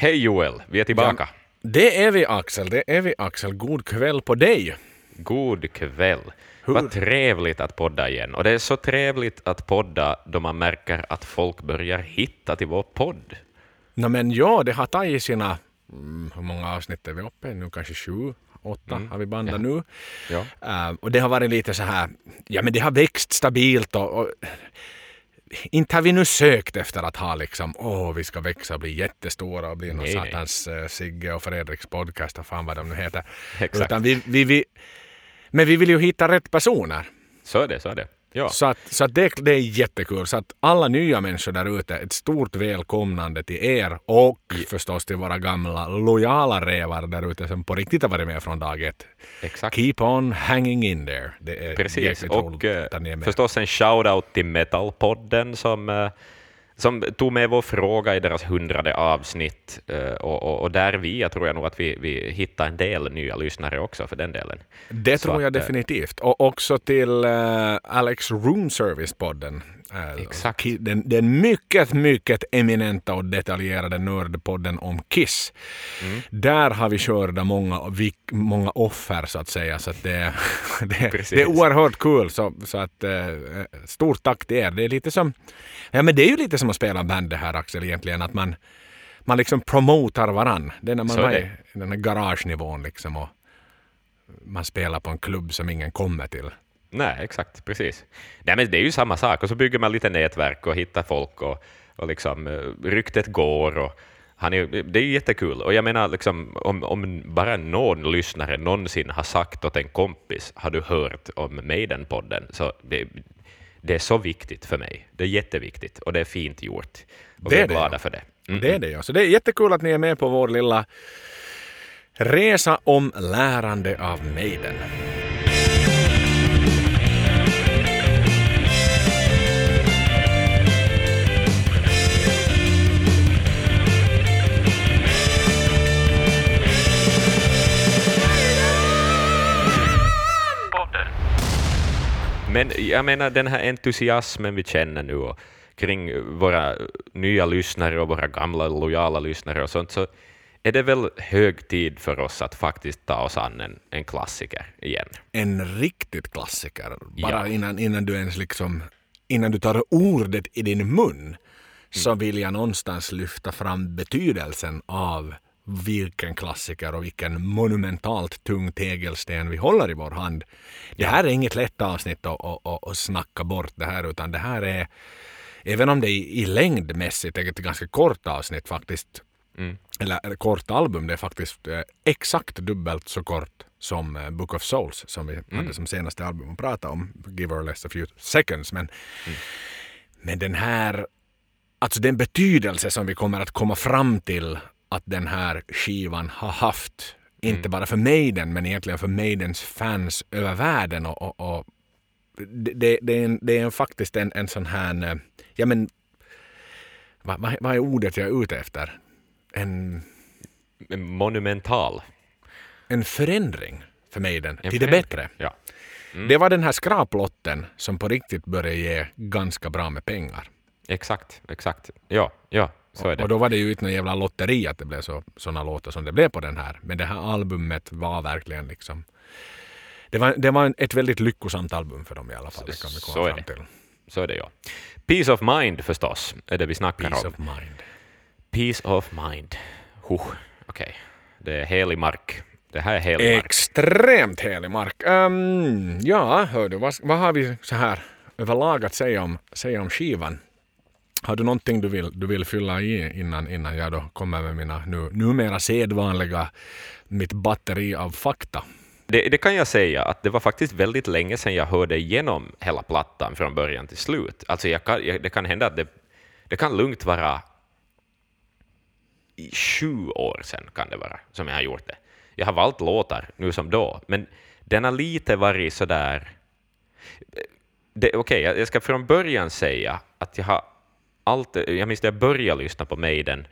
Hej Joel, vi är tillbaka. Ja, det är vi Axel, det är vi Axel. God kväll på dig. God kväll. Hur? Vad trevligt att podda igen. Och det är så trevligt att podda då man märker att folk börjar hitta till vår podd. No, men ja, det har tagit sina... Mm, hur många avsnitt är vi uppe nu? Kanske sju? Åtta mm. har vi bandat ja. nu. Ja. Uh, och det har varit lite så här... Ja, men det har växt stabilt och, och inte har vi nu sökt efter att ha liksom, åh, vi ska växa och bli jättestora och bli någon satans uh, Sigge och Fredriks podcast och fan vad de nu heter. Exakt. Utan vi, vi, vi, men vi vill ju hitta rätt personer. Så är det, så är det. Ja. Så, att, så att det, det är jättekul. Så att alla nya människor där ute, ett stort välkomnande till er och ja. förstås till våra gamla lojala rävar där ute som på riktigt har varit med från dag ett. Exakt. Keep on hanging in there. Det är Precis. Och eh, förstås en shout-out till Metalpodden som eh, som tog med vår fråga i deras hundrade avsnitt eh, och, och, och där via tror jag nog att vi, vi hittar en del nya lyssnare också för den delen. Det Så tror jag att, definitivt. Och också till uh, Alex Room Service-podden Exakt. Den, den mycket, mycket eminenta och detaljerade nördpodden om Kiss. Mm. Där har vi körda många, många offer så att säga. Så att det, det, det, är oerhört kul. Så, så att, eh, stort tack till er. Det är lite som, ja, men det är ju lite som att spela band det här Axel egentligen. Att man, man liksom promotar varann. Det är när man är i den här garagenivån liksom. Och man spelar på en klubb som ingen kommer till. Nej, exakt, precis. Nej, men det är ju samma sak, och så bygger man lite nätverk och hittar folk och, och liksom, eh, ryktet går. Och han är, det är ju jättekul. Och jag menar, liksom, om, om bara någon lyssnare någonsin har sagt åt en kompis, har du hört om Maiden-podden? Så det, det är så viktigt för mig. Det är jätteviktigt och det är fint gjort. Och det vi är, är glada det. för det. Mm. Det är det, ja. Så det är jättekul att ni är med på vår lilla resa om lärande av Maiden. Men jag menar den här entusiasmen vi känner nu och kring våra nya lyssnare och våra gamla lojala lyssnare och sånt, så är det väl hög tid för oss att faktiskt ta oss an en, en klassiker igen. En riktigt klassiker. Bara ja. innan, innan du ens liksom, innan du tar ordet i din mun, mm. så vill jag någonstans lyfta fram betydelsen av vilken klassiker och vilken monumentalt tung tegelsten vi håller i vår hand. Det här är inget lätt avsnitt att, att, att, att snacka bort det här utan det här är, även om det i, i längdmässigt är ett ganska kort avsnitt faktiskt, mm. eller kort album, det är faktiskt eh, exakt dubbelt så kort som eh, Book of Souls som vi mm. hade som senaste album och pratade om, Give or less a few seconds. Men, mm. men den här, alltså den betydelse som vi kommer att komma fram till att den här skivan har haft, mm. inte bara för Maiden men egentligen för Maidens fans över världen. Och, och, och det, det, är en, det är faktiskt en, en sån här, eh, ja men vad, vad, vad är ordet jag är ute efter? En... Monumental. En förändring för Maiden en till det bättre. Ja. Mm. Det var den här skraplotten som på riktigt började ge ganska bra med pengar. Exakt, exakt. Ja, ja. Så är det. Och då var det ju inte någon jävla lotteri att det blev så, såna låtar som det blev på den här. Men det här albumet var verkligen liksom... Det var, det var ett väldigt lyckosamt album för dem i alla fall. Det kan vi komma så fram till. Så är det ja. Peace of mind förstås är det vi snackar Peace om. Peace of mind. Peace of mind. Huh. Okej. Okay. Det är helig mark. Det här är helig mark. Extremt helig mark. Um, ja, hör du, vad, vad har vi så här överlag att säga om, säga om skivan? Har du någonting du vill, du vill fylla i innan, innan jag då kommer med mina nu, numera sedvanliga, mitt batteri av fakta? Det, det, kan jag säga att det var faktiskt väldigt länge sedan jag hörde igenom hela plattan från början till slut. Alltså jag kan, jag, det kan hända att det, det kan lugnt vara i sju år sedan kan det vara som jag har gjort det. Jag har valt låtar nu som då, men den har lite varit sådär... Okej, okay, jag ska från början säga att jag har allt, jag minns när jag började lyssna på Maiden,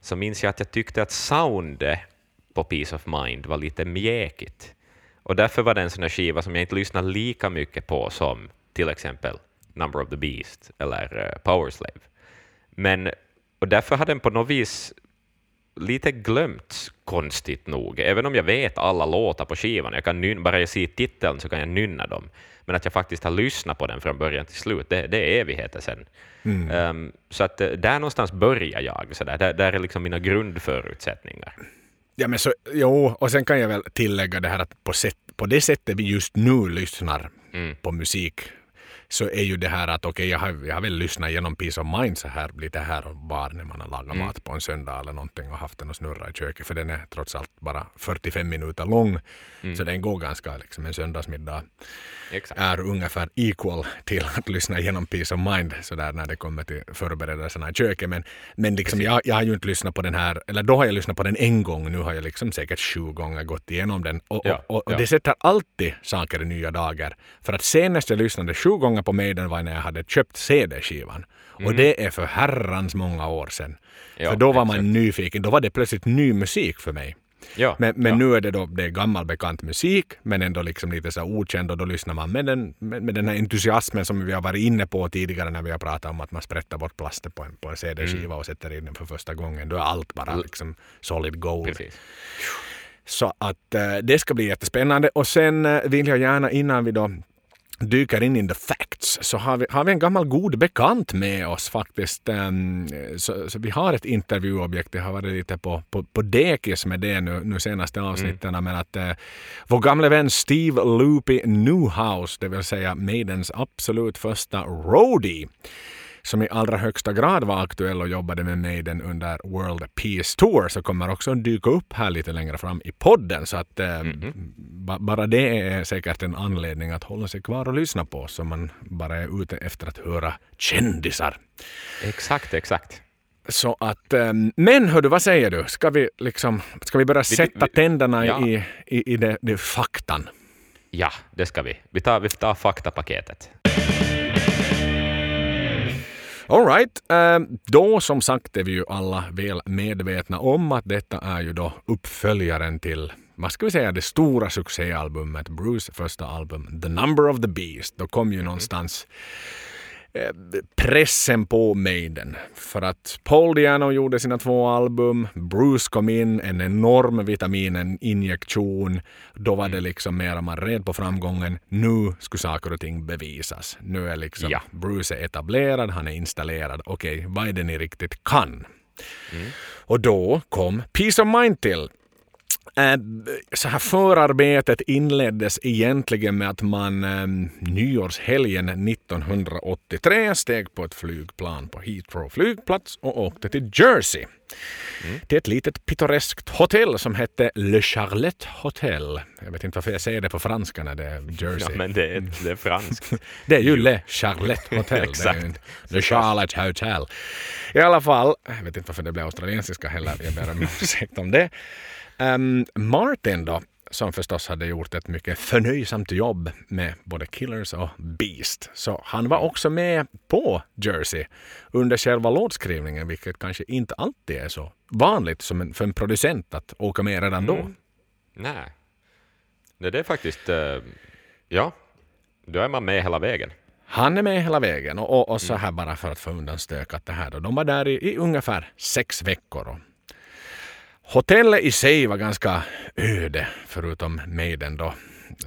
så minns jag att jag tyckte att soundet på Peace of Mind var lite mjäkigt. Och därför var det en sån här skiva som jag inte lyssnade lika mycket på som till exempel Number of the Beast eller uh, Power Slave. Men, och därför har den på något vis lite glömts konstigt nog, även om jag vet alla låtar på skivan. Jag kan bara jag ser titeln så kan jag nynna dem. Men att jag faktiskt har lyssnat på den från början till slut, det, det är evigheter sedan. Mm. Um, så att eh, där någonstans börjar jag. Så där, där, där är liksom mina grundförutsättningar. Ja, men så, jo, och sen kan jag väl tillägga det här att på, sätt, på det sättet vi just nu lyssnar mm. på musik så är ju det här att okej, okay, jag, har, jag har väl lyssnat igenom Peace of Mind så här lite här och var när man har lagat mm. mat på en söndag eller någonting och haft den och snurra i köket för den är trots allt bara 45 minuter lång mm. så den går ganska liksom en söndagsmiddag Exakt. är ungefär equal till att lyssna igenom Peace of Mind så där när det kommer till förberedelserna i köket men, men liksom jag, jag har ju inte lyssnat på den här eller då har jag lyssnat på den en gång nu har jag liksom säkert sju gånger gått igenom den och, ja, och, och, och ja. det sätter alltid saker i nya dagar för att senast jag lyssnade sju gånger gånger på Maiden var när jag hade köpt CD-skivan. Mm. Och det är för herrans många år sedan. Ja, för då var man exakt. nyfiken, då var det plötsligt ny musik för mig. Ja, men, men ja. nu är det då det är gammal bekant musik, men ändå liksom lite så okänd och då lyssnar man med den, med, med den här entusiasmen som vi har varit inne på tidigare när vi har pratat om att man sprättar bort plasten på en, på en CD-skiva mm. och sätter in den för första gången. Då är allt bara liksom solid gold. Precis. Så att äh, det ska bli jättespännande. Och sen äh, vill jag gärna innan vi då dyker in in the facts så har vi, har vi en gammal god bekant med oss faktiskt. Um, så, så, vi har ett intervjuobjekt. Det har varit lite på, på, på dekis med det nu, nu senaste mm. avsnitten. Mm. Men att uh, vår gamle vän Steve Loopy Newhouse, det vill säga Maidens absolut första roadie som i allra högsta grad var aktuell och jobbade med Maiden under World Peace Tour så kommer också dyka upp här lite längre fram i podden. Så att eh, mm -hmm. bara det är säkert en anledning att hålla sig kvar och lyssna på så man bara är ute efter att höra kändisar. Exakt, exakt. Så att, eh, men hördu, vad säger du? Ska vi, liksom, ska vi börja sätta vi, vi, tänderna ja. i, i, i det, det faktan? Ja, det ska vi. Vi tar, vi tar faktapaketet. Alright, ehm, då som sagt är vi ju alla väl medvetna om att detta är ju då uppföljaren till vad ska vi säga, det stora succéalbumet, Bruce första album, The Number of the Beast. Då kom ju mm. någonstans pressen på Maiden. För att Paul Diano gjorde sina två album, Bruce kom in, en enorm vitamininjektion. Då var det mm. liksom mer man red på framgången. Nu skulle saker och ting bevisas. Nu är liksom ja. Bruce är etablerad, han är installerad. Okej, okay, vad är det ni riktigt kan? Mm. Och då kom Peace of Mind till. Äh, så här förarbetet inleddes egentligen med att man ähm, nyårshelgen 1983 steg på ett flygplan på Heathrow flygplats och åkte till Jersey. Mm. Till ett litet pittoreskt hotell som hette Le Charlotte Hotel. Jag vet inte varför jag säger det på franska när det är Jersey. Ja, men det är, det är franskt. det är ju Le Charlotte Hotel. Exakt. Le Charlotte Hotel. I alla fall, jag vet inte varför det blev australiensiska heller. Jag ber om ursäkt om det. Um, Martin då, som förstås hade gjort ett mycket förnöjsamt jobb med både Killers och Beast. Så han var också med på Jersey under själva låtskrivningen, vilket kanske inte alltid är så vanligt som en, för en producent att åka med redan då. Mm. Nej, det är faktiskt, uh, ja, då är man med hela vägen. Han är med hela vägen och, och, och så mm. här bara för att få undan stökat det här då. De var där i, i ungefär sex veckor Hotellet i sig var ganska öde, förutom Maiden då,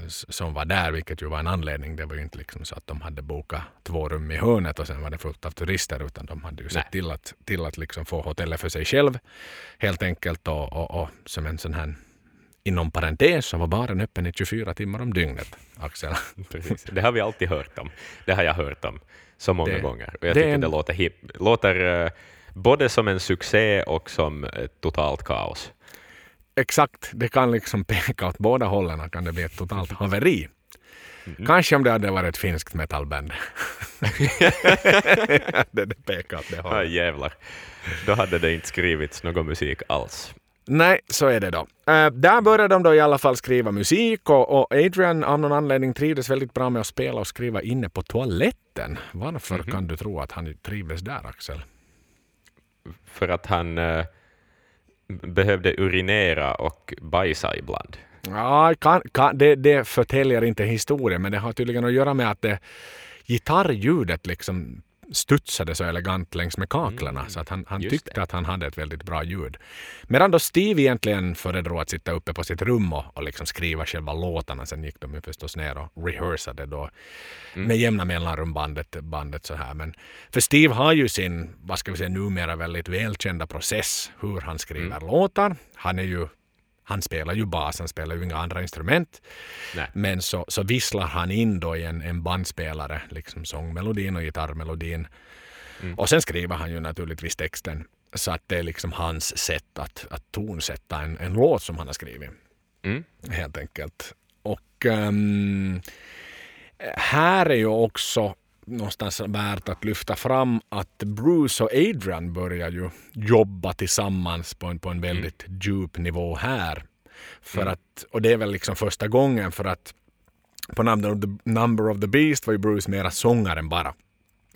som var där, vilket ju var en anledning. Det var ju inte liksom så att de hade bokat två rum i hörnet och sen var det fullt av turister, utan de hade ju sett till att, till att liksom få hotellet för sig själv, helt enkelt. Och, och, och som en sån här Inom parentes så var baren öppen i 24 timmar om dygnet, Axel. Precis. Det har vi alltid hört om. Det har jag hört om så många det, gånger. Och jag det tycker det låter, hip, låter uh, både som en succé och som ett totalt kaos. Exakt, det kan liksom peka åt båda hållen kan det bli ett totalt haveri. Mm. Kanske om det hade varit ett finskt metallband. det, det pekar åt det hållet. Ja, jävlar. Då hade det inte skrivits någon musik alls. Nej, så är det då. Uh, där började de då i alla fall skriva musik och, och, Adrian av någon anledning trivdes väldigt bra med att spela och skriva inne på toaletten. Varför mm -hmm. kan du tro att han trivdes där, Axel? För att han eh, behövde urinera och bajsa ibland. Ja, kan, kan, det, det förtäljer inte historien, men det har tydligen att göra med att det, gitarrljudet liksom studsade så elegant längs med kaklarna Mm, så att han, han tyckte det. att han hade ett väldigt bra ljud. Medan då Steve egentligen föredrog att sitta uppe på sitt rum och, och liksom skriva själva låtarna. Sen gick de ju förstås ner och rehearsade då Mm. med jämna mellanrum bandet, bandet så här. Men för Steve har ju sin, vad ska vi säga, numera väldigt välkända process hur han skriver Mm. låtar. Han är ju han spelar ju bas, han spelar ju inga andra instrument. Nej. Men så, så visslar han in då i en, en bandspelare, liksom sångmelodin och gitarrmelodin. Mm. Och sen skriver han ju naturligtvis texten. Så att det är liksom hans sätt att, att tonsätta en, en låt som han har skrivit. Mm. Helt enkelt. Och ehm, här är ju också någonstans värt att lyfta fram att Bruce och Adrian börjar ju jobba tillsammans på en, på en väldigt djup nivå här. För Mm. att, och det är väl liksom första gången för att på Number of the, Number of the Beast var ju Bruce mera sångaren bara.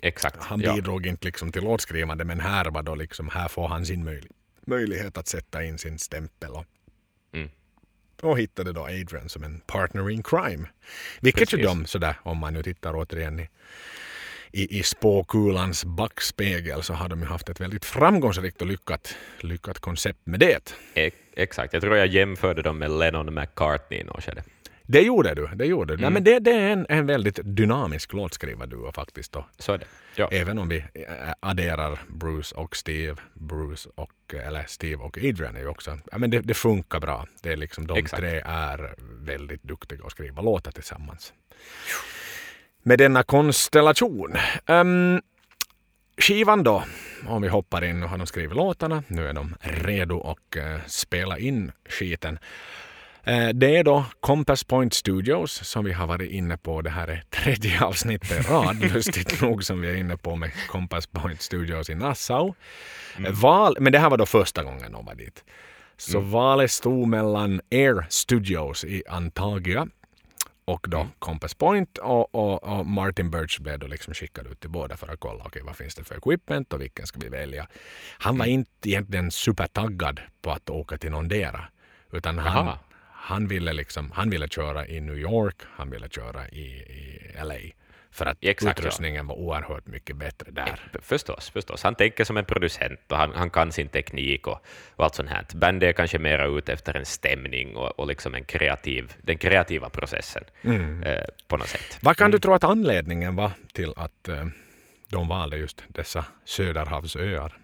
Exakt. Han ja. bidrog inte liksom till låtskrivande men här var då liksom, här får han sin möj, möjlighet att sätta in sin stämpel. Och, Mm. och hittade då Adrian som en partner in crime. Vilket ju Precis. de sådär, om man nu tittar återigen i, i, i spåkulans backspegel så har de ju haft ett väldigt framgångsrikt och lyckat, lyckat koncept med det. E- exakt. Jag tror jag jämförde dem med Lennon och McCartney i något skede. Det gjorde du. Det, gjorde du. Mm. men det, det är en, en väldigt dynamisk låtskrivarduo faktiskt. Då. Så det. Ja. Även om vi eh, adderar Bruce och Steve, Bruce och, eller Steve och Adrian är ju också, ja, men det, det funkar bra. Det är liksom, de Exakt. tre är väldigt duktiga att skriva låtar tillsammans. Med denna konstellation. Um, skivan då, om vi hoppar in, nu har de skrivit låtarna, nu är de redo att eh, spela in skiten. Eh, Det är då Compass Point Studios som vi har varit inne på. Det här är tredje avsnittet i rad, lustigt nog, som vi är inne på med Compass Point Studios i Nassau. Eh, Val, men det här var då första gången de var dit. Så valet stod mellan Air Studios i Antagia och då Compass Point och, och, och Martin Birch blev då liksom skickad ut till båda för att kolla okej, vad finns det för equipment och vilken ska vi välja. Han var inte egentligen supertaggad på att åka till någondera. Utan han, han, ville liksom, han ville köra i New York, han ville köra i, i LA. För att Exakt, ja. utrustningen var oerhört mycket bättre där. Förstås, förstås. Han tänker som en producent och han, han kan sin teknik och, och allt sånt här. Bandet är kanske mera ute efter en stämning och, och liksom en kreativ, den kreativa processen eh, på något sätt. Vad kan du tro att anledningen var till att eh, de valde just dessa Söderhavsöar?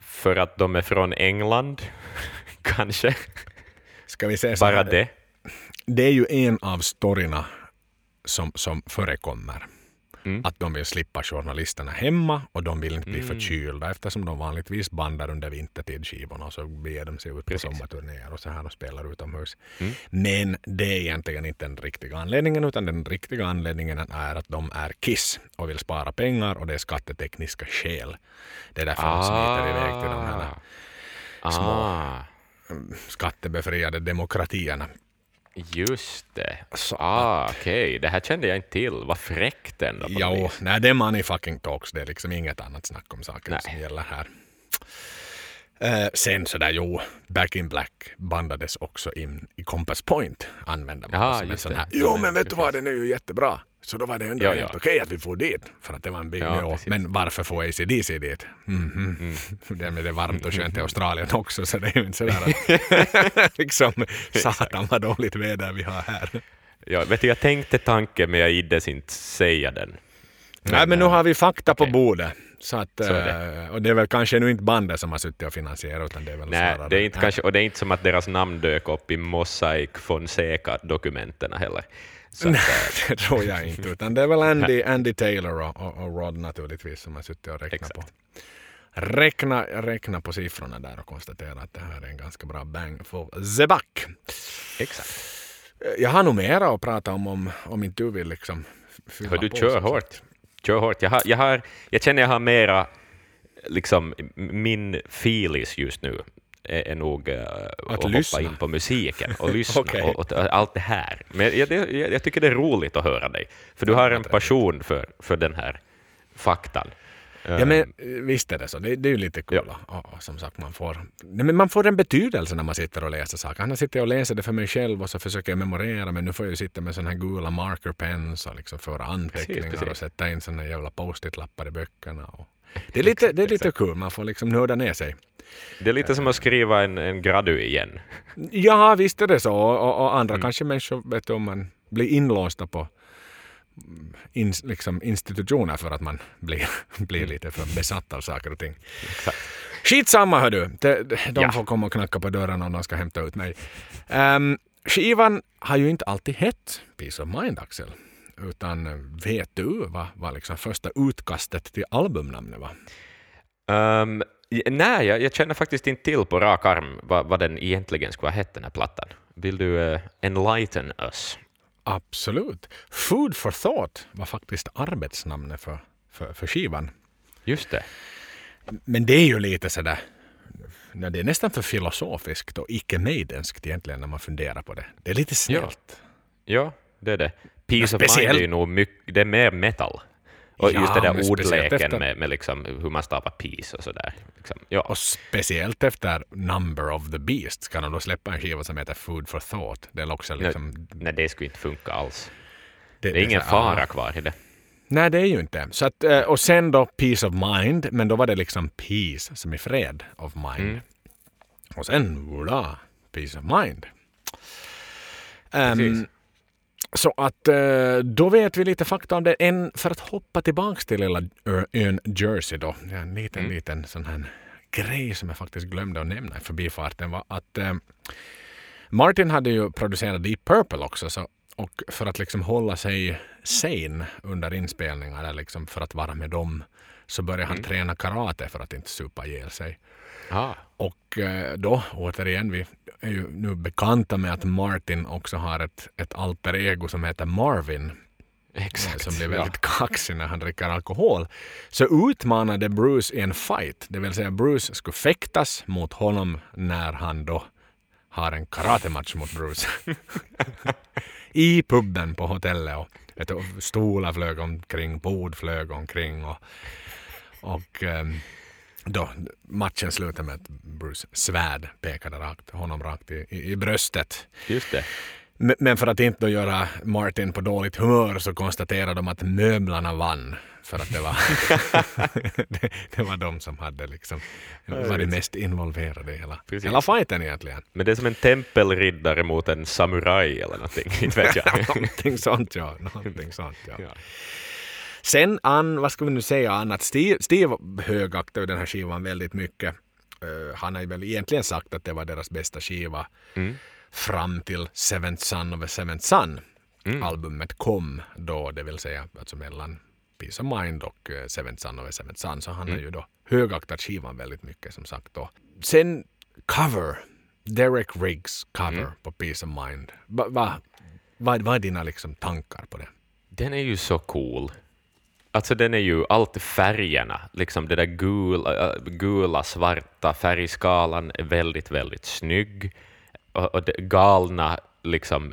För att de är från England, kanske. Ska vi säga så Bara det. Det är ju en av storyna som, som förekommer. Mm. Att de vill slippa journalisterna hemma och de vill inte bli Mm. förkylda eftersom de vanligtvis bandar under vintertid skivorna och så beger de sig ut på Precis. sommarturnéer och så här och spelar utomhus. Mm. Men det är egentligen inte den riktiga anledningen utan den riktiga anledningen är att de är Kiss och vill spara pengar och det är skattetekniska skäl. Det är därför de smiter iväg till de här små- ah, skattebefriade demokratierna. Just det. Så Ah, okej. Det här kände jag inte till. Vad fräckt ändå. Jo, nej, det är money fucking talks. Det är liksom inget annat snack om saker Nej. som gäller här. Eh, sen sådär, jo, Back in Black bandades också in i Compass Point. Använde man Jaha, som en sån det. här. Jo, men vet du vad, den är ju jättebra. Så då var det ändå Ja, helt ja. okej att vi får dit. För att det var en big Ja, precis. Men varför får ACDC dit? Mhm. Det, men det är varmt och skönt i Australien också, så det är ju inte sådär att liksom, satan vad dåligt väder vi har här. Ja, vet du, jag tänkte tanken, men jag iddes inte säga den. Nej, men nu eh, har vi fakta på okej. bordet. Så att, Så är eh, och det är väl kanske nu inte bandet som har suttit och finansierat utan det är väl Nej, snarare... det är inte Nej. kanske, och det är inte som att deras namn dök upp i Mosaic Fonseca-dokumenten heller. Så att, Nej, eh, det tror jag inte. Utan det är väl Andy, Andy Taylor och, och, och Rod naturligtvis som har suttit och räknat på. Räkna, räkna på siffrorna där och konstatera att det här är en ganska bra bang for the buck. exakt. Jag har nog mera att prata om om, om inte du vill liksom Hör du, kör hårt. Kör hårt. Jag, har, jag, har, jag känner jag har mera, liksom, min filis just nu är, är nog uh, att, hoppa lyssna. in på musiken och lyssna Okej. och, och, allt det här. Men jag, jag, jag tycker det är roligt att höra dig, för du har en passion för, för den här faktan. Ja, men eh, visst är det så. Det, det är ju lite kul. Ja. Och, som sagt, man får, nej, men man får en betydelse när man sitter och läser saker. Han sitter och läser det för mig själv och så försöker jag memorera, men nu får jag ju sitta med sådana här gula marker pens och liksom föra anteckningar precis, precis. och sätta in sådana jävla post-it-lappar i böckerna. Och det är lite, det är lite kul, man får liksom nörda ner sig. Det är lite som att skriva en, en gradu igen. Ja, visst är det så. Och, och andra mm. kanske människor, vet om man blir inlåsta på in, liksom institutioner för att man blir, blir mm. lite för besatt av saker och ting. Exakt. Skitsamma hördu, de, de ja. får komma och knacka på dörren om de ska hämta ut mig. Um, skivan har ju inte alltid hett Peace of Mind, Axel. Utan vet du vad, vad liksom första utkastet till albumnamnet var? Um, nej, jag, jag, känner faktiskt inte till på rak arm vad, vad den egentligen skulle ha hett, den här plattan. Vill du uh, enlighten us? Absolut. Food for thought var faktiskt arbetsnamnet för, för, för skivan. Just det. Men det är ju lite sådär, det är nästan för filosofiskt och icke-maidenskt egentligen när man funderar på det. Det är lite snällt. Ja, ja det är det. Peace of Mind är ju nog mycket, det är mer metal. Och ja, just det där ordleken efter... med, med liksom hur man stavar peace och sådär. Liksom, ja. Och speciellt efter Number of the Beast kan de då släppa en skiva som heter Food for Thought. Det är också liksom... nej, nej, det skulle inte funka alls. Det, det är ingen fara ah. kvar i det. Nej, det är ju inte. Så att, eh, och sen då Peace of Mind, men då var det liksom peace som i fred of mind. Mm. Och sen, voila, Peace of Mind. Um, så att eh, då vet vi lite fakta om det. En, för att hoppa tillbaka till lilla ön Jersey då. En liten, mm. liten sån här grej som jag faktiskt glömde att nämna i förbifarten var att eh, Martin hade ju producerat Deep Purple också. Så, och för att liksom hålla sig sane under inspelningar, liksom för att vara med dem, så började han mm. träna karate för att inte supa ihjäl sig. Ah. Och eh, då, återigen, vi är ju nu bekanta med att Martin också har ett, ett alter ego som heter Marvin. Exakt, som blir väldigt ja. kaxig när han dricker alkohol. Så utmanade Bruce i en fight, det vill säga Bruce skulle fäktas mot honom när han då har en karatematch mot Bruce. I puben på hotellet och vet du, stolar flög omkring, bord flög omkring och, och um, då matchen slutade med att Bruce svärd pekade rakt, honom rakt i, i, i bröstet. Just det. Men för att inte göra Martin på dåligt humör så konstaterade de att möblerna vann. För att det var, det, det, var de som hade liksom varit mest involverade i hela, hela fighten egentligen. Men det är som en tempelriddare mot en samuraj eller någonting, inte vet jag. någonting sånt ja. Någonting sånt, ja. ja. Sen, an, vad ska vi nu säga annat? Steve, Steve högaktar ju den här skivan väldigt mycket. Uh, han har ju väl egentligen sagt att det var deras bästa skiva mm. fram till Seventh Son of a Seventh Son. Mm. Albumet kom då, det vill säga alltså mellan Peace of Mind och uh, Seventh Son of a Seventh Son. Så han mm. har ju då högaktat skivan väldigt mycket som sagt då. Sen cover, Derek Riggs cover mm. på Peace of Mind. Vad va, va, va är dina liksom tankar på det? Den är ju så cool. Alltså den är ju allt färgerna, liksom det där gula, äh, gula svarta färgskalan är väldigt, väldigt snygg. Och, och galna liksom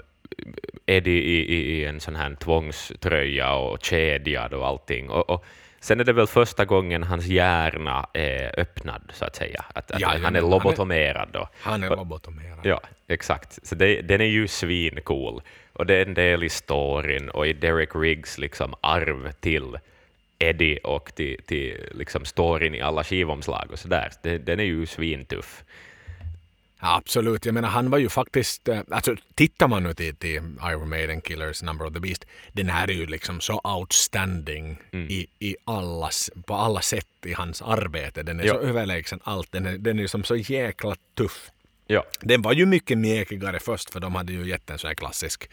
Eddie i, i, i, en sån här tvångströja och kedjad och allting. Och, och, sen är det väl första gången hans hjärna är öppnad, så att säga. Att, att ja, han är lobotomerad. Då. Han är lobotomerad. Ja, exakt. Så det, den är ju svincool. Och det är en del i storyn och i Derek Riggs liksom arv till Eddie och till, till liksom storyn i alla skivomslag och sådär. Den är ju svintuff. Ja, absolut, jag menar han var ju faktiskt, eh, alltså tittar man nu till, till Iron Maiden Killers Number of the Beast, den här är ju liksom så outstanding mm. i, i allas, på alla sätt i hans arbete. Den är ja. så överlägsen allt, den är, den är som så jäkla tuff. Ja. Den var ju mycket mjäkigare först för de hade ju gett en sån här klassisk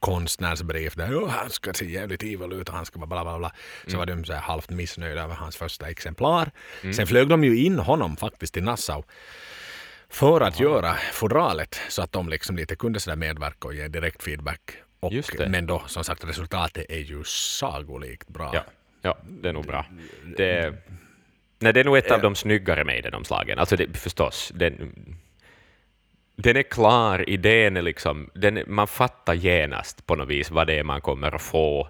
konstnärsbrief där oh, han ska se jävligt evil ut och han ska bla bla bla. Så mm. var de så här halvt missnöjda över hans första exemplar. Mm. Sen flög de ju in honom faktiskt till Nassau för att ja. göra fodralet så att de liksom lite kunde sådär medverka och ge direkt feedback. Och, men då som sagt resultatet är ju sagolikt bra. Ja, ja det är nog bra. Det, nej, det är nog ett av de snyggare Maiden-omslagen. Alltså det, förstås, den, den är klar, idén är liksom, den, man fattar genast på något vis vad det är man kommer att få.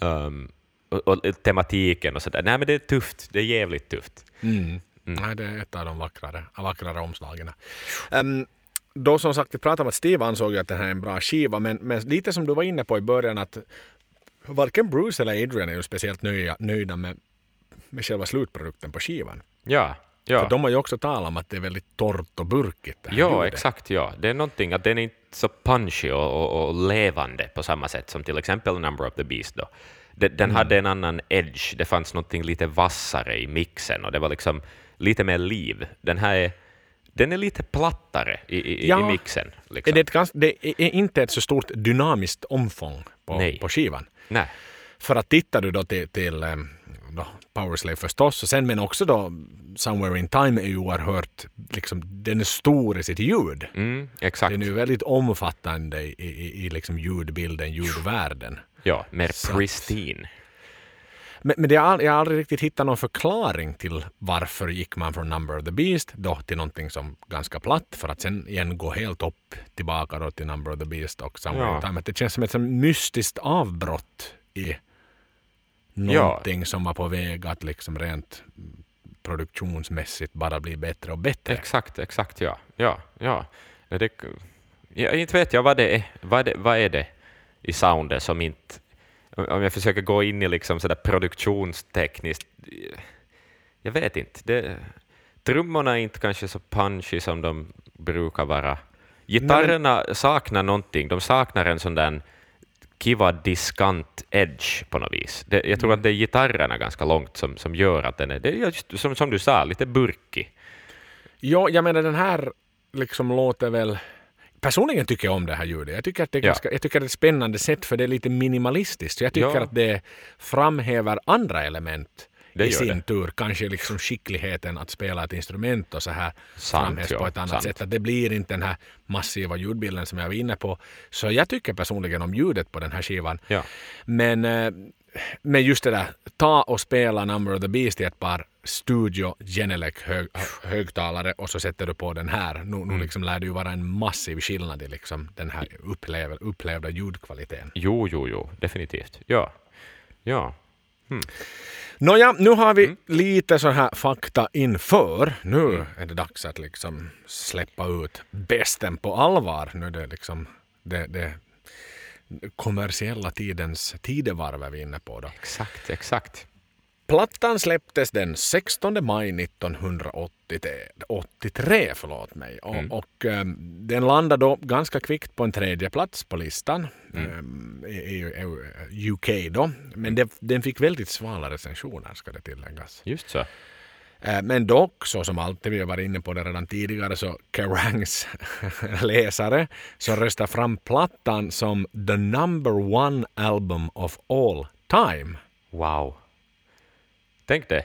Um, och, och tematiken och sådär. Nej, men det är tufft. Det är jävligt tufft. Mm. Nej, det är ett av de vackrare, vackrare omslagen. Um, då som sagt, vi pratade om att Steve ansåg att det här är en bra skiva, men, men lite som du var inne på i början att varken Bruce eller Adrian är ju speciellt nöjda, nöjda med, med själva slutprodukten på skivan. Ja, ja. För de har ju också talat om att det är väldigt torrt och burkigt. Det här Ja, ljudet. exakt. Ja. Det är någonting att den är inte så punchy och, och, och levande på samma sätt som till exempel Number of the Beast. Då. Den, den hade en annan edge, det fanns någonting lite vassare i mixen och det var liksom lite mer liv. Den här är, den är lite plattare i, i, Ja. i mixen. Är Liksom. det, ett ganska, det är inte ett så stort dynamiskt omfång på, på skivan. Nej. För att tittar du då till, till em, då, Powerslave förstås, och sen, men också då Somewhere in Time är ju oerhört, liksom, den är stor i sitt ljud. Mm, exakt. Den är ju väldigt omfattande i, i, i liksom ljudbilden, ljudvärlden. Ja, mer Så pristine. Men, men det har, jag har aldrig riktigt hittat någon förklaring till varför gick man från Number of the Beast då till någonting som ganska platt för att sen igen gå helt upp tillbaka då till Number of the Beast och Somewhere Ja. Time. Det känns som ett mystiskt avbrott i någonting som var på väg att liksom rent produktionsmässigt bara bli bättre och bättre. Exakt, exakt, ja. ja, ja. Det, ja inte vet jag vad det är. Vad, det, vad är det i soundet som inte... Om jag försöker gå in i liksom sådär produktionstekniskt... Jag vet inte. Det, trummorna är inte kanske så punchy som de brukar vara. Gitarrerna saknar någonting. De saknar en sån där kiva diskant edge på något vis. Det, jag tror att det är gitarrerna ganska långt som, som gör att den är, det är just, som, som du sa, lite burkig. Ja, jag menar den här liksom låter väl... Personligen tycker jag om det här ljudet. Jag tycker att det är, Ja. ganska, jag tycker att det är ett spännande sätt för det är lite minimalistiskt. Jag tycker Ja. att det framhäver andra element Det i sin det. tur. Kanske liksom skickligheten att spela ett instrument och så här framhävs på ett annat sant. sätt. Att det blir inte den här massiva ljudbilden som jag var inne på. Så jag tycker personligen om ljudet på den här skivan. Ja. Men, eh, men just det där, ta och spela Number of the Beast i ett par Studio Genelec hög, hö- högtalare och så sätter du på den här. Nu, Mm. nu liksom lär det ju vara en massiv skillnad i liksom den här upplev, upplevda ljudkvaliteten. Jo, jo, jo, definitivt. Ja. Ja. Nåja, nu har vi Mm. lite så här fakta inför. Nu är det dags att liksom släppa ut bästen på allvar. Nu är det liksom det, det kommersiella tidens tidevarv är vi inne på då. Exakt, exakt. Plattan släpptes den 16 maj 1983. Förlåt mig. Och, Mm. och ehm, den landade då ganska kvickt på en tredje plats på listan. Mm. ehm, i, i, i UK då. Men det, den fick väldigt svala recensioner ska det tilläggas. Just så. Eh, Men dock, så som alltid, vi har varit inne på det redan tidigare, så Kerrangs läsare så röstar fram plattan som the number one album of all time. Wow. Tänk det.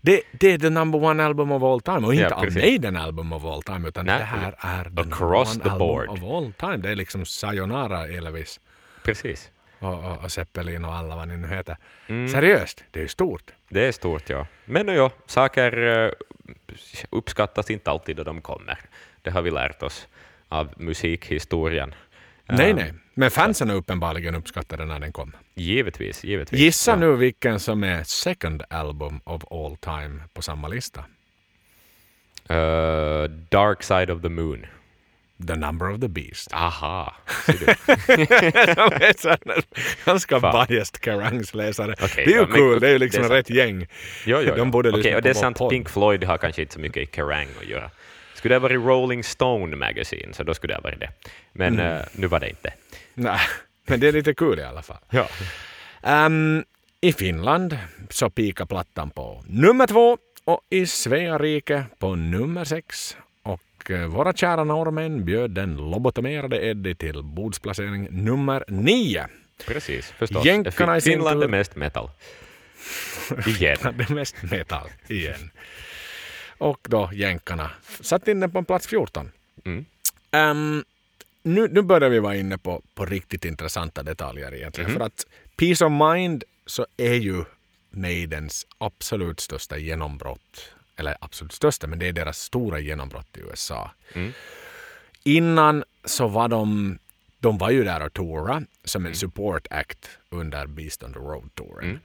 Det, det är the number one album of all time och inte Ja, av precis. Maiden album of all time utan Nej, det här är the number across one the album board. of all time. Det är liksom Sayonara Elvis Precis. och, och, och Zeppelin och alla vad ni nu heter. Mm. Seriöst, det är stort. Det är stort, ja. Men ja, saker eh, uppskattas inte alltid då de kommer. Det har vi lärt oss av musikhistorien. Nej, Eh, nej. Men fansen uppenbarligen uppskattat den när den kom. Givetvis, givetvis. Gissa ja. nu vilken som är second album of all time på samma lista. Eh, Dark Side of the Moon. The number of the beast. Aha. Ganska biased Kerrangs-läsare. Okej, det är ju kul, det är ju liksom är rätt gäng. Jo, jo, De borde lyssna och det är sant, podd. Pink Floyd har kanske inte så mycket i Kerrang att göra. Skulle det ha varit Rolling Stone Magazine så då skulle det ha varit det. Men Mm. eh, nu var det inte. Nej, men det är lite kul i alla fall. Ja. Ehm, I Finland så pikar plattan på nummer två och i Svea rike på nummer sex. Och eh, våra kära norrmän bjöd den lobotomerade Eddie till bordsplacering nummer nio. Precis, förstås. Jänkarna i sin Finland är mest metal. Igen. Det är mest metall igen. Och då jänkarna satt in den på en plats 14. Mm. Ehm, nu, nu börjar vi vara inne på, på riktigt intressanta detaljer egentligen. Mhm. För att Peace of Mind så är ju Maidens absolut största genombrott. Eller absolut största, men det är deras stora genombrott i USA. Mm. Innan så var de, de var ju där och toura. som en support act under Beast on the Road-touren.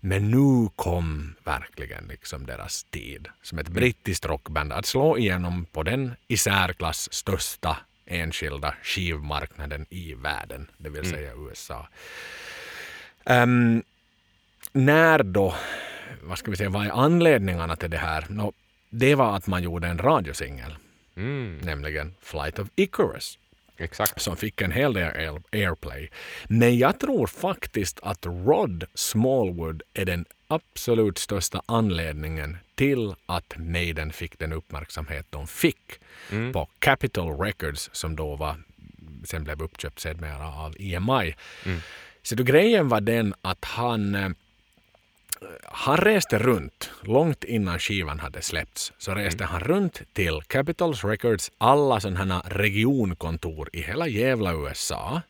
Men nu kom verkligen liksom deras tid som ett brittiskt rockband att slå igenom på den i särklass största enskilda skivmarknaden i världen, det vill säga USA. Ehm, när då, vad ska vi säga, vad är anledningarna till det här? Nå, det var att man gjorde en radiosingel, Mm, nämligen Flight of Icarus exakt. som fick en hel del air- airplay. Men jag tror faktiskt att Rod Smallwood är den absolut största anledningen till att Maiden fick den uppmärksamhet de fick på Capitol Records som då var, sen blev uppköpt sedermera av EMI. Så då grejen var den att han eh, han reste runt, långt innan skivan hade släppts, så reste han runt till Capitals Records alla sådana regionkontor i hela jävla USA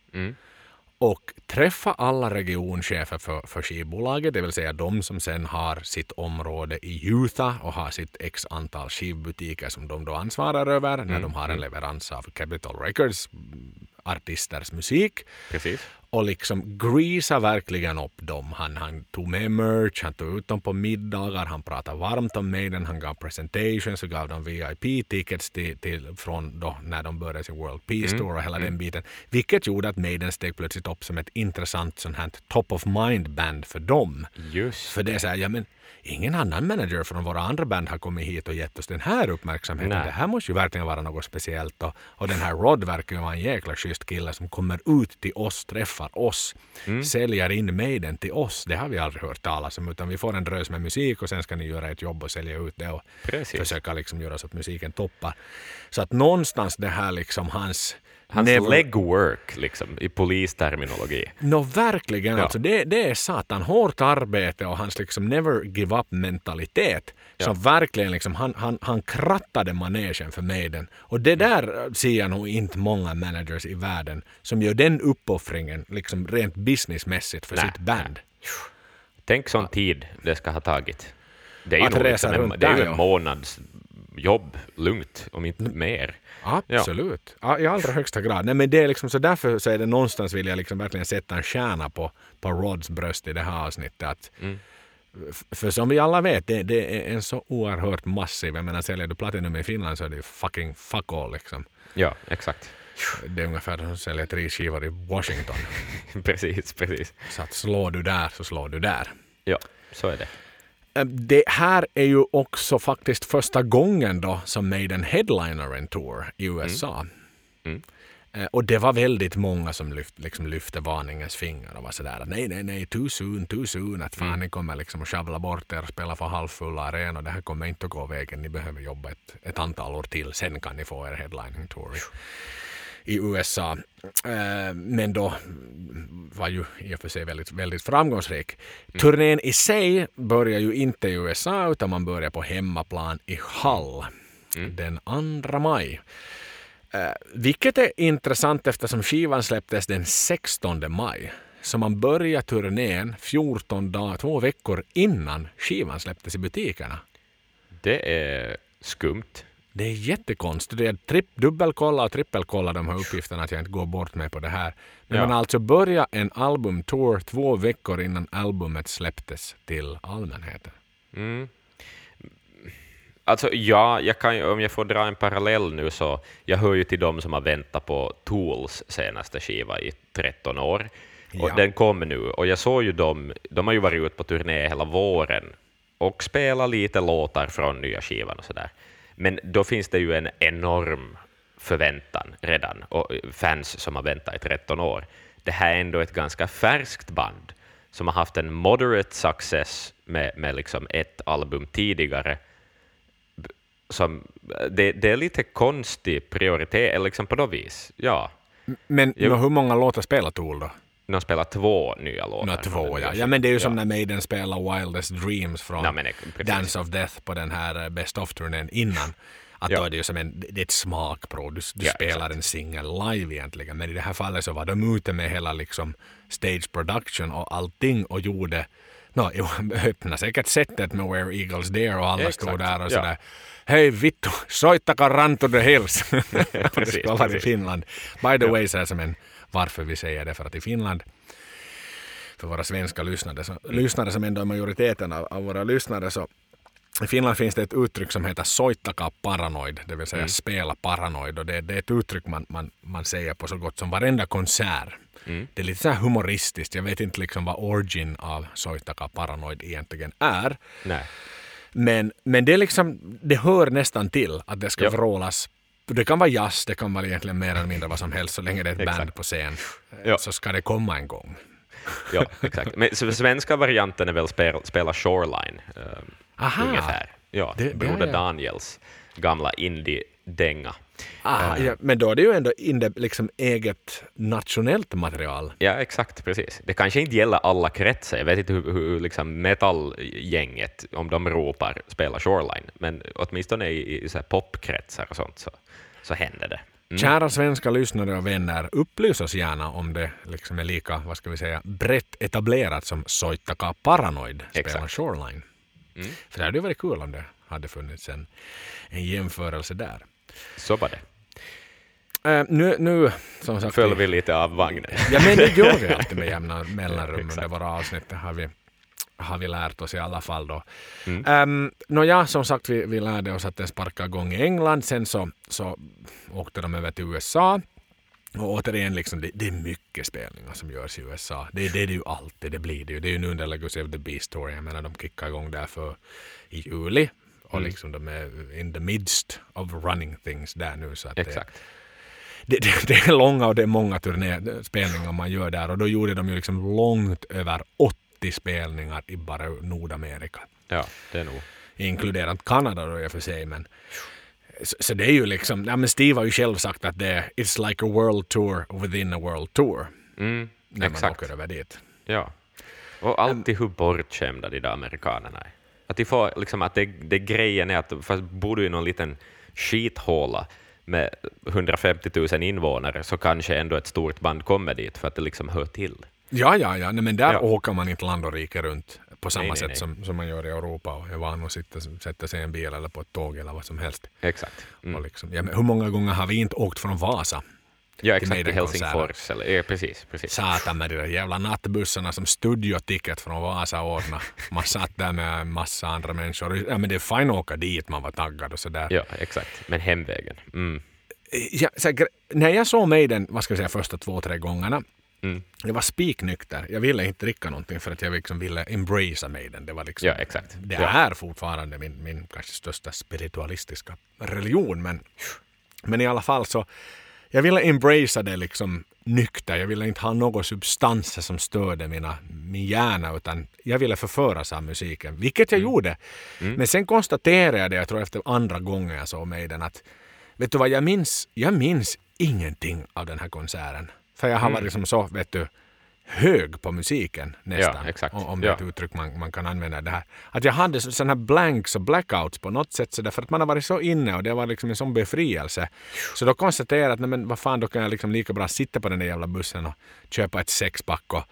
och träffa alla regionchefer för, för skivbolaget, det vill säga de som sen har sitt område i Utah och har sitt x antal skivbutiker som de då ansvarar över när de har en leverans av Capitol Records mm, artisters musik Precis. Och liksom greasa verkligen upp dem. Han, han tog med merch, han tog ut dem på middagar, han pratade varmt om Maiden, han gav presentations och gav dem VIP-tickets till, till, från då när de började sin World Peace Tour och hela den biten. Vilket gjorde att Maiden steg plötsligt upp som ett intressant sånt här top of mind-band för dem. Just För det är så här, ja men ingen annan manager från våra andra band har kommit hit och gett oss den här uppmärksamheten. Nej. Det här måste ju verkligen vara något speciellt. Och, och den här Rod verkar ju vara en jäkla schysst kille som kommer ut till oss, träffar oss, Mm. säljer in Maiden till oss. Det har vi aldrig hört talas om. Utan vi får en drös med musik och sen ska ni göra ett jobb och sälja ut det och Precis. försöka liksom göra så att musiken toppar. Så att någonstans det här liksom hans Hans never- legwork, liksom, i polisterminologi. Nå verkligen, Ja. alltså det, det är satan hårt arbete och hans liksom never give up mentalitet som verkligen liksom, han, han, han krattade manegen för Maiden. Och det där eh, ser jag nog inte många managers i världen som gör den uppoffringen liksom rent businessmässigt för Nej, sitt band. Tänk sån tid det ska ha tagit. Det är ju nog liksom en, det är ju en ja. månads jobb, lugnt, om inte mer. Absolut, ja. i allra högsta grad. Nej, men det är liksom, så därför så är det någonstans vill jag liksom verkligen sätta en stjärna på, på Rods bröst i det här avsnittet. Att, f- För som vi alla vet, det, det är en så oerhört massiv, jag menar säljer du Platinum i Finland så är det ju fucking fuck all liksom. Ja, exakt. Det är ungefär som att sälja tre skivor i Washington. precis, precis. Så att slår du där så slår du där. Ja, så är det. Eh, Det här är ju också faktiskt första gången då som Maiden headliner en tour i USA. Mm. Eh, Och det var väldigt många som lyft, liksom lyfte varningens finger och var sådär att nej, nej, nej, too soon, too soon, att fan ni kommer liksom att sjabbla bort er och spela för halvfulla arenor, det här kommer inte att gå vägen, ni behöver jobba ett, ett antal år till, sen kan ni få er headlining tour i, USA. Eh, Men då var ju i och för sig väldigt, väldigt framgångsrik. Turnén i sig börjar ju inte i USA utan man börjar på hemmaplan i Hull den 2 maj. Eh, vilket är intressant eftersom skivan släpptes den 16 maj. Så man börjar turnén 14 dagar, två veckor innan skivan släpptes i butikerna. Det är skumt. Det är jättekonstigt. Jag tripp, dubbelkolla och trippelkolla de här uppgifterna att jag inte går bort mig på det här. Men Ja. man alltså börjar en albumtour två veckor innan albumet släpptes till allmänheten. Mm. Alltså ja, jag kan, om jag får dra en parallell nu så, jag hör ju till dem som har väntat på Tools senaste skiva i 13 år. Och Ja. Den kom nu, och jag såg ju dem, de har ju varit ute på turné hela våren och spelat lite låtar från nya skivan och sådär. Men då finns det ju en enorm förväntan redan, och fans som har väntat i 13 år. Det här är ändå ett ganska färskt band som har haft en moderate success med, med liksom ett album tidigare. Som, det, det är lite konstig prioritet, liksom på något vis. Ja, Men nå, hur många låtar spelar Tool då? De spelar två nya låtar. Nå, två ja. ja. men det är ju som när Maiden spelar Wildest Dreams från Ja, det-. Dance of Death på den här eh, Best of-turnén innan. Att Ja. då är det ju som en, det är ett smakprov. Du, du Ja, spelar exakt. en singel live egentligen. Men i det här fallet så var de ute med hela liksom stage production och allting och gjorde No, öppna säkert sättet med Where Eagles Dare och alla Exakt, stod där och ja. sådär. Hej vittu, soittakaa Run to the Hills. det Precis, varit i. Finland. By the Ja. way, så här som en Varför vi säger det, för att i Finland för våra svenska lyssnare, så, lyssnare som ändå är majoriteten av, av våra lyssnare, så i Finland finns det ett uttryck som heter soittaka paranoid, det vill säga mm. spela paranoid. Och det, det, är ett uttryck man, man, man säger på så gott som varenda konsert. Mm. Det är lite så här humoristiskt. Jag vet inte liksom vad origin av soittaka paranoid egentligen är. Nej. Men, men det, är liksom, det hör nästan till att det ska ja. vrålas det kan vara jazz, det kan vara egentligen mer eller mindre vad som helst så länge det är ett band på scen. Ja. Så ska det komma en gång. ja, exakt. Men svenska varianten är väl spela, spela Shoreline. Uh, Aha. Ungefär. Ja, det, Broder det Daniels gamla indie-dänga. Uh, ja, men då är det ju ändå in liksom eget nationellt material. Ja, exakt, precis. Det kanske inte gäller alla kretsar. Jag vet inte hur, hur liksom metallgänget, om de ropar spela Shoreline, men åtminstone i, i så popkretsar och sånt så, så händer det. Mm. Kära svenska lyssnare och vänner, upplys oss gärna om det liksom är lika, vad ska vi säga, brett etablerat som Soittaka Paranoid spelar Shoreline. Mm. För det hade ju varit kul om det hade funnits en, en jämförelse där. Så var det. Uh, nu, nu som sagt, Föll vi lite av vagnen. ja, men det gör vi alltid med jämna mellanrum under våra avsnitt. Har vi, har vi lärt oss i alla fall då. Mm. Um, Nåja, som sagt, vi, vi lärde oss att den sparkade igång i England. Sen så, så åkte de över till USA. Och återigen, liksom, det, det, är mycket spelningar som görs i USA. Det, det är det ju alltid, det blir det ju. Det är ju nu under Legacy of the Beast Tour, jag menar de kickar igång där för i juli. Och mm. liksom de är in the midst of running things där nu. Så att Exakt. Det, det, det, är långa och det är många turnéspelningar man gör där och då gjorde de ju liksom långt över 80 spelningar i bara Nordamerika. Ja, det är nog. Inkluderat Kanada då i och för sig men så, så, det är ju liksom, ja men Steve har ju själv sagt att det är it's like a world tour within a world tour. Mm, när exakt. man åker över dit. Ja. Och alltid hur bortskämda de där amerikanerna är. Att, de får, liksom, att det, det grejen är att fast bor du i någon liten skithåla med 150 000 invånare så kanske ändå ett stort band kommer dit för att det liksom hör till. Ja, ja, ja, nej, men där ja. åker man inte land och rike runt på samma nej, sätt nej, Som, som man gör i Europa och är van att sitta, sätta sig i en bil eller på ett tåg eller vad som helst. Exakt. Mm. Och liksom, ja, men hur många gånger har vi inte åkt från Vasa Ja, exakt, till Helsingfors. Eller, ja, precis, precis. Satan med de där jävla nattbussarna som studioticket från Vasa ordnade. Man satt där med en massa andra människor. Ja, men det är fint att åka dit, man var taggad och sådär. Ja, exakt. Men hemvägen. Mm. Ja, så, när jag såg mig den, vad ska jag säga, första två, tre gångerna Mm. Jag var spiknykter. Jag ville inte dricka någonting för att jag liksom ville embracea Maiden. Det, var liksom, ja, exakt. det ja. är fortfarande min, min kanske största spiritualistiska religion. Men, men i alla fall så jag ville embracea det liksom nykter. Jag ville inte ha några substanser som störde mina, min hjärna utan jag ville förföras av musiken, vilket jag mm. gjorde. Mm. Men sen konstaterade jag det, jag tror efter andra gången jag såg Maiden att vet du vad, jag minns, jag minns ingenting av den här konserten. För jag har mm. varit som så, vet du, hög på musiken nästan. Ja. Om det är ett uttryck man, man kan använda det här. Att jag hade sådana här blanks och blackouts på något sätt så därför att man har varit så inne och det var liksom en sån befrielse. Så då konstaterade jag att nej, men vad fan då kan jag liksom lika bra sitta på den där jävla bussen och köpa ett sexpack och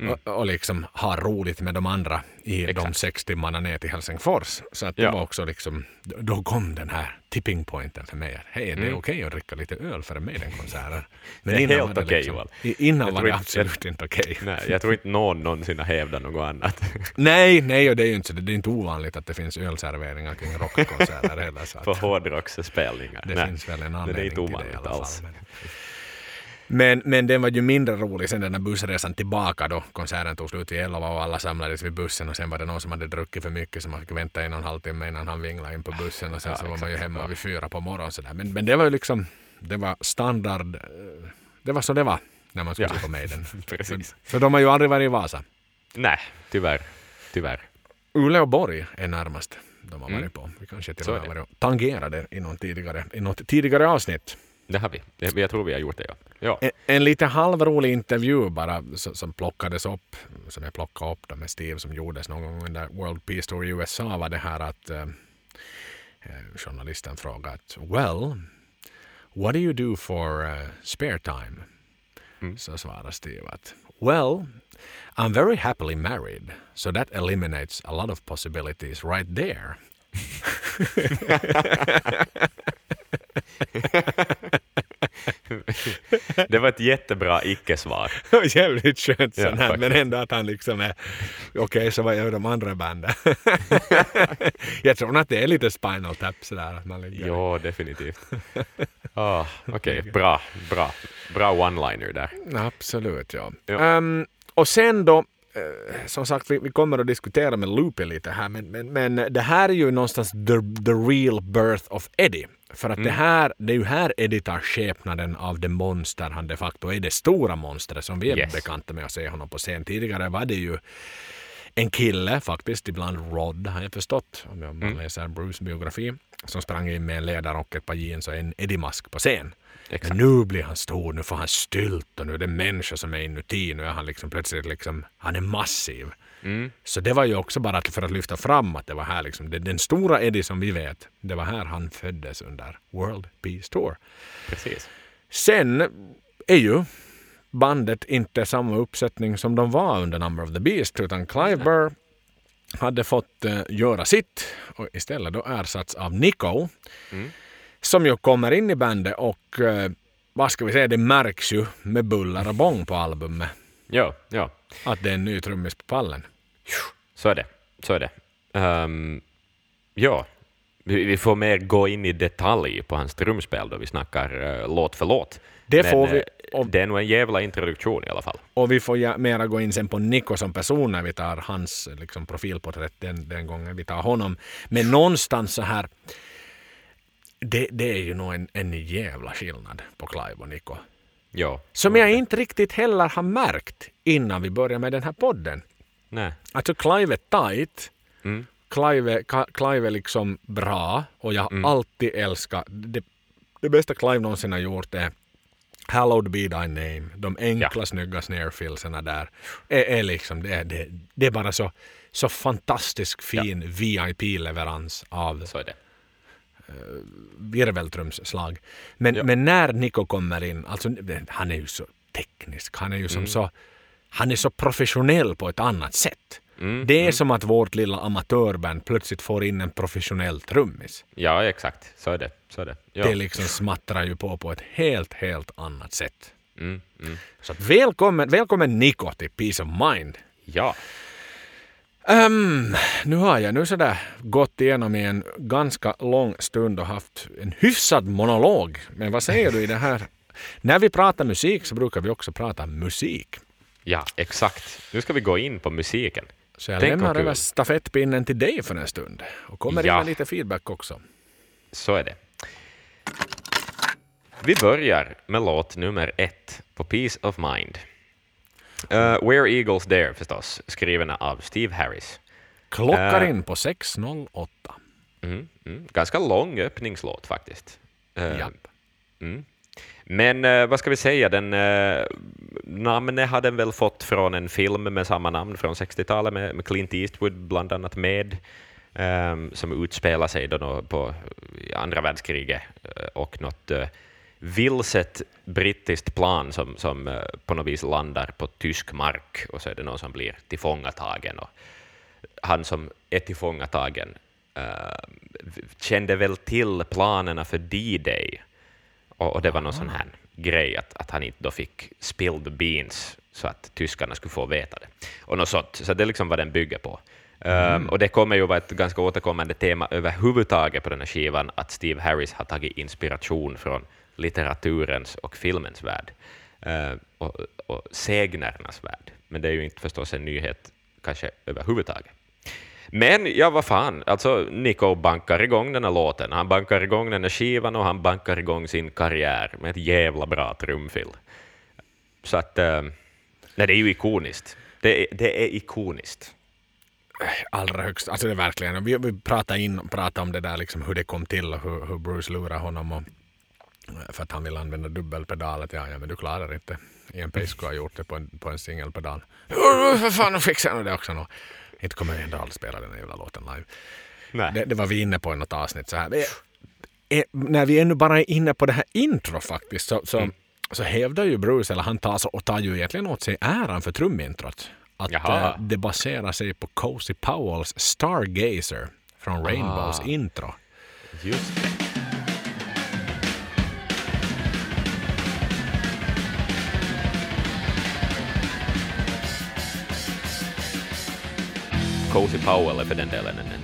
mm. och, och liksom ha roligt med de andra i Exakt. de sex timmarna ner till Helsingfors. Så att det ja. var också liksom, då kom den här tipping pointen för mig. Hej, det är mm. okej okay att dricka lite öl för en konsert Men det är helt var det liksom, okay, Innan var det absolut inte okej. Okay. Nej, jag tror inte någon någonsin har hävdat något annat. nej, nej, och det är ju inte, det är inte ovanligt att det finns ölserveringar kring rockkonserter heller. För hårdrocksspelningar. Det nej. finns väl en anledning det är inte till det i alla alls. fall. Men, men, men den var ju mindre rolig sen den där bussresan tillbaka då konserten tog slut vid elva och alla samlades vid bussen och sen var det någon som hade druckit för mycket så man fick vänta en och en halv timme innan han vinglade in på bussen och sen ja, så var man ju hemma vid fyra på morgonen sådär. Men, men det var ju liksom, det var standard, eh, det var så det var när man skulle ja. se på Maiden. Precis. För, för de har ju aldrig varit i Vasa. Nej, tyvärr. Tyvärr. Uleåborg är närmast de har varit mm. på. Vi kanske till och med har tangerade i, någon tidigare, i något tidigare avsnitt. Det har vi. Jag tror vi har gjort det, ja. ja. En, en lite halvrolig intervju bara som, som plockades upp, som jag plockade upp med Steve som gjordes någon gång under World Peace Tour i USA var det här att uh, journalisten frågade Well, what do you do for uh, spare time? Mm. Så svarade Steve att Well, I'm very happily married, so that eliminates a lot of possibilities right there. Det var ett jättebra icke-svar. Jävligt skönt sån här, men ändå att han liksom är okej, så vad gör de andra banden? jag tror att det är lite spinal tap sådär. Att man ligger. Ja, definitivt. Ah, Okej, bra, bra, bra one-liner där. Absolut, ja. Ja. Ehm, och sen då, som sagt, vi, vi kommer att diskutera med Loopy lite här, men, men, men det här är ju någonstans the, the real birth of Eddie. För att det här, det är ju här Eddie tar skepnaden av det monster han de facto är, det stora monstret som vi är Yes. bekanta med att se honom på scen. Tidigare var det ju en kille faktiskt, ibland Rod har jag förstått, om man läser Bruce biografi, som sprang in med en ledarrock, ett par jeans och en Eddie-mask på scen. Exakt. Men nu blir han stor, nu får han stylt och nu är det människa som är inuti. Nu är han liksom plötsligt liksom, han är massiv. Mm. Så det var ju också bara för att lyfta fram att det var här liksom, det, den stora Eddie som vi vet, det var här han föddes under World Peace Tour. Precis. Sen är ju bandet inte samma uppsättning som de var under Number of the Beast utan Clive Burr hade fått eh, göra sitt och istället då ersatts av Nico Mm. Som ju kommer in i bandet och eh, vad ska vi säga, det märks ju med buller och bång på albumet Ja, ja. att det är en ny trummis på pallen. Så är det. Så är det. Ehm, ja, vi, får mer gå in i detalj på hans trumspel då vi snackar eh, låt för låt. Det Men, får vi. eh, Och, Det är nog en jävla introduktion i alla fall. och vi får mera gå in sen på Nico som person när vi tar hans liksom, profilporträtt den, den gången vi tar honom. Men någonstans så här, det, det är ju nog en, en jävla skillnad på Clive och Nico. Ja. Som jag inte riktigt heller har märkt innan vi börjar med den här podden. Nej. Alltså Clive är tight. Mm. Clive, Clive är liksom bra och jag har alltid älskat det, det bästa Clive någonsin har gjort är Hallowed be thy name. De enkla Ja. snygga snarefillserna där är, är liksom det, är- det, det är bara så, så fantastisk fin VIP-leverans av Så är det. Virveltrumsslag. Men, Ja. men när Nico kommer in, alltså han är ju så teknisk, han är ju Mm. som så han är så professionell på ett annat sätt. Mm, Det är som att vårt lilla amatörband plötsligt får in en professionell trummis. Ja, exakt. Så är det. Så är det. Ja. Det liksom smattrar ju på på ett helt, helt annat sätt. Mm, mm. Så välkommen, välkommen Nico till Peace of Mind. ja. Ehm, nu har jag nu sådär gått igenom i en ganska lång stund och haft en hyfsad monolog. Men vad säger du i det här? När vi pratar musik så brukar vi också prata musik. ja, exakt. Nu ska vi gå in på musiken. Så jag Tänk lämnar över stafettpinnen till dig för en stund. Och kommer in Ja. med lite feedback också. Så är det. Vi börjar med låt nummer ett på Peace of Mind. Uh, Where Eagles Dare förstås, skriven av Steve Harris. Klockar Äh. in på 6.08. Mm, mm. Ganska lång öppningslåt faktiskt. Uh. Mm. Men eh, vad ska vi säga, den, uh, namnet har den väl fått från en film med samma namn från 60-talet med, med Clint Eastwood bland annat med, ehm, som utspelar sig då på andra världskriget eh, och något uh, vilset brittiskt plan som, som eh, på något vis landar på tysk mark och så är det någon som blir tillfångatagen. Och han som är tillfångatagen eh, kände väl till planerna för D-Day och, och det var någon sån här grej att, att han inte då fick spill the beans så att tyskarna skulle få veta det. Och något sånt. Så det är liksom vad den bygger på. Um, och det kommer ju vara ett ganska återkommande tema överhuvudtaget på den här skivan, att Steve Harris har tagit inspiration från litteraturens och filmens värld, eh, och, och segnernas värld. Men det är ju inte förstås en nyhet kanske överhuvudtaget. Men ja, vad fan, alltså Nico bankar igång den här låten, han bankar igång den här skivan och han bankar igång sin karriär med ett jävla bra trumfill. Så att, eh, nej, det är ju ikoniskt. Det är, det är ikoniskt. Allra högst. Alltså det är verkligen. Vi, vi pratade, in, pratade om det där liksom hur det kom till och hur, hur Bruce lurade honom. Och, för att han vill använda dubbelpedal. Att ja, ja, men du klarar inte. Ian Pace skulle ha gjort det på en, på en singelpedal. För fan, nu fixar jag det också. Nå. Inte kommer jag ändå aldrig spela den här jävla låten live. Nej. Det, det var vi inne på i något avsnitt. Så här. Det, är, när vi ännu bara är inne på det här intro faktiskt så, så, så hävdar ju Bruce, eller han tar, så, och tar ju egentligen åt sig äran för trumintrot. Att Jaha. eh, det baserar sig på Cozy Powells Stargazer från Rainbows Ah. intro. Just det. Cozy Powell är för den delen en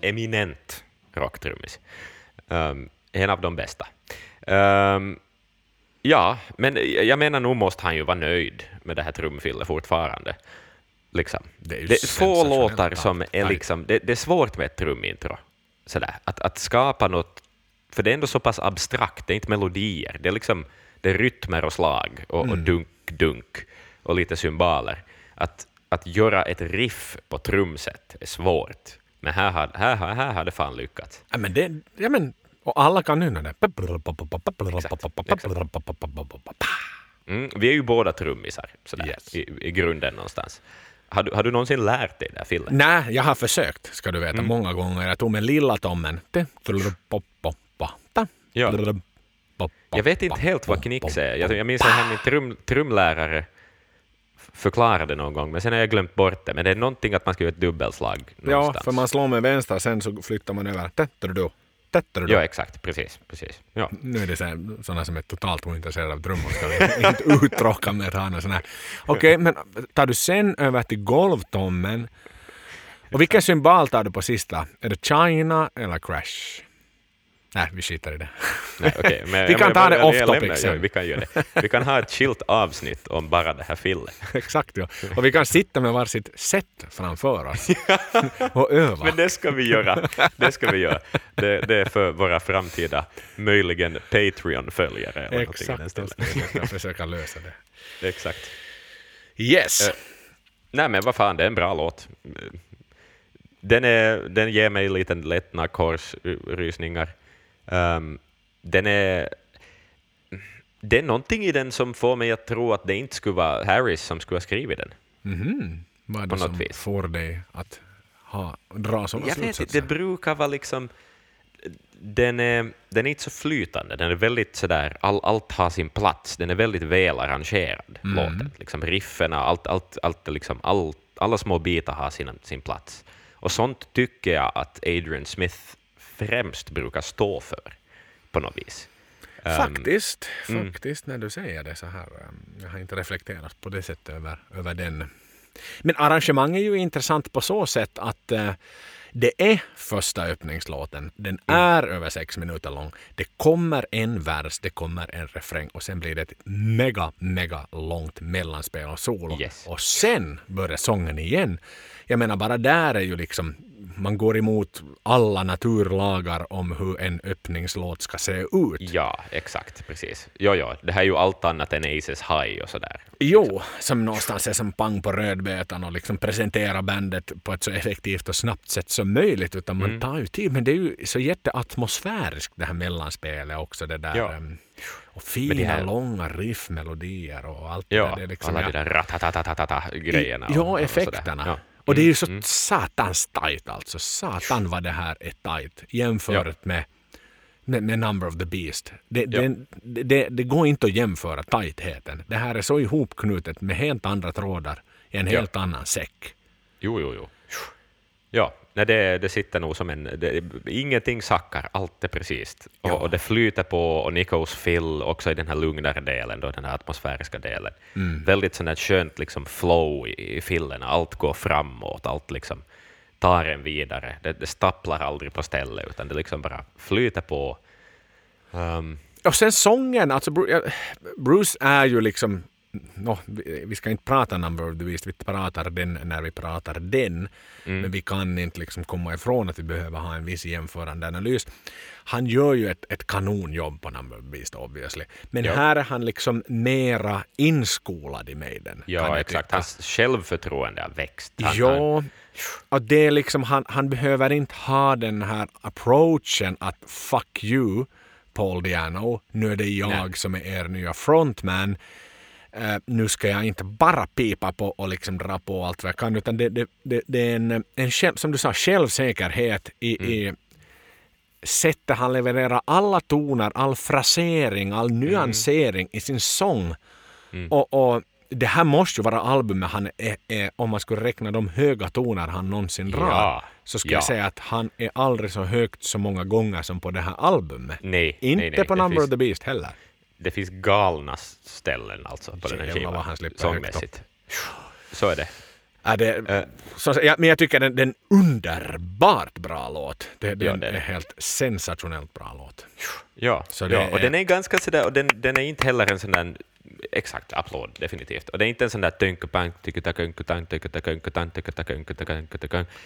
eminent rocktrummis. Um, en av de bästa. Um, ja, men jag menar nog måste han ju vara nöjd med det här trumfillet fortfarande. Liksom. Det är, det få låtar som är liksom, det, det, är svårt med ett trumintro. Sådär. Att, att skapa något, för det är ändå så pass abstrakt, det är inte melodier, det är liksom det är rytmer och slag och, mm. och dunk, dunk och lite symboler. Att, att göra ett riff på trumset är svårt, men här har, här, här, här har det fan lyckats. Ja, men det, ja, men, och alla kan nynna det. Mm, vi är ju båda trummisar sådär, yes. i, i grunden någonstans. Har du, har du någonsin lärt dig det här fillet? Nej, jag har försökt, ska du veta, mm. många gånger. Jag tog med lilla tommen. Ja. Jag vet inte helt vad knix är. Jag, jag minns att min trum, trumlärare förklarade någon gång, men sen har jag glömt bort det. Men det är någonting att man ska göra ett dubbelslag någonstans. Ja, för man slår med vänster, sen så flyttar man över. Ja, exakt. Precis. precis. Ja. Nu är det sådana som är totalt ointresserade av trummor, ska vi inte uttråka med att ha någon sån här. Okej, okay, men tar du sen över till golvtommen, och vilken symbol tar du på sista? Är det China eller Crash? Nej, vi skiter i det. Nej, okay, men, vi kan ta det off topic sen. Ja, vi kan göra det. Vi kan ha ett skilt avsnitt om bara det här fillet. Exakt, ja. Och vi kan sitta med varsitt set framför oss och öva. Men det ska vi göra. Det ska vi göra. Det, det är för våra framtida, möjligen Patreon-följare. Exakt, vi ska försöka lösa det. Exakt. Yes. Uh, nej, men vad fan, det är en bra låt. Den, är, den ger mig lite lättnad korsrysningar. Um, den är... Det är någonting i den som får mig att tro att det inte skulle vara Harris som skulle ha skrivit den. Mm -hmm. Vad är det som vis. får dig att ha, dra sådana Jag vet inte, det brukar vara liksom... Den är, den är inte så flytande, den är väldigt sådär, all, allt har sin plats, den är väldigt väl arrangerad, mm. låten. Liksom rifferna, allt, allt, allt, liksom, all, alla små bitar har sin, sin plats. Och sånt tycker jag att Adrian Smith främst brukar stå för på något vis. Ehm, faktiskt, um, faktiskt när du säger det så här. Ehm, jag har inte reflekterat på det sättet över, över den. Men arrangemang är ju intressant på så sätt att uh, det är första öppningslåten. Den mm. är över sex minuter lång. Det kommer en vers, det kommer en refräng och sen blir det ett mega, mega långt mellanspel och solo. Yes. Och sen börjar sången igen. Jag menar bara där är ju liksom man går emot alla naturlagar om hur en öppningslåt ska se ut. Ja, exakt, precis. Jo, jo, det här är ju allt annat än Aces High och sådär. Jo, som någonstans är som pang på rödbetan och liksom presentera bandet på ett så effektivt och snabbt sätt som möjligt, utan man mm. tar ju tid. Men det är ju så jätteatmosfäriskt det här mellanspelet också, det där. Ja. Och fina här... långa riffmelodier och allt ja, det där. Liksom, alla de där ratatatatata grejerna. Ja, effekterna. Och det är ju så mm. satans tajt alltså. Satan vad det här är tajt jämfört ja. med, med, med, Number of the Beast. Det, ja. det, det, det, går inte att jämföra tajtheten. Det här är så ihopknutet med helt andra trådar i en helt ja. annan säck. Jo, jo, jo. Ja, Nej, det, det sitter nog som en... Det, ingenting sackar, allt är precis. Och, och, det flyter på, och Nikos fill också i den här lugnare delen, då, den här atmosfäriska delen. Mm. Väldigt sånt där skönt liksom, flow i, i fillen, allt går framåt, allt liksom tar en vidare. Det, det stapplar aldrig på stället, utan det liksom bara flyter på. Um, och sen sången, alltså Bruce är ju liksom no, vi ska inte prata number of the beast, vi pratar den när vi pratar den. Mm. Men vi kan inte liksom komma ifrån att vi behöver ha en viss jämförande analys. Han gör ju ett, ett kanonjobb på number of the beast obviously. Men ja. här är han liksom mera inskolad i Maiden. Ja, exakt. Hans självförtroende har växt. Han, ja, och det är liksom, han, han behöver inte ha den här approachen att fuck you Paul Diano, nu är det jag Nej. som är er nya frontman Uh, nu ska jag inte bara pipa på och liksom dra på allt vad jag kan, utan det, det, det, det är en, en själv, som du sa, självsäkerhet i, mm. i sättet han levererar alla toner, all frasering, all mm. nyansering mm. i sin sång. Mm. Och, och, det här måste ju vara albumet han är, är, om man skulle räkna de höga toner han någonsin drar, ja. så skulle ja. jag säga att han är aldrig så högt så många gånger som på det här albumet. Nej, Inte nej, nej, på Number finns... of the Beast heller det finns galna ställen alltså på den här skivan, sångmässigt. Så är det. Ja, det, så, ja, men jag tycker den, den är en underbart bra låt. Det, det, Ja, det är är en helt sensationellt bra låt. Ja, Så ja är- och den är ganska sådär, och den, den är inte heller en sån där exakt applåd, definitivt. Och det är inte en sån där tönkepank. Det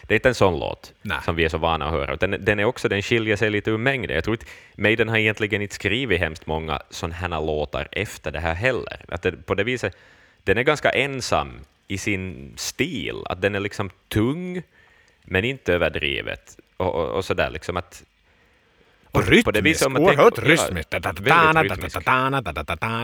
är inte en sån låt Nej. som vi är så vana att höra. Den, den är också, den skiljer sig lite ur mängden. Jag tror inte, Maiden har egentligen inte skrivit hemskt många såna här låtar efter det här heller. Att det, på det viset, den är ganska ensam i sin stil, att den är liksom tung, men inte överdrivet. Och, och, och sådär liksom att Och på- på det rytmiskt, viset om man oerhört tänker- ja, rytmiskt.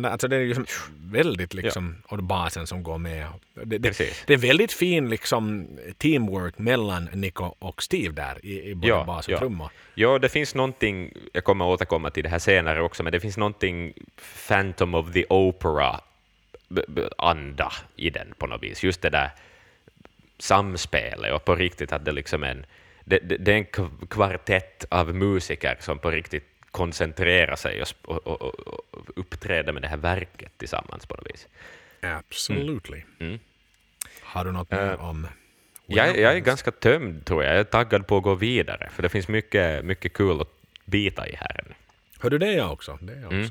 Alltså det är liksom väldigt liksom, och basen som går med. Det, det, det är väldigt fin liksom teamwork mellan Nico och Steve där i, i både Ja, bas och ja. trummor. Ja, det finns någonting, jag kommer återkomma till det här senare också, men det finns någonting Phantom of the Opera anda i den på något vis. Just det där samspelet och på riktigt att det liksom är en, det, det, det är en kv- kvartett av musiker som på riktigt koncentrerar sig och, och, och, och uppträder med det här verket tillsammans på något vis. Absolutely. Mm. Har du något mer om Jag, jag är ganska tömd tror jag, jag är taggad på att gå vidare, för det finns mycket, mycket kul att bita i här. Hör du det är jag också? Det är jag Mm.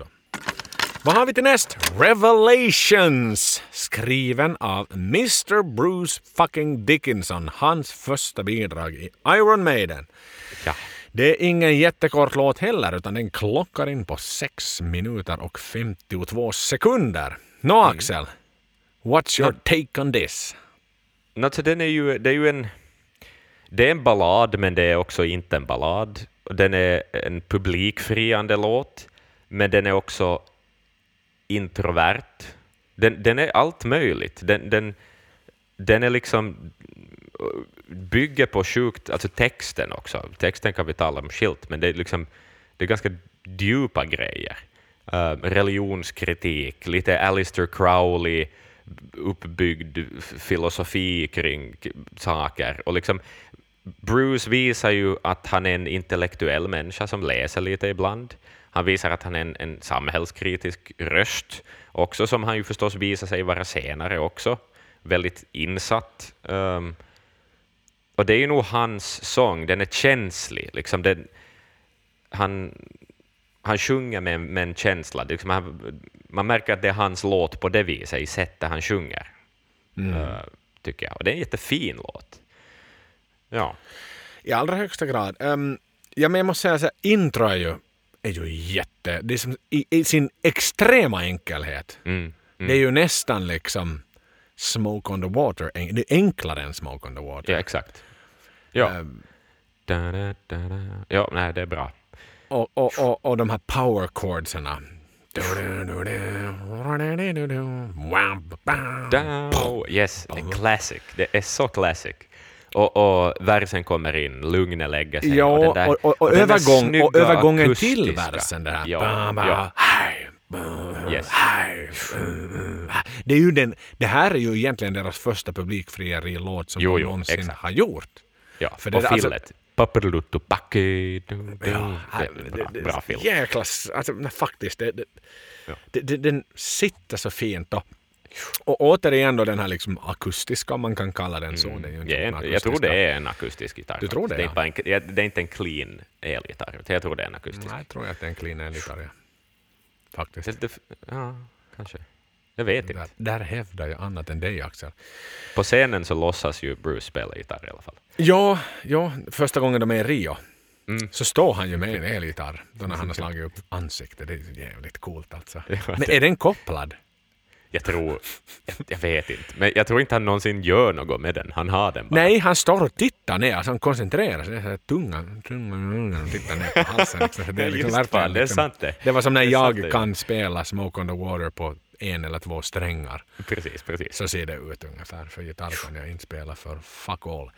Vad har vi till näst? Revelations! Skriven av Mr. Bruce fucking Dickinson. Hans första bidrag i Iron Maiden. Ja. Det är ingen jättekort låt heller utan den klockar in på 6 minuter och 52 sekunder. Nå Mm. Axel, what's your take on this? Alltså, den är ju, det är ju en... Det är en ballad, men det är också inte en ballad. Den är en publikfriande låt, men den är också introvert. Den, den är allt möjligt. Den, den, den är liksom bygger på sjukt, alltså texten också. Texten kan vi tala om skilt, men det är liksom det är ganska djupa grejer. Uh, religionskritik, lite Alistair Crowley uppbyggd filosofi kring saker. Och liksom, Bruce visar ju att han är en intellektuell människa som läser lite ibland. Han visar att han är en, en samhällskritisk röst, också som han ju förstås visar sig vara senare också. Väldigt insatt. Um, och det är ju nog hans sång, den är känslig. Liksom den, han, han sjunger med, med en känsla. Liksom han, man märker att det är hans låt på det viset, i sättet han sjunger. eh, tycker jag. Och det är en jättefin låt. Ja. I allra högsta grad. Um, ja, men jag måste säga så här, intro är ju, är ju jätte... Det är som, i, I sin extrema enkelhet. Mm. Det är ju nästan liksom Smoke on the Water. Det är enklare än Smoke on the Water. ja, exakt. Ja. Ehm, Da, da, da, ja, nej, det är bra. och, och, och, och de här power chordserna. Da, yes, classic. Det är så classic. Och, och versen kommer in, lugnet lägger sig. Ja, den där- och, och, och, den där övergång, och övergången till akustiska. versen. Det här. Ja, Ba, ba, ja. Yes. Det, är ju den, det här är ju egentligen deras första publikfrieri-låt som Jo, de någonsin exakt. har gjort. Ja, För och det- alltså- fillet. Papperluttu packe. Ja, bra, film. Jäkla, alltså, faktiskt. Det, det, Ja. det, den sitter så fint. Och, och återigen då den här liksom akustiska, om man kan kalla den så. Det är ju Ja, akustiska. jag tror det är en akustisk gitarr. Du tror det, det, är ja. inte en, det är inte en clean elgitarr, jag tror det är en akustisk. Nej, jag tror att det är en clean elgitarr. Ja. Faktiskt. Det, det, ja, kanske. Jag vet Där, inte. där hävdar jag annat än dig Axel. På scenen så låtsas ju Bruce spela gitarr i alla fall. Ja, ja, första gången de är i Rio Mm. så står han ju med en elgitarr då när han har slagit upp ansiktet. Det är jävligt coolt alltså. Men är den kopplad? Jag tror, jag, jag vet inte, men jag tror inte han någonsin gör något med den. Han har den bara. Nej, han står och tittar ner, alltså han koncentrerar sig. Så här tungan, tungan, tungan tittar ner på halsen. Liksom. Så Det, är liksom Just fan, det är liksom- sant det. Det var som när sant jag det. kan spela Smoke on the Water på en eller två strängar. Precis, precis. Så ser det ut ungefär. För gitarr kan jag inte spela för fuck all.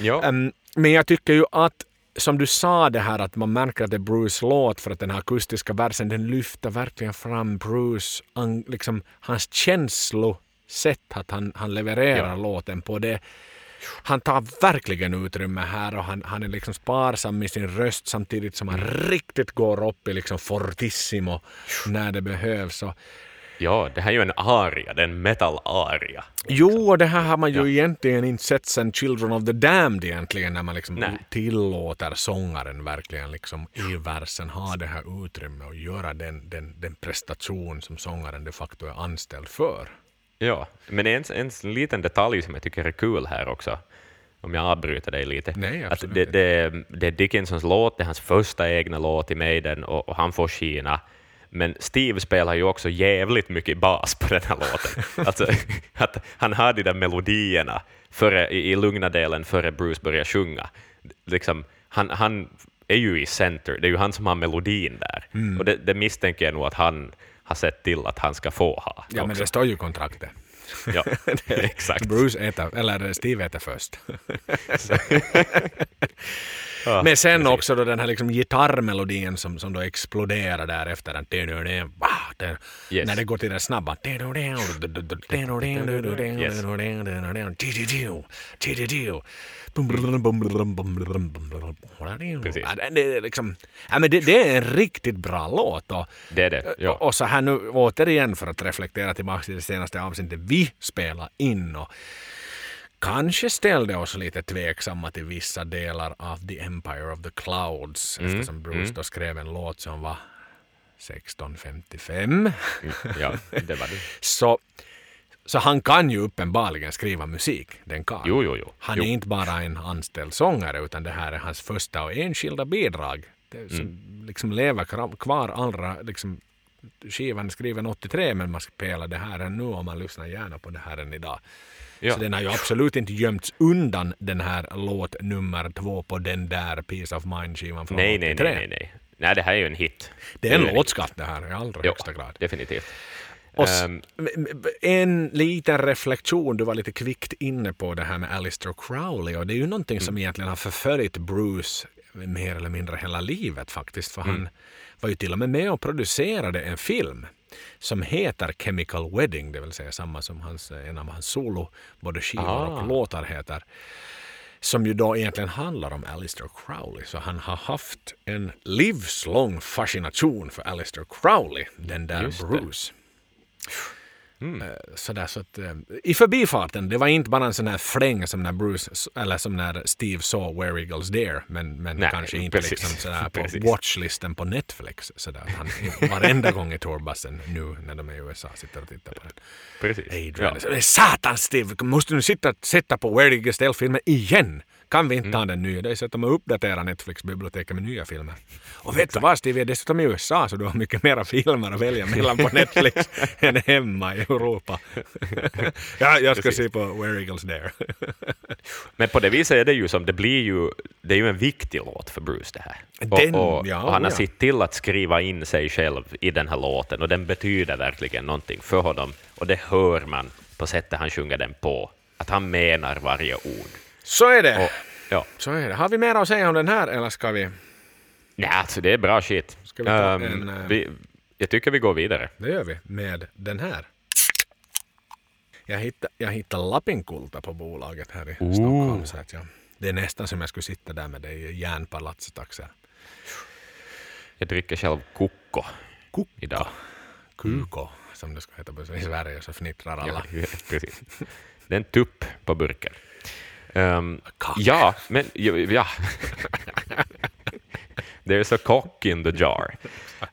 Ja, Ehm, men jag tycker ju att som du sa det här att man märker att det är Bruce låt för att den här akustiska versen den lyfter verkligen fram Bruce, an, liksom hans känslosätt att han, han levererar Ja. låten på det. Han tar verkligen utrymme här och han, han är liksom sparsam med sin röst samtidigt som han riktigt går upp i liksom fortissimo när det behövs. Och Ja, det här är ju en aria, det är en metal-aria. Jo, och det här har man ju egentligen inte sett sen Children of the Damned egentligen, när man liksom Nej. tillåter sångaren verkligen liksom i versen ha det här utrymmet och göra den, den, den prestation som sångaren de facto är anställd för. Ja, men en, en liten detalj som jag tycker är kul här också, om jag avbryter dig lite. Nej, att det, det, det är Dickinsons låt, det är hans första egna låt i Maiden och, och han får skina. Men Steve spelar ju också jävligt mycket bas på den här låten. alltså, att han har de där melodierna före, i, i lugna delen före Bruce börjar sjunga. Liksom, han, han är ju i center, det är ju han som har melodin där. Mm. Och det, det misstänker jag nog att han har sett till att han ska få ha. Ja, men också. det står ju i kontraktet. Ja, exakt. Bruce äter, eller Steve äter först. Ja, Men sen precis. också då den här liksom gitarrmelodin som, som då exploderar därefter. Den, den, Yes. När det går till den snabba. Precis. Ja, det, är liksom, ja, men det, det är en riktigt bra låt. Och, Det är det, ja. och så här nu återigen för att reflektera tillbaka till det senaste avsnittet vi spelade in. Och, kanske ställde oss lite tveksamma till vissa delar av The Empire of the Clouds Mm, eftersom Bruce då skrev en låt som var 1655. Ja, det var det. Så, så han kan ju uppenbarligen skriva musik, den karln. Jo, jo, jo. Han jo. är inte bara en anställd sångare utan det här är hans första och enskilda bidrag. Det som Mm. liksom lever kvar allra, liksom, skivan är skriven 83 men man spelar det här än nu och man lyssnar gärna på det här än idag. Ja. Så den har ju absolut inte gömts undan den här låt nummer två på den där Peace of Mind-skivan från Nej, nej, 83. nej, nej, nej. Nej, det här är ju en hit. Det är en hit. låtskatt det här i allra Ja, högsta grad. definitivt. Och Ehm, en liten reflektion, du var lite kvickt inne på det här med Alistair Crowley och det är ju någonting som egentligen har förföljt Bruce mer eller mindre hela livet faktiskt. För han var ju till och med med och producerade en film som heter Chemical Wedding, det vill säga samma som hans, en av hans solo, både skivor Ah. och låtar heter. Som ju då egentligen handlar om Alistair Crowley. Så han har haft en livslång fascination för Alistair Crowley, den där. Bruce. Eh, Sådär, så att, eh, I förbifarten, det var inte bara en sån här fläng som när Bruce, eller som när Steve såg Where Eagles Dare, men, men Nej, kanske inte precis. liksom sådär på watchlisten på Netflix. Sådär. Han varenda gång i turbussen nu när de är i USA sitter och tittar på den. precis. Adrian, Ja. Satan Steve, måste du sitta sätta på Where Eagles Dale-filmen igen? Kan vi inte ta den nya? Det är så att de har uppdaterat Netflix-biblioteket med nya filmer. Och vet du vad Steve, vi är dessutom i USA så du har mycket mera filmer att välja mellan på Netflix än hemma i Europa. ja, jag ska Precis. se på Where Eagles Dare. Men på det viset är det ju som, det blir ju, det är ju en viktig låt för Bruce det här. Den- och, och, ja, och han har ja. sett till att skriva in sig själv i den här låten och den betyder verkligen någonting för honom och det hör man på sättet han sjunger den på, att han menar varje ord. Så är det. Och, ja. Så är det. Har vi mer att säga om den här eller ska vi? Nej, alltså det är bra shit. Ska vi ta Ehm, en, eh, vi, jag tycker vi går vidare. Det gör vi med den här. Jag hittade, jag hittade Lappinkulta på bolaget här i Ooh. Stockholm. Så att jag, det är nästan som jag skulle sitta där med dig i järnpalatset Axel. Jag dricker själv Kukko idag. Kuko, som det ska heta på i Sverige, så fnittrar alla. Ja, precis. Det är en tupp på burken. Cock. ja, men ja. There's a cock in the jar.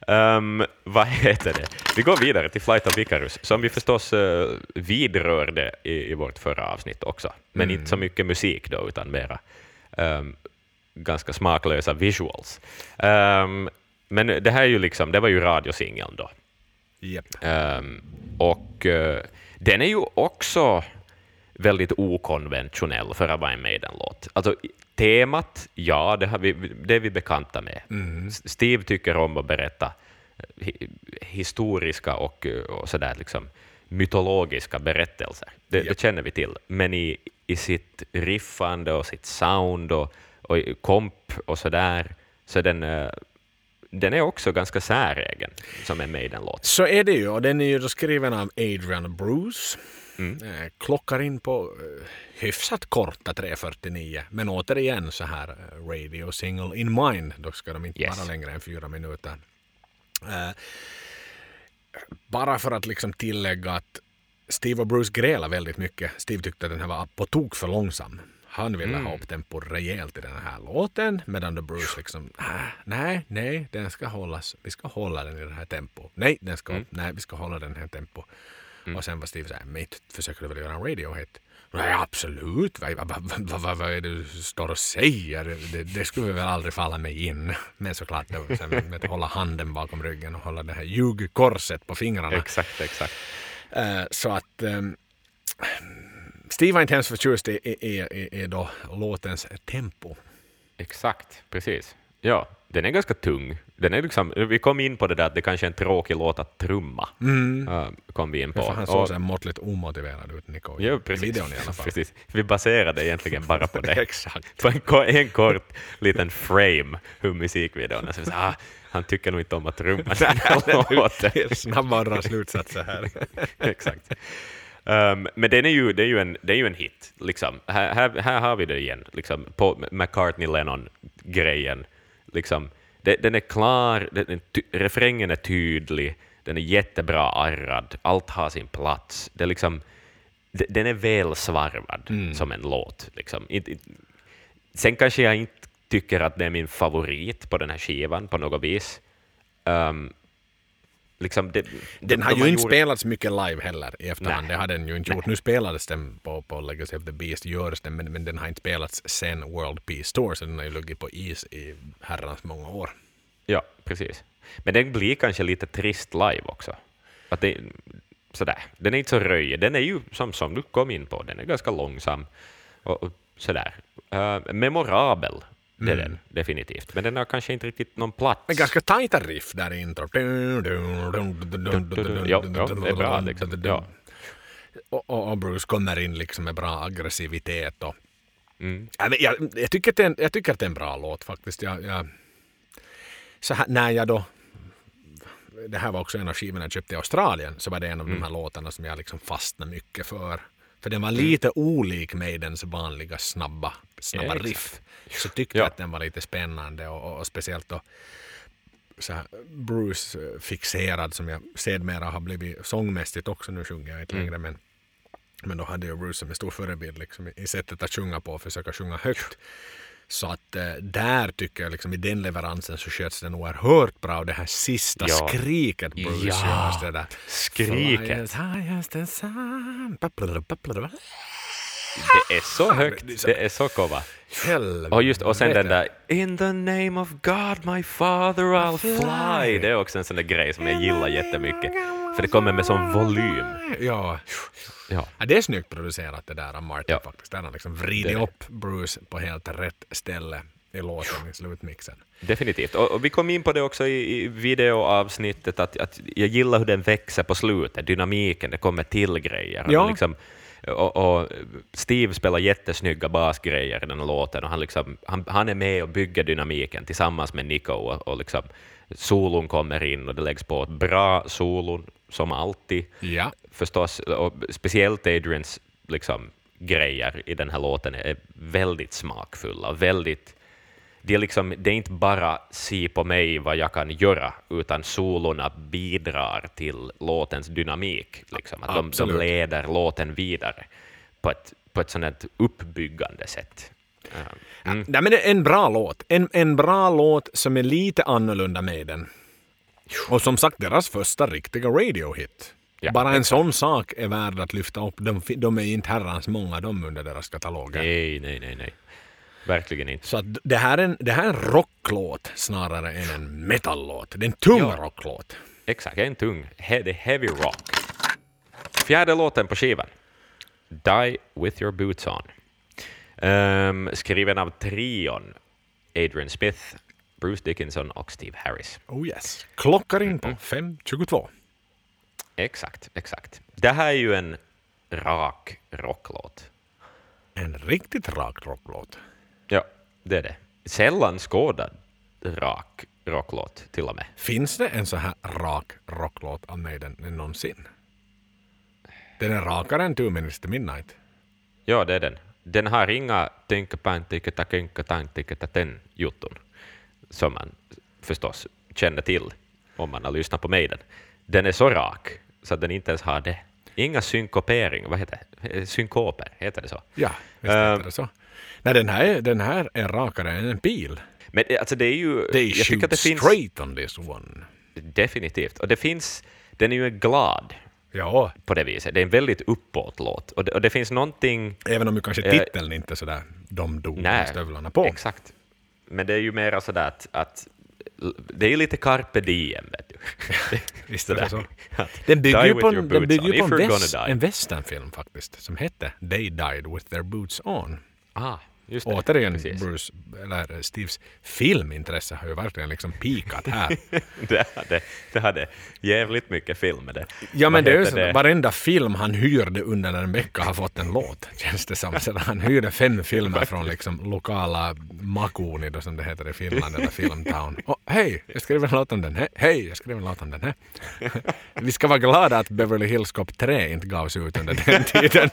Um, vad heter det? Vi går vidare till Flight of Icarus, som vi förstås uh, vidrörde i, i vårt förra avsnitt också. Men inte så mycket musik då, utan mera ehm, ganska smaklösa visuals. Ehm, men det här är ju liksom, det var ju radiosingeln då. Ehm, och eh, den är ju också väldigt okonventionell för att vara en Maiden-låt. Alltså, temat, ja, det, har vi, det är vi bekanta med. S- Steve tycker om att berätta eh, hi, historiska och, eh, och sådär liksom mytologiska berättelser. Det, Japp. det känner vi till. Men i, i sitt riffande och sitt sound och, och komp och sådär, så den, eh, den är också ganska säregen som en Maiden-låt. Så är det ju, och den är ju skriven av Adrian Bruce. Mm. Eh, Klockar in på eh, hyfsat korta 3.49, men återigen så här eh, radio single in mind. Då ska de inte Yes. vara längre än fyra minuter. Bara för att liksom tillägga att Steve och Bruce grälade väldigt mycket. Steve tyckte att den här var på tok för långsam. Han ville Mm. ha upp tempo rejält i den här låten medan då Bruce liksom "Ah, nej, nej, den ska hållas. Vi ska hålla den i det här tempo. Nej, den ska, Mm. nej, vi ska hålla den här tempo. Och sen var Steve så här, mate, försöker du väl göra en radiohit? Nej, absolut. Vad, vad, vad, vad är det du står och säger? Det, det skulle väl aldrig falla mig in. Men såklart, det, sen, med att hålla handen bakom ryggen och hålla det här ljugkorset på fingrarna. Exakt, exakt. Eh, så att ehm, Steve var inte hemskt förtjust i, i, i, i då låtens tempo. Exakt, precis. Ja, den är ganska tung. Den är liksom, vi kom in på det där att det kanske är en tråkig låt att trumma. Uh, kom vi in på. För han såg så måttligt omotiverad ut, Nico, i, Ja, i videon i alla fall. precis. Vi baserade egentligen bara på det. Exakt. På en, en kort liten frame hur musikvideon är. Så ah, han tycker nog inte om att trumma den här låten. Det är Snabba att dra slutsatser här. Exakt. Um, men den är ju, det, är ju en, det är ju en hit. Liksom. Här, här, här har vi det igen, liksom, på McCartney-Lennon-grejen. Liksom, det, den är klar, den ty, refrängen är tydlig, den är jättebra arrad, allt har sin plats. Det är liksom, det, den är väl svarvad som en låt. Liksom. Sen kanske jag inte tycker att det är min favorit på den här skivan på något vis. Um, liksom det, Den de- har de ju inte gjort- spelats mycket live heller i efterhand. Nej. Det har den ju inte gjort. Nu spelades den på, på Legacy of the Beast, görs den, men, men den har inte spelats sen World Peace Tour, så den har ju legat på is i herrans många år. Ja, precis. Men den blir kanske lite trist live också. Att det, sådär. Den är inte så röjig. Den är ju, som, som du kom in på, den är ganska långsam. Och, och sådär. Uh, memorabel, det är den definitivt. Men den har kanske inte riktigt någon plats. Men ganska tajta riff där i intro. Ja, det är bra liksom. Ja. Och, och, Bruce kommer in liksom med bra aggressivitet. Och, Mm. Ja, men jag, jag, tycker att det är en, jag tycker att det är en bra låt faktiskt. Jag, jag, så här, när jag då... Det här var också en av skivorna jag köpte i Australien. Så var det en av de här låtarna som jag liksom fastnade mycket för. För den var lite olik Maidens vanliga snabba, snabba Exakt. riff. Så tyckte Ja. jag att den var lite spännande och, och, och speciellt då så här, Bruce eh, fixerad som jag sedermera har blivit sångmässigt också. Nu sjunger jag inte längre men men då hade jag Bruce som en stor förebild liksom, i- i sättet att sjunga på och försöka sjunga högt. Så att eh, där tycker jag liksom i den leveransen så sköts den oerhört bra och det här sista Ja. skriket Bruce Ja. gör. Det där. Skriket. Det är så högt. det är så- kova. Och, just, och sen den där In the name of God my father I'll fly. Det är också en sån där grej som jag gillar jättemycket. För det kommer med sån volym. Ja. Ja. ja, det är snyggt producerat det där av Martin Ja. faktiskt. Där han liksom det. upp Bruce på helt rätt ställe i låten i slutmixen. Definitivt. Och, och vi kom in på det också i, i videoavsnittet, att, att jag gillar hur den växer på slutet, dynamiken, det kommer till grejer. Ja. Och Liksom, och, och Steve spelar jättesnygga basgrejer i den låten, och han, liksom, han, han är med och bygger dynamiken tillsammans med Nico, och, och liksom, solon kommer in och det läggs på ett bra solon, som alltid Ja. förstås, och speciellt Adrians liksom, grejer i den här låten är väldigt smakfulla. Väldigt, det, är liksom, det är inte bara se på mig vad jag kan göra, utan solorna bidrar till låtens dynamik. Liksom. Att de, de leder låten vidare på ett, på ett här uppbyggande sätt. Mm. Nej, men en bra låt. En, en bra låt som är lite annorlunda med den. Och som sagt, deras första riktiga radiohit. Ja, Bara en sån sak är värd att lyfta upp. De, de är inte herrans många de under deras kataloger. Nej, nej, nej, nej. Verkligen inte. Så att det, här är en, det här är en rocklåt snarare än en metallåt. Det är en tung Ja. rocklåt. Exakt, en tung. He, det är heavy rock. Fjärde låten på skivan. Die with your boots on. Ehm, skriven av trion Adrian Smith, Bruce Dickinson och Steve Harris. Oh yes. Klockar in på 5.22. Exakt, exakt. Det här är ju en rak rocklåt. En riktigt rak rocklåt. Ja, det är det. Sällan skådad rak rocklåt till och med. Finns det en så här rak rocklåt av Maiden någonsin? Den är rakare än Two Minutes to Midnight. Ja, det är den. Den har inga tänkapantiketakenkatantiketaten jutton som man förstås känner till om man har lyssnat på Maiden. Den är så rak så att den inte ens har det. Inga synkopering, vad heter det? Synkoper, heter det så? Ja, visst heter det så. Nej, den här, är- den här är rakare än en pil. Men eh, alltså det är ju... They jag shoot att det finns... straight on this one. Definitivt. Och det finns... Den är ju glad Ja, på det viset. Det är en väldigt uppåt-låt. Och det, och det finns någonting... även om ju kanske Eh, titeln inte är sådär de dog Nej, stövlarna på. Exakt. Men det är ju mera sådär att, att det är lite carpe diem, vet du. Visst är det så. Den bygger ju på, den bygger på en, väst, en westernfilm faktiskt, som hette They Died With Their Boots On. Ah, just det. Återigen, Precis. Bruce, eller Steves filmintresse har ju verkligen liksom pikat här. det, hade, det hade jävligt mycket film det. Ja men Vad det är ju så, varenda film han hyrde under en vecka har fått en låt, känns det som. Så han hyrde fem filmer från liksom lokala Makuni, då som det heter i Finland, eller Filmtown. Och hej, jag skrev en låt om den här. Hej, jag skrev en låt om den här. Vi ska vara glada att Beverly Hills Cop 3 inte gavs ut under den tiden.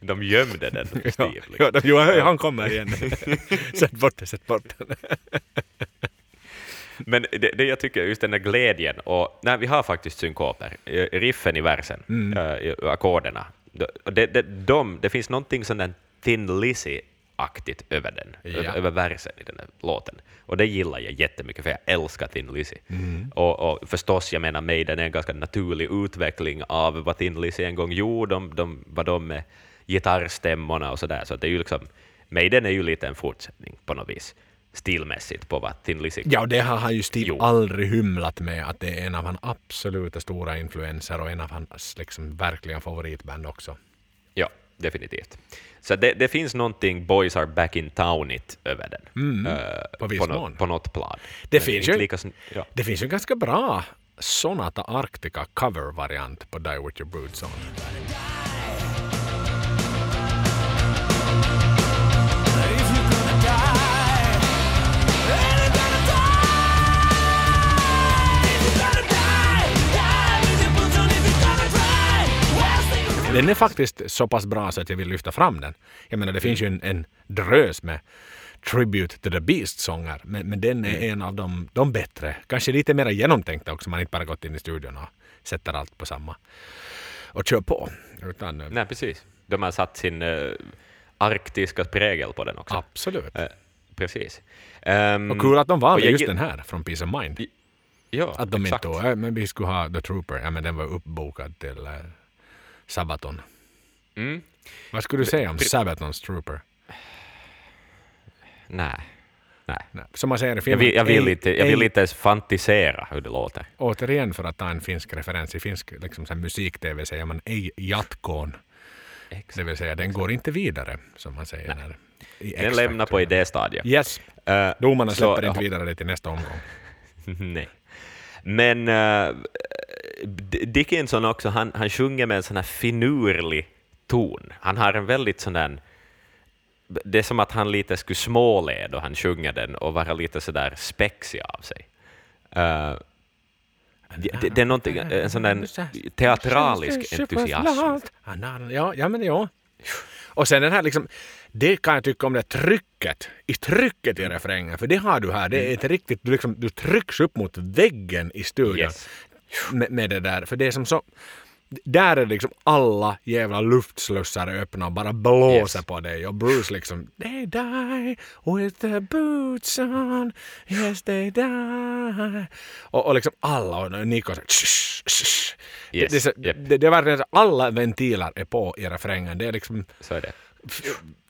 De gömde den för Ja, Steve. Liksom. ja, de- jo, han kommer igen. sätt bort det, sätt bort det. Men det, det jag tycker, just den där glädjen, och nej, vi har faktiskt synkoper, riffen i versen, Mm. i ackorderna. Det, det, de, det finns någonting sån där Thin Lizzy-aktigt över den, Ja. över, över versen i den här låten. Och det gillar jag jättemycket, för jag älskar Thin Lizzy. Mm. Och, och förstås, jag menar, Maiden är en ganska naturlig utveckling av vad Thin Lizzy en gång gjorde, de, de, vad de med gitarrstämmorna och sådär. Så det är ju liksom, Maiden är ju lite en fortsättning på något vis, stilmässigt på vad Thin Lizzy Ja, och det har han ju Steve Jo. aldrig hymlat med, att det är en av hans absoluta stora influenser och en av hans liksom, verkliga favoritband också. Ja, definitivt. Så det, det finns någonting Boys are back in townigt över den. på viss på, mån. nå- på något plan. Det finns ju- Lika, ja. Det finns ju en ganska bra Sonata Arctica cover-variant på Die With Your Boots On. Den är faktiskt så pass bra så att jag vill lyfta fram den. Jag menar, det finns ju en, en drös med Tribute to the Beast-sånger, men, men den är en av de, de bättre. Kanske lite mer genomtänkta också, man inte bara gått in i studion och sätter allt på samma och kör på. Utan, eh, Nej, precis. De har satt sin uh, arktiska prägel på den också. absolut. Eh, precis. Ehm, Och kul att de valde just den här från Peace of Mind. Ja, Att de exakt. inte men vi skulle ha The Trooper, ja men den var uppbokad till äh, Sabaton. Mm. Vad skulle du säga om Sabatons Trooper? Nej. Nej. Nej. Som man säger i Jag filmen. vill, jag, vill inte, jag vill inte ens fantisera hur det låter. Återigen för att ta en finsk referens i finsk liksom, så musik-tv säger man ej jatkoon. Det vill säga den går inte vidare som man säger när, i Den lämnar på idéstadiet. Yes. Eh, Domarna så- släpper inte vidare det till nästa omgång. Nej. Men uh, Dickinson också, han, han sjunger med en sån här finurlig ton. Han har en väldigt sån där... Det är som att han lite skulle småle då han sjunger den och vara lite sådär spexig av sig. Eh, det, det, det är någonting, en sån där teatralisk entusiasm. Ja, ja men ja. Och sen den här liksom, det kan jag tycka om det trycket, i trycket i refrängen, för det har du här. Det är ett riktigt, du, liksom, du trycks upp mot väggen i studion Yes. Med, med det där. För det är som så, där är liksom alla jävla luftslussar öppna och bara blåser Yes. på dig. Och Bruce liksom, they die with the boots on, yes they die. Och, och liksom alla, och Nico så, shh, shh. Yes, Det, det, så- japp. det, det är verkligen alla ventiler är på i refrängen. Det är liksom Så är det.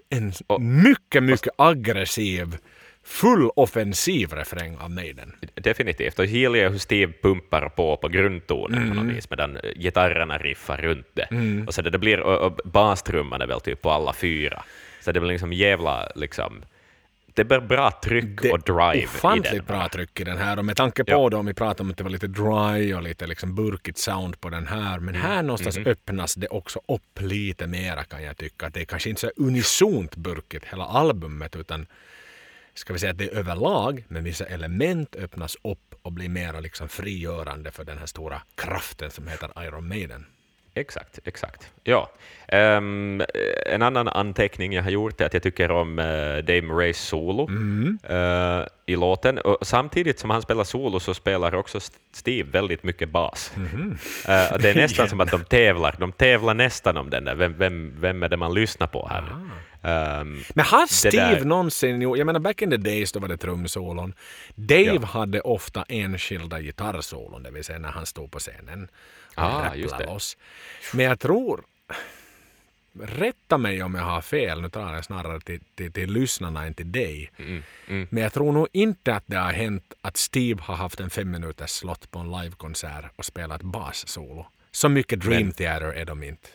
en Och- mycket, mycket aggressiv, full offensiv refräng av Maiden. Definitivt. Och gillar jag hur Steve pumpar på på grundtonen på Mm. något vis, medan gitarrerna riffar runt det. Och, så det, det blir, och, och bastrumman är väl typ på alla fyra. Så det blir liksom jävla... Liksom, det blir bra tryck Det och drive i ofantligt den. bra tryck i den här och med tanke på Ja. då om vi pratar om att det var lite dry och lite liksom burkigt sound på den här men här någonstans Mm-hmm. öppnas det också upp lite mera kan jag tycka. Det är kanske inte så unisont burkigt hela albumet utan ska vi säga att det är överlag men vissa element öppnas upp och blir mera liksom frigörande för den här stora kraften som heter Iron Maiden. Exakt, exakt. Ja. Um, en annan anteckning jag har gjort är att jag tycker om uh, Dave Murrays solo Mm. uh, i låten. Och samtidigt som han spelar solo så spelar också Steve väldigt mycket bas. Mhm. Uh, det är nästan som att de tävlar. De tävlar nästan om den där. Vem, vem, vem är det man lyssnar på här? Um, Men har Steve där- någonsin gjort, jag menar back in the days då var det trumsolon. Dave Ja. hade ofta enskilda gitarrsolon, det vill säga när han stod på scenen och Ah, just det. loss. Men jag tror, rätta mig om jag har fel, nu talar jag snarare till, till, till lyssnarna än till dig. mm, mm. Men jag tror nog inte att det har hänt att Steve har haft en fem minuters slott på en livekonsert och spelat bassolo. Så mycket Dream Men- Theater är de inte.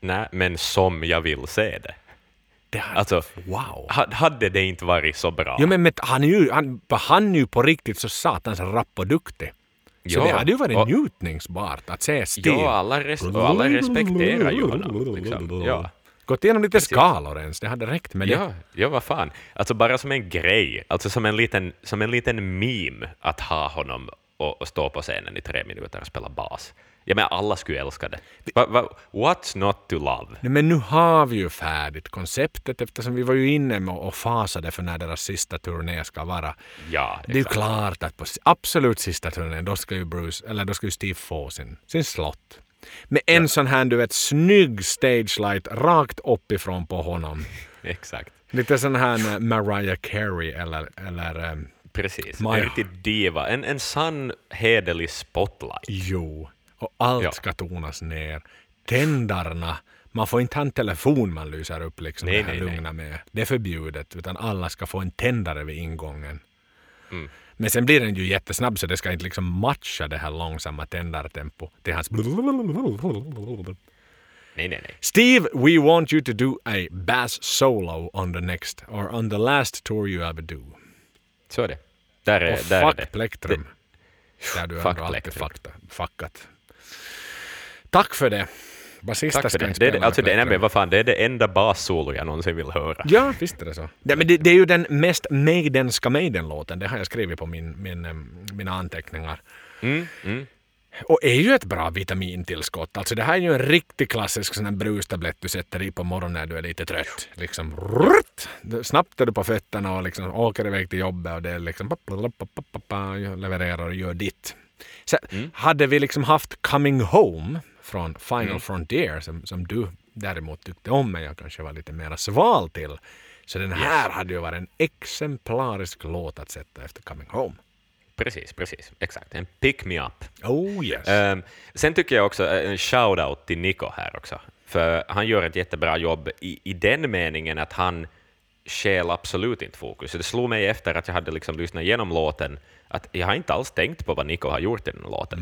Nej, men som jag vill se det. Det har, Alltså, wow! ha- hade det inte varit så bra? Jo men, men han är ju, han, han är ju på riktigt så satans rapp och duktig. Så Ja, det hade ju varit och- njutningsbart att se Steve. Ja, alla, res och alla respekterar ju honom. Liksom. Ja. Gått igenom lite skalor ens, det hade räckt med det. Ja, ja, vad fan. Alltså bara som en grej, alltså som en liten, som en liten meme att ha honom och, och stå på scenen i tre minuter och spela bas. Ja, men alla skulle älska det. Va, va, what's not to love? Nej, Men nu har vi ju färdigt konceptet eftersom vi var ju inne och fasade för när deras sista turné ska vara. Ja, Det är ju exakt. klart att på absolut sista turnén då ska ju Bruce, eller då ska ju Steve få sin, sin slott. Med en sån här du vet snygg stage light rakt uppifrån på honom. Exakt. Lite sån här eh, Mariah Carey eller, eller um, Precis. Maja. En riktig diva. En, en sann hederlig spotlight. jo. Och allt Ja. ska tonas ner. Tändarna. Man får inte ha en telefon man lyser upp liksom Nej, det här nej, nej. lugna med. Det är förbjudet. Utan alla ska få en tändare vid ingången. Mm. Men sen blir den ju jättesnabb så det ska inte liksom matcha det här långsamma tändartempo till hans... Nej, nej, nej. Steve, we want you to do a bass solo on the next or on the last tour you ever do. Så är det. Där är, Och där är fuck det. plektrum. Där du ändå alltid fakta, fuckat. Tack för det. Basista Tack för det. Det är, alltså, det, nej, vad fan, det är det enda bassolo jag någonsin vill höra. Ja, visst är det så. Det, men det, det är ju den mest Maidenska Maiden-låten. Det har jag skrivit på min, min, em, mina anteckningar. Mm, mm. Och är ju ett bra vitamintillskott. Alltså det här är ju en riktigt klassisk sån här brustablett du sätter i på morgonen när du är lite trött. Liksom rutt, snabbt är du på fötterna och liksom åker iväg till jobbet och det är liksom levererar och gör ditt. Så hade vi liksom haft Coming Home från Final Frontier som, som du däremot tyckte om men jag kanske var lite mer sval till. Så den här hade ju varit en exemplarisk låt att sätta efter Coming Home. Precis, precis. Exakt. En pick me up. Oh yes. Ehm, sen tycker jag också eh, en shout-out till Nico här också. För han gör ett jättebra jobb i, i den meningen att han stjäl absolut inte fokus. Det slog mig efter att jag hade liksom lyssnat igenom låten att jag har inte alls tänkt på vad Nico har gjort i den låten.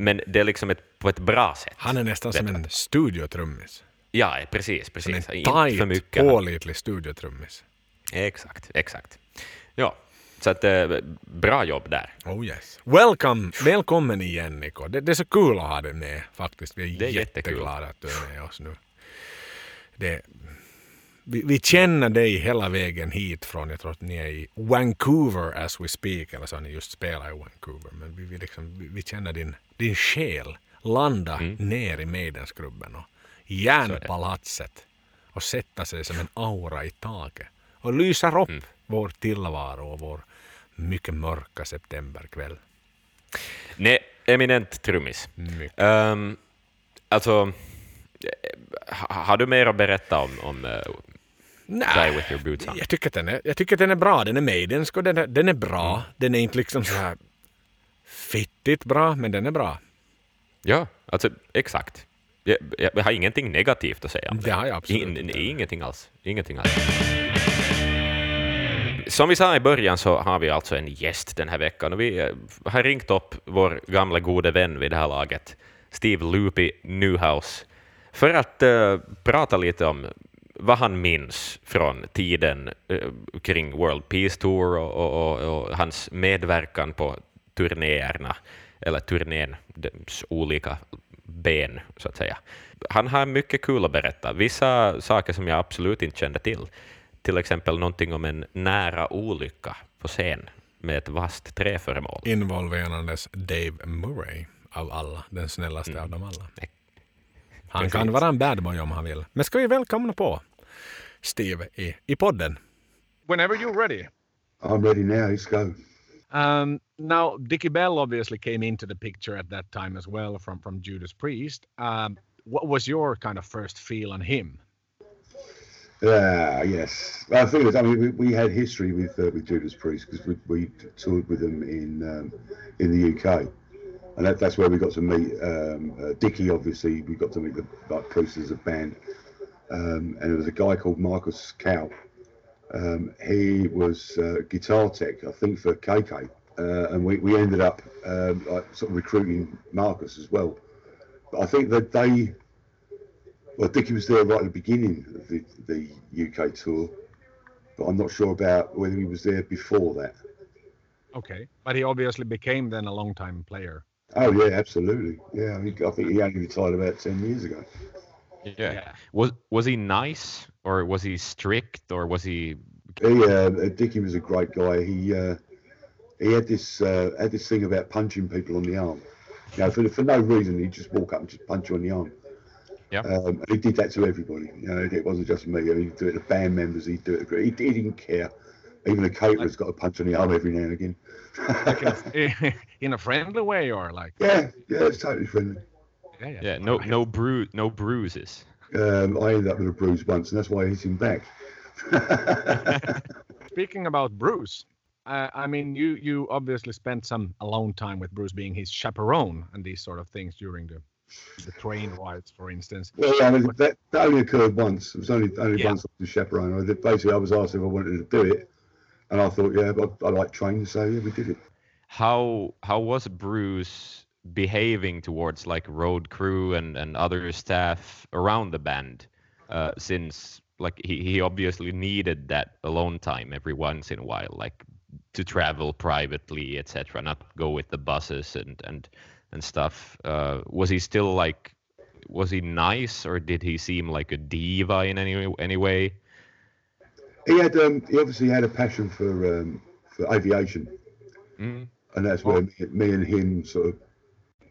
Men det är liksom ett, på ett bra sätt. Han är nästan som en studiotrummis. Ja, precis, Som precis. en Inte för mycket. pålitlig studiotrummis. Exakt, exakt. Ja, så att, eh, bra jobb där. Oh yes. Welcome, välkommen igen Niko. Det, det är så kul att ha dig med faktiskt. Vi är, Det är jättekul. jätteglada att du är med oss nu. Det, vi, vi känner dig hela vägen hit från, jag tror att ni är i Vancouver as we speak, eller så har ni just spelat i Vancouver. Men vi, vi, liksom, vi, vi känner din, din själ landa ner i Maidenskrubben och järnpalatset och sätta sig som en aura i taket och lyser upp vår tillvaro och vår mycket mörka septemberkväll. Nej, eminent trummis. Um, alltså, eh, ha- har du mer att berätta om, om uh, Die With Your Boots On? Jag tycker, att den är, jag tycker att den är bra. Den är Maidensk och den är, den är bra. Den är inte liksom så här fittigt bra, men den är bra. Ja, alltså exakt. Jag, jag, har ingenting negativt att säga om Det har jag absolut In, inte. ingenting alls. Ingenting alls. Som vi sa i början så har vi alltså en gäst den här veckan och vi eh, har ringt upp vår gamla gode vän vid det här laget, Steve Loopy Newhouse, för att eh, prata lite om vad han minns från tiden eh, kring World Peace Tour och, och, och, och hans medverkan på turnéerna, eller turnén, dess olika ben, så att säga. Han har mycket kul att berätta. Vissa saker som jag absolut inte kände till. Till exempel någonting om en nära olycka på scen med ett vasst Han Precis. kan vara en bad boy om han vill. Men ska vi välkomna på Steve i, i podden? Whenever you're ready. I'm ready now. Let's go. Um, now, Dickie Bell obviously came into the picture at that time as well from, from Judas Priest. Um, what was your kind of first feel on him? Yeah, uh, yes. I think was, I mean, we, we had history with uh, with Judas Priest because we, we toured with them in um, in the UK, and that, that's where we got to meet um, uh, Dickie. Obviously, we got to meet the like as a band, um, and there was a guy called Marcus Cow. Um, he was uh, guitar tech, I think, for KK, uh, and we, we ended up um, like sort of recruiting Marcus as well. But I think that they well, Dickie was there right at the beginning of the, the UK tour, but I'm not sure about whether he was there before that. Okay, but he obviously became then a long time player. Oh yeah, absolutely. Yeah, I, think he only retired about ten years ago. Yeah. yeah. Was was he nice or was he strict or was he? He uh, Dickie was a great guy. He uh, he had this uh, had this thing about punching people on the arm. You know, for for no reason, he'd just walk up and just punch you on the arm. Yeah. Um, he did that to everybody. You know, it wasn't just me. I mean, He'd do it to band members. He'd do it. To, he, he didn't care. Even the caterer's got a punch on the arm every now and again. Like in a friendly way, or like? Yeah, yeah, it's totally friendly. Yeah, yeah. yeah no, no bru- no bruises. Um, I ended up with a bruise once, and that's why I hit him back. Speaking about Bruce, uh, I mean, you you obviously spent some alone time with Bruce being his chaperone and these sort of things during the the train rides, for instance. Well, yeah, I mean, that, that only occurred once. It was only only yeah. once the chaperone. Basically, I was asked if I wanted to do it, and I thought, yeah, I, I like trains, so yeah, we did it. How how was Bruce behaving towards like road crew and and other staff around the band? Uh, since like he, he obviously needed that alone time every once in a while, like to travel privately, etc. Not go with the buses and and and stuff. Uh, was he still like, was he nice or did he seem like a diva in any any way? He had um, he obviously had a passion for um, for aviation, mm. and that's where me, me, and him sort of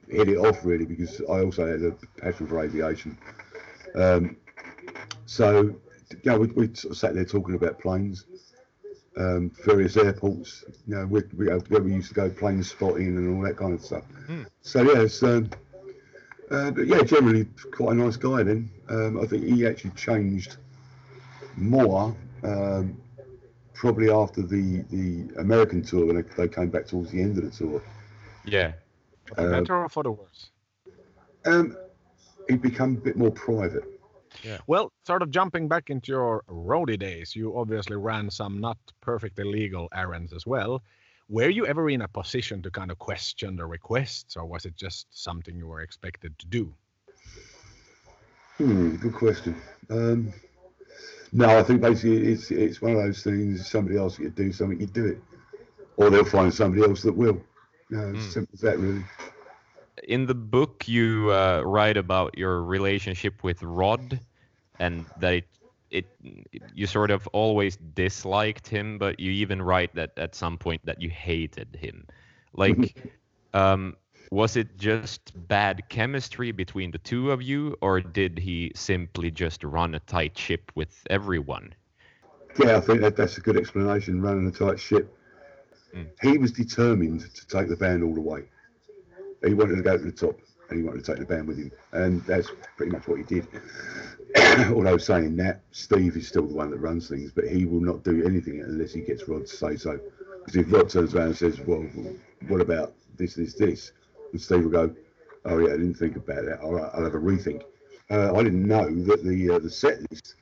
hit it off really because I also had a passion for aviation. Um, so yeah, we, we sort of sat there talking about planes, um, various airports, you know, where, where, we used to go plane spotting and all that kind of stuff. Mm. So yeah, it's, um, uh, but yeah, generally quite a nice guy. Then um, I think he actually changed more um, probably after the the American tour when they, they, came back towards the end of the tour. Yeah, for the better or for the worse? Um, he become a bit more private. Yeah. Well, sort of jumping back into your roadie days, you obviously ran some not perfectly legal errands as well. Were you ever in a position to kind of question the requests, or was it just something you were expected to do? Hmm, good question. Um, no, I think basically it's it's one of those things. Somebody else you to do something, you do it, or they'll find somebody else that will. You know, mm. simple as that, really in the book you uh, write about your relationship with Rod and that it, it, you sort of always disliked him but you even write that at some point that you hated him like um, was it just bad chemistry between the two of you or did he simply just run a tight ship with everyone yeah i think that, that's a good explanation running a tight ship mm. he was determined to take the band all the way he wanted to go to the top and he wanted to take the band with him. And that's pretty much what he did. Although saying that, Steve is still the one that runs things, but he will not do anything unless he gets Rod to say so. Because if Rod turns around and says, well, what about this, this, this? And Steve will go, oh yeah, I didn't think about that. All right, I'll have a rethink. Uh, I didn't know that the uh, the set list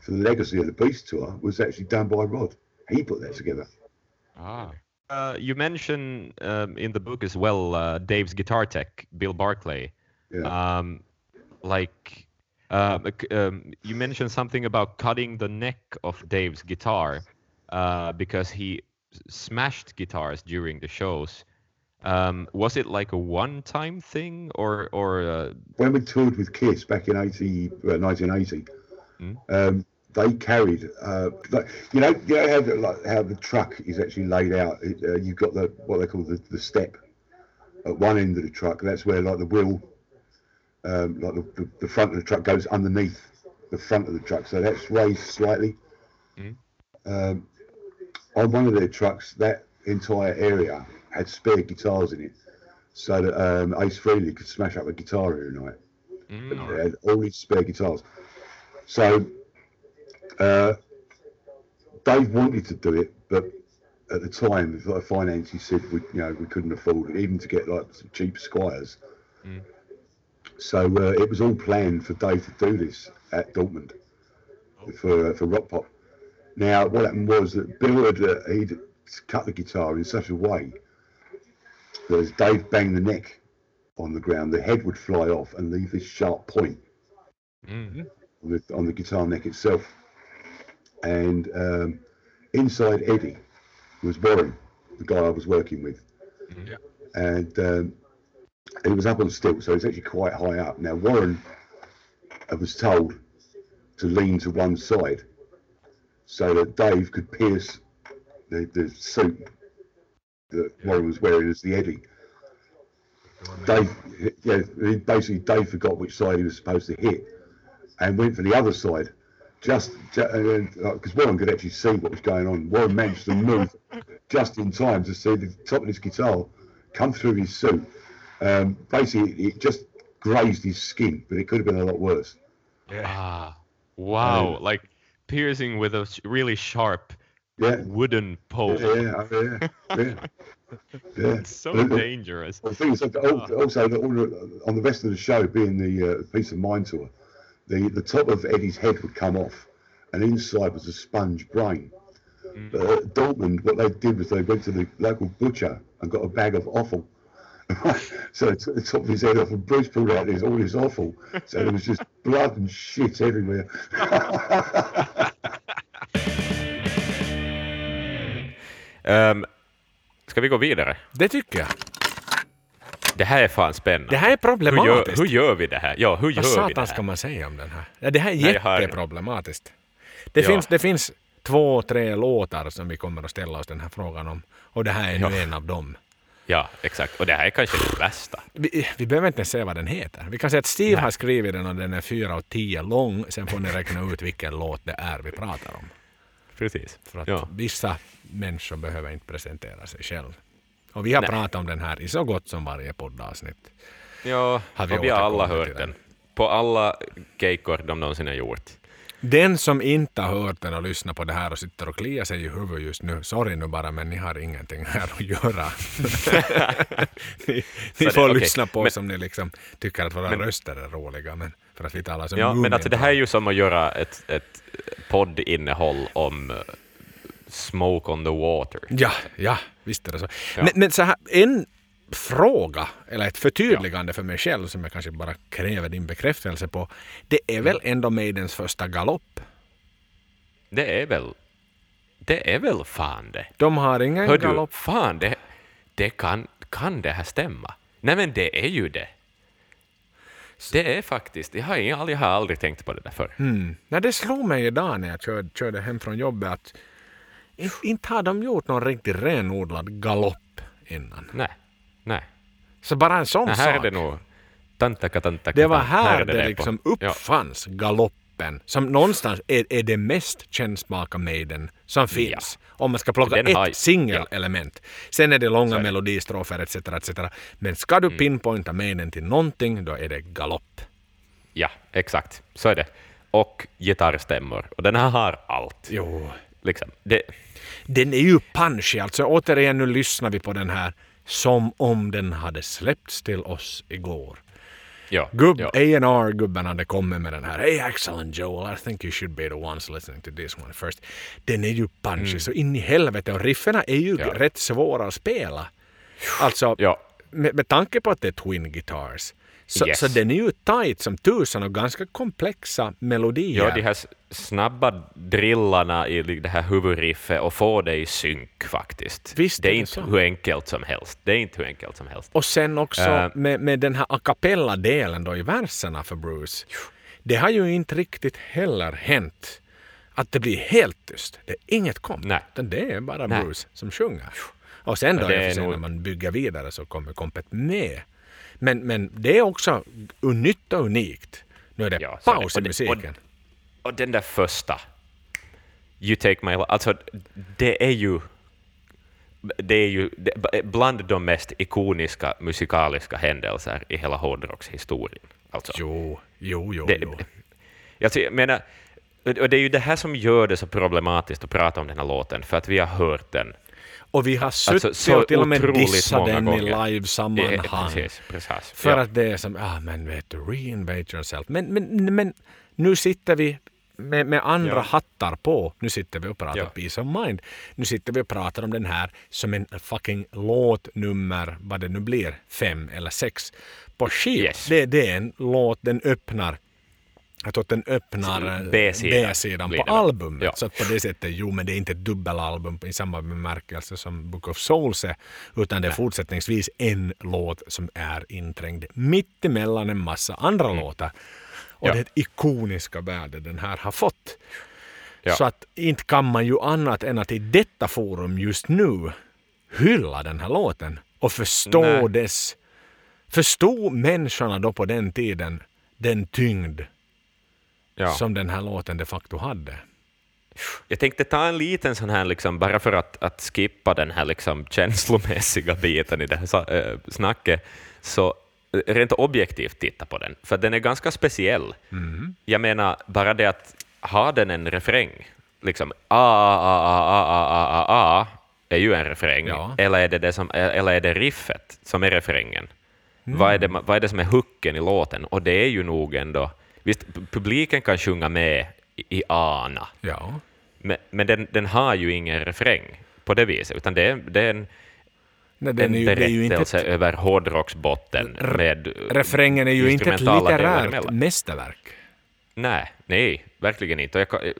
for the Legacy of the Beast tour was actually done by Rod. He put that together. Ah. Uh, you mention um, in the book as well uh, Dave's guitar tech, Bill Barclay. Yeah. Um, like uh, um, you mentioned something about cutting the neck of Dave's guitar uh, because he smashed guitars during the shows. Um, was it like a one-time thing, or or uh... when we toured with Kiss back in 80, 1980? Mm. Um, they carried, uh, like, you know, you know how the, like, how the truck is actually laid out. uh, you've got the what they call the, the step at one end of the truck. That's where like the wheel um, like the, the, the front of the truck goes underneath the front of the truck, so that's raised slightly. Um, on one of their trucks, that entire area had spare guitars in it, so that um, Ace Frehley could smash up a guitar every night. They had all these spare guitars. So uh, Dave wanted to do it, but at the time, for finance, he said we, you know, we couldn't afford it, even to get like some cheap squires. So uh, it was all planned for Dave to do this at Dortmund for uh, for Rock Pop. Now, what happened was that Bill had uh, he'd cut the guitar in such a way that as Dave banged the neck on the ground, the head would fly off and leave this sharp point Mm. on the, on the guitar neck itself. And um, inside Eddie was Warren, the guy I was working with. Yeah. And um, he was up on stilts, so he's actually quite high up. Now, Warren uh, was told to lean to one side so that Dave could pierce the, the suit that Warren was wearing as the Eddie. Dave, yeah, basically Dave forgot which side he was supposed to hit, and went for the other side, just because Warren could actually see what was going on. Warren managed to move just in time to see the top of his guitar come through his suit. Um, basically, it just grazed his skin, but it could have been a lot worse. Yeah. Ah, wow! Um, like piercing with a really sharp Yeah, wooden pole. yeah, yeah, yeah. yeah. It's so dangerous. The thing is, al- also that all the- on the rest of the show, being the uh, Peace of Mind tour, the the top of Eddie's head would come off, and inside was a sponge brain. But at Dortmund, what they did was they went to the local butcher and got a bag of offal. so they took the top of his head off, and Bruce pulled out his, all his offal. So there was just blood and shit everywhere. Um, ska vi gå vidare? Det tycker jag. Det här är fan spännande. Det här är hur, gör, problematiskt. hur gör vi det här? Ja, hur Vad gör vi det satan ska här? man säga om den här? Ja, det här är Nej, jätteproblematiskt. Det, Ja. finns, det finns två, tre låtar som vi kommer att ställa oss den här frågan om. Och det här är nu Ja. en av dem. Ja, exakt. Och det här är kanske det värsta. Vi, vi behöver inte ens säga vad den heter. Vi kan säga att Steve har skrivit den och den är fyra och tio lång. Sen får ni räkna ut vilken låt det är vi pratar om. Precis. För att Ja. vissa människor behöver inte presentera sig själv. Och vi har Nej. pratat om den här i så gott som varje poddavsnitt. Ja, Har vi och vi har alla hört den? den. På alla keikor de någonsin har gjort. Den som inte har hört den och lyssnat på det här och sitter och kliar sig i huvudet just nu, sorry nu bara men ni har ingenting här att göra. ni ni det- får okej, lyssna på men- som ni liksom tycker att våra Men- röster är roliga men för att vi talar som Ja, men alltså det här är ju som att göra ett, ett poddinnehåll om eh, Smoke on the Water. Ja, ja, visst är det så. Ja. Men, men så här, en fråga, eller ett förtydligande för mig själv som jag kanske bara kräver din bekräftelse på. Det är väl Mm. ändå Maidens första galopp? Det är väl... Det är väl fan det. De har ingen Hör du, galopp. fan det, det kan, kan det här stämma? Nej men det är ju det. Det är faktiskt, jag har, jag har aldrig tänkt på det där förr. Mm. Nej, det slog mig idag när jag körde, körde hem från jobbet att inte, inte har de gjort någon riktigt renodlad galopp innan. Nej, nej. Så bara en sån nej här är sak. det nog... Tantaka, tantaka, Det var här, är det, på. liksom Ja. uppfanns galoppen som någonstans är, är det mest kännsmaka Maiden som finns. Om man ska plocka Den har- ett singelelement. Sen är det långa är melodistrofer etc. etc. Men ska du pinpointa Maiden till någonting då är det galopp. Ja, exakt. Så är det. Och gitarrstämmor. Och den här har allt. Jo. Liksom. Det, Den är ju punchy. Alltså återigen nu lyssnar vi på den här som om den hade släppts till oss igår. Ja, Gubb, ja. A&R gubben hade kommit med den här. Hey Axel and Joel, I think you should be the ones listening to this one first. Den är ju punchy så in i helvete och rifferna är ju Mm. Ja. rätt svåra att spela. Alltså, Ja, med, med tanke på att det är twin guitars. Så, Yes. så den är ju tight som tusan och ganska komplexa melodier. ja, de här snabba drillarna i det här huvudriffet och få det i synk faktiskt. Visst det är det inte så. hur enkelt som helst. Det är inte hur enkelt som helst. Och sen också Äh. med, med den här a cappella-delen då i verserna för Bruce. Det har ju inte riktigt heller hänt att det blir helt tyst. Det är inget komp. Nej. Utan det är bara Nej. Bruce som sjunger. Och sen då det är nog- när man bygger vidare så kommer kompet med. Men, men det är också nytt och unikt. Nu är det Ja, så är det. paus i Och musiken. Och den där första, You take my life, alltså det är ju det är ju det, bland de mest ikoniska musikaliska händelser i hela hårdrockshistorien. Alltså, Jo, jo, jo, det, jo. ty- jag menar, och det är ju det här som gör det så problematiskt att prata om den här låten, för att vi har hört den Och vi har suttit alltså, så och till och med dissat den gånger. i live-sammanhang. Precis, precis. För ja. att det är som, ah men vet du, reinvent yourself. Men, men, men nu sitter vi med, med andra Ja. hattar på. Nu sitter vi och pratar Ja. peace of mind. Nu sitter vi och pratar om den här som en fucking låt nummer, vad det nu blir, fem eller sex på skiva. Yes. Det, det är en låt, den öppnar jag tror att den öppnar eh, B-sidan B-sidan på albumet. Ja. Så på det sättet, jo men det är inte ett dubbelalbum i samma bemärkelse som Book of Souls är. Utan det är fortsättningsvis en låt som är inträngd mitt emellan en massa andra låtar. Och Mm. Ja. det ikoniska värde den här har fått. Ja. Så att inte kan man ju annat än att i detta forum just nu hylla den här låten och förstå Nej. dess... Förstå människorna då på den tiden den tyngd ja. som den här låten de facto hade. Jag tänkte ta en liten sån här, liksom, bara för att, att skippa den här liksom, känslomässiga biten i det här äh, snacket, så eh, rent objektivt titta på den, för den är ganska speciell. Jag menar, bara det att ha den en refräng, liksom a, a, a, a, a, a, a, a, är ju en refräng, Ja. eller, är det det som, eller är det riffet som är refrängen? Vad, är det, vad är det som är hooken i låten? Och det är ju nog ändå... Visst, pu- publiken kan sjunga med i, ana, Ja. men, men den, den har ju ingen refräng på det viset, utan det det är en, Nej, den en är ju, det är ju inte berättelse ett, över hårdrocksbotten med refrängen är ju inte ett litterärt mästerverk. Nej, nej, verkligen inte. Jag,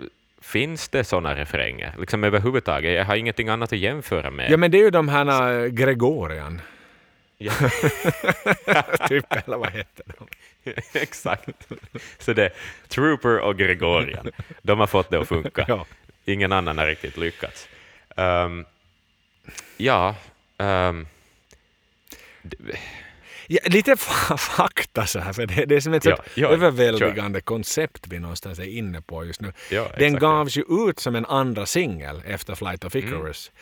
finns det sådana refränger? Liksom överhuvudtaget, jag har ingenting annat att jämföra med. Ja men det är ju de här äh, Gregorian. Ja. typ, eller vad heter de? Exakt. Så det är Trooper och Gregorian. De har fått det att funka. Ja. Ingen annan har riktigt lyckats. Ehm, ja, d- Ja, lite fa- fakta så här, för det, det är som ett Ja, ja, överväldigande koncept vi någonstans är inne på just nu. Ja, Den exakt, gavs ju ut som en andra singel efter Flight of Icarus.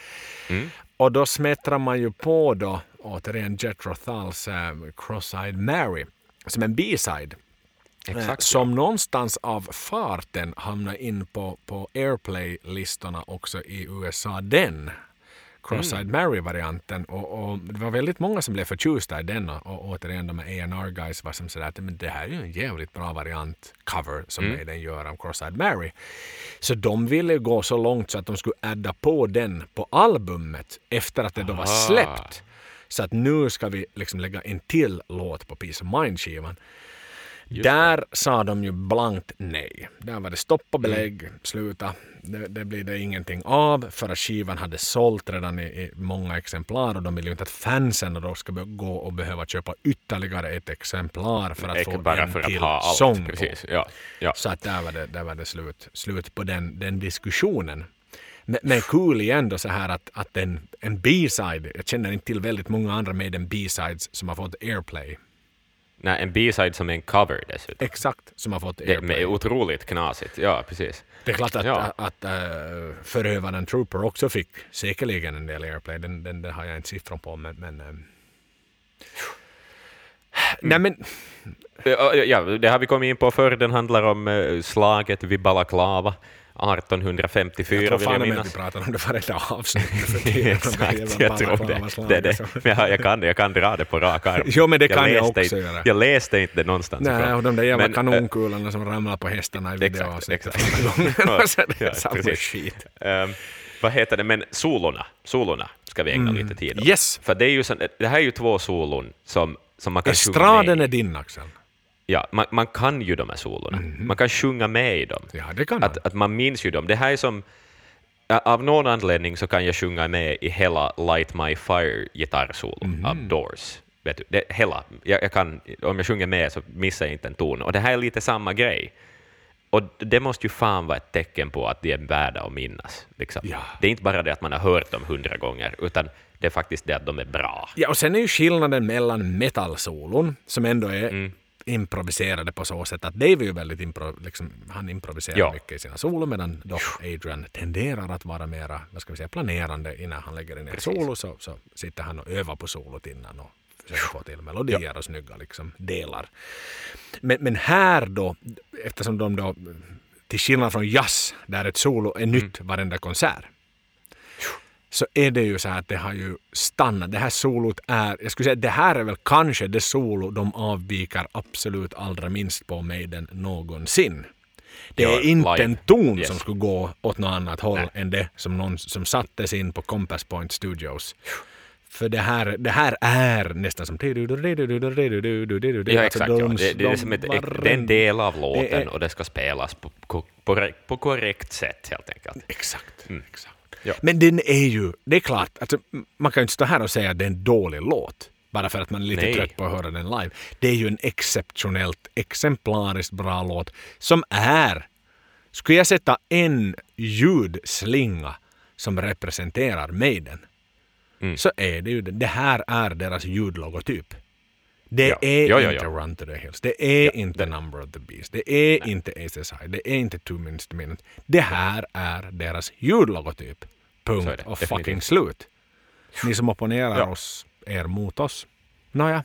Mm. Och då smättrar man ju på då, återigen Jethro Thulls äh, Cross-Eyed Mary som en B-side. Eh, Exakt, som någonstans av farten hamnar in på, på Airplay-listorna också i USA. Den Cross-Eyed Mm. Mary-varianten. Och, och det var väldigt många som blev förtjusta i den. Och, och återigen de här A&R guys var som sådär att men det här är ju en jävligt bra variant cover som Mm. den gör av Cross-Eyed Mary. Så de ville gå så långt så att de skulle adda på den på albumet efter att det då var Aha. släppt. Så att nu ska vi liksom lägga en till låt på Peace of Mind-skivan. Där sa de ju blankt nej. Där var det stopp och belägg, sluta. Det, det blir det ingenting av för att skivan hade sålt redan i, i många exemplar och de vill ju inte att fansen då ska gå och behöva köpa ytterligare ett exemplar för att Inte få bara en för att till ha allt. sång på. Ja, ja. Så att där var det, där var det slut, slut på den, den diskussionen. Men, men kul igen då så här att, att en, en B-side, jag känner inte till väldigt många andra med en B-sides som har fått airplay. Nej, en B-side som är en cover dessutom. Exakt, som har fått Det airplay. är otroligt knasigt. Ja, precis. Det är klart att, Ja. att, att äh, förövaren Trooper också fick säkerligen en del airplay. Den, den, den har jag inte siffror på. Men, men, ähm. Nej men, Ja, Ja, det har vi kommit in på förr. Den handlar om eh, slaget vid Balaklava 1854, jag tror vill fan jag med att vi minnas. pratar om det varenda avsnitt. Exakt, jag tror det. det, det. Men jag, jag, kan, jag kan dra det på rak arm. Jo, men det kan jag läste också inte, göra. Jag läste inte det någonstans Nej, och de där jävla Men, eh, kanonkulorna som ramlar på hästarna i videoavsnittet samma skit. Ehm, vad heter det, men solorna, solorna ska vi ägna lite tid åt. Mm. Yes. För det, är ju det här är ju två solon som, som man kan sjunga Estraden med är din Axel. Ja, man, man kan ju de här solorna. Man kan sjunga med i dem. Ja, det kan man. Att, att man minns ju dem. Det här är som... Av någon anledning så kan jag sjunga med i hela Light My Fire gitarrsolo av Doors. Vet du, det, hela. Jag, jag kan, om jag sjunger med så missar jag inte en ton. Och det här är lite samma grej. Och det måste ju fan vara ett tecken på att de är värda att minnas. Liksom. Ja. Det är inte bara det att man har hört dem hundra gånger, utan Det är faktiskt det att de är bra. Ja, och sen är ju skillnaden mellan metal-solon, som ändå är mm. Improviserade på så sätt att Dave är ju väldigt impro, liksom, han improviserar ja. mycket i sina solon medan då Adrian tenderar att vara mera, vad ska vi säga, planerande innan han lägger in ett solo så, så sitter han och övar på solot innan och försöker få till melodier ja. och snygga liksom, delar. Men, men här då, eftersom de då, till skillnad från jazz, där ett solo är nytt mm. varenda konsert, så är det ju så att det har ju stannat. Det här solot är, jag skulle säga det här är väl kanske det solo de avviker absolut allra minst på Maiden någonsin. Det är inte live. en ton yes. som skulle gå åt något annat håll Nej. än det som någon som sattes in på Compass Point Studios. För det här, det här är nästan som... Ja, exakt. Ja. Det, det, är som ett, det är en del av låten och det ska spelas på, på, på korrekt sätt helt enkelt. Exakt. Mm. exakt. Ja. Men den är ju, det är klart, alltså, man kan ju inte stå här och säga att det är en dålig låt. Bara för att man är lite Nej. trött på att höra den live. Det är ju en exceptionellt, exemplariskt bra låt som är, skulle jag sätta en ljudslinga som representerar Maiden, mm. så är det ju det. Det här är deras ljudlogotyp. Det ja. är ja, ja, inte Run to the Hills. Det är inte det. Number of the Beast. Det är Nej. inte Aces High. Det är inte Two Minutes to Minutes. Det här är deras ljudlogotyp. Punkt och fucking slut. Ni som opponerar oss, er mot oss. Nåja.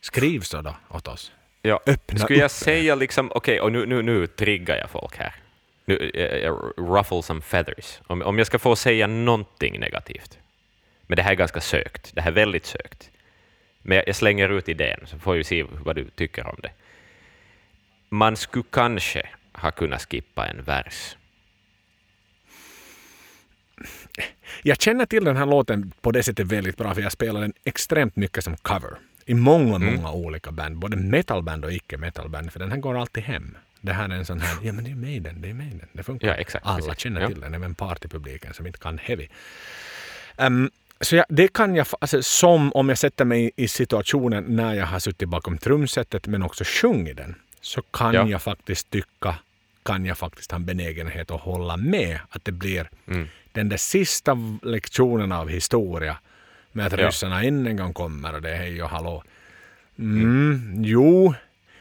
Skriv så då åt oss. Ja. Öppna Skulle jag säga liksom, okej, okay, och nu, nu, nu triggar jag folk här. Nu, uh, ruffle some feathers. Om, om jag ska få säga någonting negativt. Men det här är ganska sökt. Det här är väldigt sökt. Men jag slänger ut idén, så får vi se vad du tycker om det. Man skulle kanske ha kunnat skippa en vers. Jag känner till den här låten på det sättet väldigt bra, för jag spelar den extremt mycket som cover. I många, mm. många olika band. Både metalband och icke-metalband, för den här går alltid hem. Det här är en sån här, ja men det är Maiden, det är Maiden, det funkar. Ja, exakt, Alla precis. känner till ja. den, även partypubliken som inte kan heavy. Um, så jag, det kan jag, alltså, som om jag sätter mig i situationen när jag har suttit bakom trumsetet men också sjungit den, så kan ja. jag faktiskt tycka, kan jag faktiskt ha en benägenhet att hålla med att det blir mm. den där sista lektionen av historia med att ja. ryssarna än en gång kommer och det är hej och hallå. Mm, mm. Jo,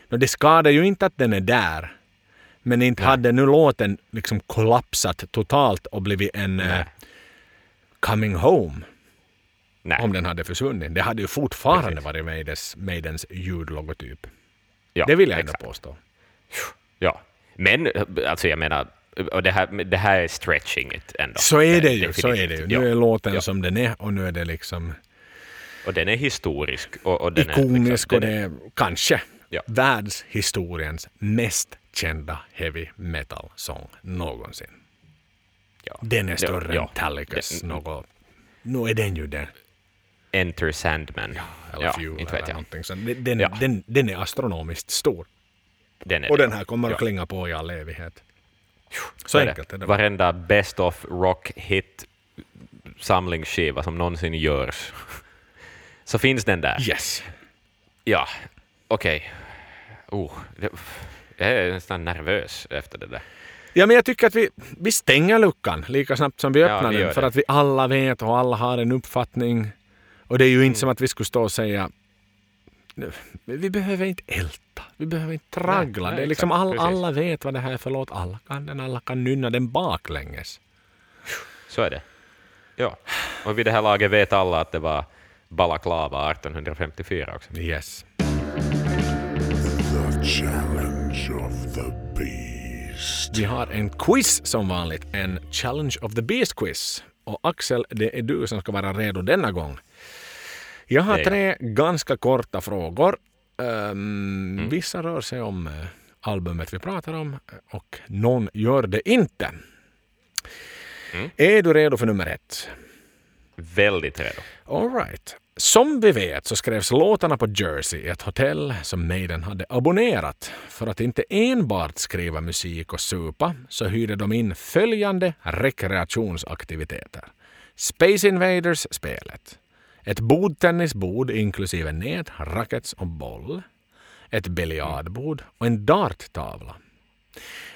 no, det skadar ju inte att den är där. Men inte Nej. hade nu låten liksom kollapsat totalt och blivit en uh, coming home Nej. om den hade försvunnit. Det hade ju fortfarande Precis. varit Maidens, Maidens ljudlogotyp. Ja, det vill jag ändå påstå. Ja, men alltså jag menar, och det här, det här är stretching it ändå. Så är det ju. Så är det ju. Nu är låten ja. som den är och nu är det liksom... Och den är historisk. Och, och den ikonisk är liksom, och det är kanske ja. världshistoriens mest kända heavy metal-sång någonsin. Ja. Den är större ja, än Talicus. Något. Nu är den ju det. Enter Sandman. Ja, eller ja, Fuel inte vet jag. någonting. Så den, ja. den, den är astronomiskt stor. Den och det. den här kommer att klinga på i all evighet. Så är enkelt är det. Varenda Best of Rock Hit samlingsskiva som någonsin görs, så finns den där. Yes. Ja, okej. Okay. Oh, jag är nästan nervös efter det där. Ja, men jag tycker att vi, vi stänger luckan lika snabbt som vi öppnar ja, den, för det. att vi alla vet och alla har en uppfattning och det är ju inte mm. som att vi skulle stå och säga vi behöver inte älta, vi behöver inte traggla. Nej, nej, det är liksom all, alla vet vad det här är för låt. Alla kan den, alla kan nynna den baklänges. Så är det. Ja, och vid det här laget vet alla att det var Balaklava 1854 också. Yes. The challenge of the beast. Vi har en quiz som vanligt, en Challenge of the Beast-quiz. Och Axel, det är du som ska vara redo denna gång. Jag har tre ganska korta frågor. Um, mm. Vissa rör sig om uh, albumet vi pratar om och någon gör det inte. Mm. Är du redo för nummer ett? Väldigt redo. All right. Som vi vet så skrevs låtarna på Jersey i ett hotell som Maiden hade abonnerat. För att inte enbart skriva musik och supa så hyrde de in följande rekreationsaktiviteter. Space Invaders-spelet, ett bordtennisbord inklusive nät, rackets och boll. Ett biljardbord och en darttavla.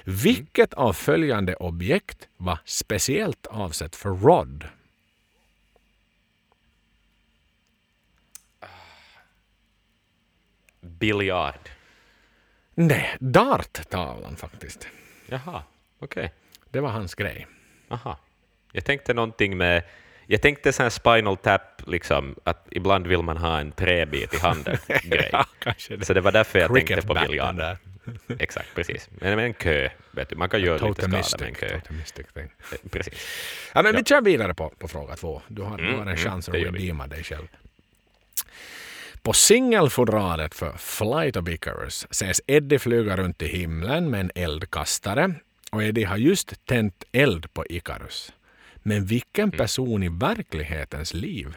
Vilket av följande objekt var speciellt avsett för Rod? Biljard. Nej, darttavlan faktiskt. Jaha, okej. Okay. Det var hans grej. Aha. Jag tänkte någonting med jag tänkte sån här spinal tap, liksom, att ibland vill man ha en träbit i handen. grej. Ja, det. Så det var därför jag tänkte på där. Exakt, precis. Men med en kö, vet du, man kan göra lite skada med en kö. Eh, Precis. Ja, men vi kör vidare på, på fråga två. Du har, du Mm, har en mm, chans att gör vi. redeema dig själv. På singelfodralet för Flight of Icarus ses Eddie flyga runt i himlen med en eldkastare och Eddie har just tänt eld på Icarus. Men vilken Mm. person i verklighetens liv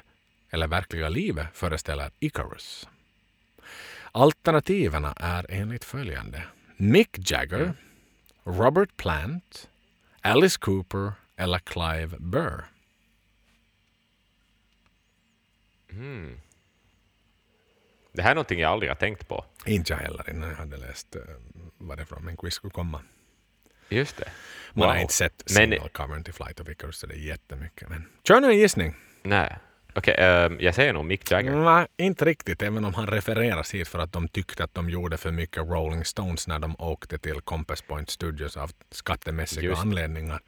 eller verkliga livet föreställer Icarus? Alternativen är enligt följande. Mick Jagger, Mm. Robert Plant, Alice Cooper eller Clive Burr. Det här är någonting jag aldrig har tänkt på. Inte jag heller innan jag hade läst uh, varifrån min quiz skulle komma. Just det. Man har Wow. inte sett Men- single-covern till Flight of Icarus så det är jättemycket. Men kör nu en gissning. Nej. Okej, ehm, jag säger nog Mick Jagger. Nej, inte riktigt. Även om han refereras hit för att de tyckte att de gjorde för mycket Rolling Stones när de åkte till Compass Point Studios av skattemässiga Just anledningar.